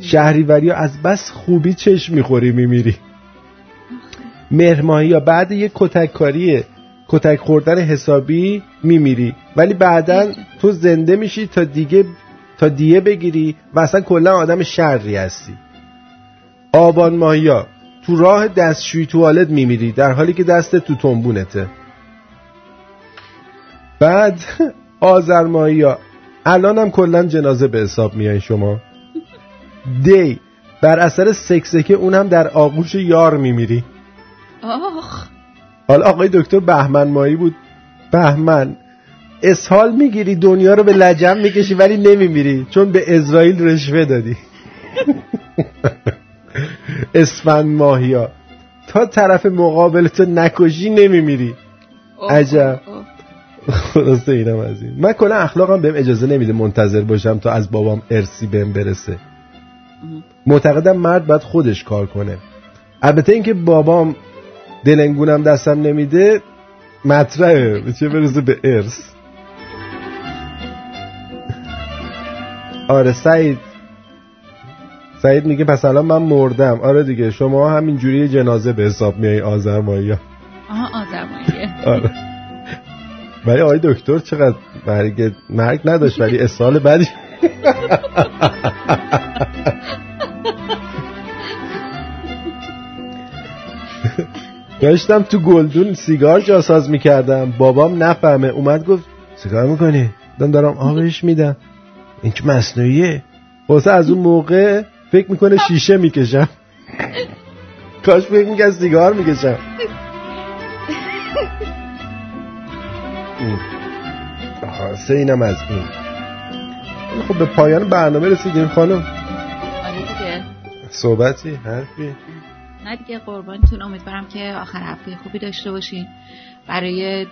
شهریوری از بس خوبی چشم می‌خوری میمیری. مهرماهی یا بعد یه کتک کاریه کتک خوردن حسابی میمیری. ولی بعدا تو زنده میشی تا دیگه تا دیه بگیری و اصلا کلا آدم شری هستی. آبان ماهیا تو راه دستشوی توالت میمیری در حالی که دست تو تنبونته. بعد آذر ماهیا الان هم کلا جنازه به حساب میای شما. دی. بر اثر سکسکه اونم در آغوش یار میمیری. آخ. حالا آقای دکتر بهمن مایی بود. بهمن اسهال می‌گیری دنیا رو به لجم می‌کشی ولی نمیمیری. چون به اسرائیل رشوه دادی. اسفند ماهیا تا طرف مقابل تو نکشی نمیمیری. عجب. خلاصه اینم از این. من کلا اخلاقم بهم اجازه نمیده منتظر باشم تا از بابام ارسی بهم برسه. معتقدم مرد باید خودش کار کنه. البته اینکه بابام دلنگونم دستم نمیده مطرحه. به چه برسه به ارث. آره سعید. سعید میگه پس الان من مردم. آره دیگه شما همینجوری جنازه به حساب میای آذر ماهی آها آذر آره. ولی آقای دکتر چقدر مرگ مرگ نداشت ولی اسال بعدی داشتم تو گلدون سیگار جاساز می‌کردم. بابام نفهمه. اومد گفت سیگار می‌کنی؟ دارم دارم آبش میدم. این که مصنوعیه؟ واسه از اون موقع فکر می‌کنه شیشه می‌کشم. کاش فکر می‌کنه سیگار می‌کشم. سه اینم از این. خب به پایان برنامه رسیدیم خانم. آره دیگه. صحبتی حرفی؟ نه دیگه قربانتون. امیدوارم که آخر هفته خوبی داشته باشین. برای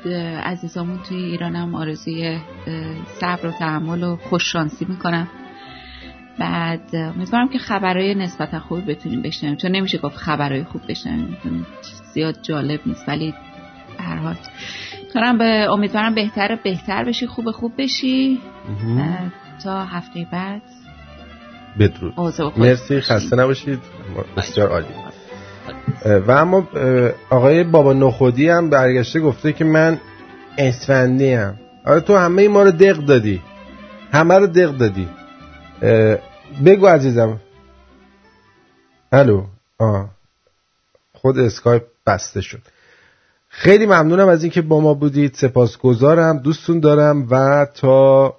عزیزامون توی ایرانم آرزوی صبر و تحمل و خوششانسی می‌کنم. بعد امیدوارم که خبرهای نسبتا خوبی بتونیم بشنویم. چون نمیشه گفت خبرهای خوب بشنویم. زیاد جالب نیست ولی هر حال. به امیدوارم بهتر بهتر بشی خوب خوب بشی. تا هفته بعد. بدرود. مرسی. خسته نباشید. بسیار عالی. و اما آقای بابا نخودی هم برگشته گفته که من اسفندی هم آره تو همه ما رو دق دادی. همه رو دق دادی. بگو عزیزم. الو. آه. خود اسکایپ بسته شد. خیلی ممنونم از اینکه با ما بودید. سپاسگزارم. دوستون دارم و تا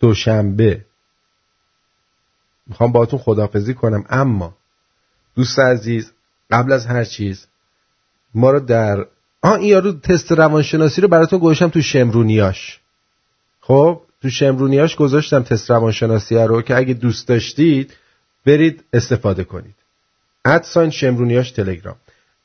دوشنبه. می‌خوام باهاتون خدافزی کنم. اما دوست عزیز قبل از هر چیز ما رو در آه این یارو تست روانشناسی رو براتون گذاشتم تو شمرونیاش. خب تو شمرونیاش گذاشتم تست روانشناسی رو که اگه دوست داشتید برید استفاده کنید. ادساین شمرونیاش تلگرام.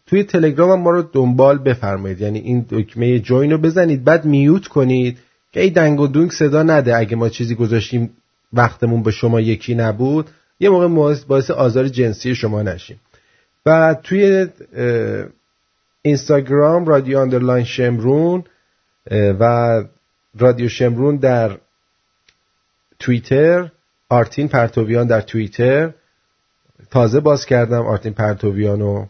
توی تلگرام ما رو دنبال بفرمایید. یعنی این دکمه جوین رو بزنید بعد میوت کنید. که ای دنگ و دونگ صدا نده. اگه ما چیزی گذاشتیم وقتمون به شما یکی نبود یه موقع باعث آزار جنسی شما نشیم. و توی اینستاگرام رادیو underline شمرون و رادیو شمرون در توییتر آرتین پرتویان در توییتر. تازه باز کردم آرتین پرتویانو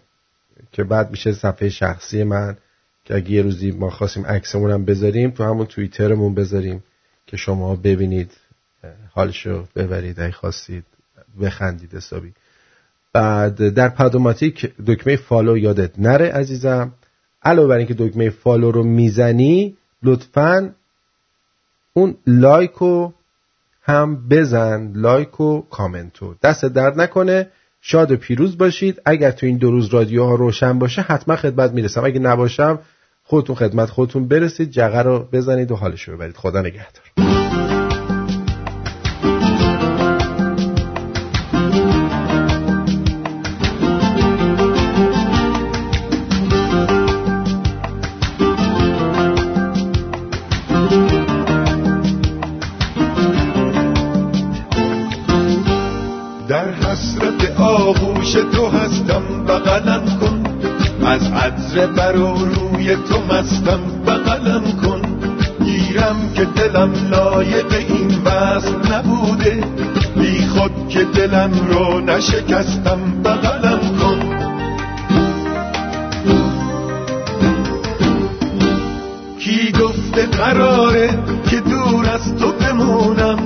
که بعد میشه صفحه شخصی من. که اگه یه روزی ما خواستیم عکسمون هم بذاریم تو همون توییترمون بذاریم که شما ببینید حالشو ببرید اگه خواستید بخندید حسابی. بعد در Podomatic دکمه follow یادت نره عزیزم. علاوه بر اینکه دکمه follow رو می‌زنی لطفا اون like و هم بزن like و کامنتو دست درد نکنه. شاد و پیروز باشید. اگر تو این دو روز رادیو ها روشن باشه حتما خدمت می‌رسم. اگه نباشم خودتون خدمت خودتون برسید جغه رو بزنید و حالش رو ببرید. خدا نگهدار. حسرت آغوش تو هستم بغلم کن. از عطر برور مستم بغلم کن. گیرم که دلم لایق این وصل نبوده. بی خود که دلم رو نشکستم بغلم کن. کی گفته قراره که دور از تو بمونم؟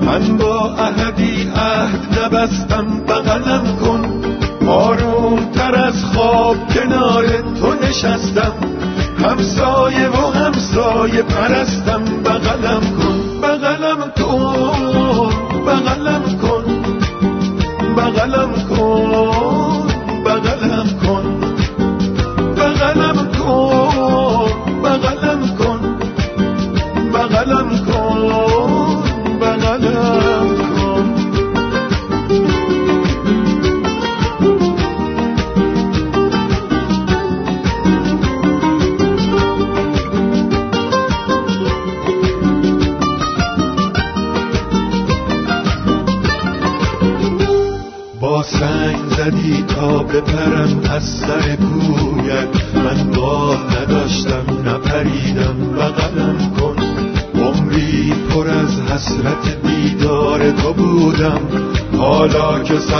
من با اهدی عهد نبستم بغلم کن. آروم تر از خواب کنار تو نشستم. همسایه و همسایه پرستم بغلم کن بغلم کن.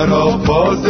مرا باز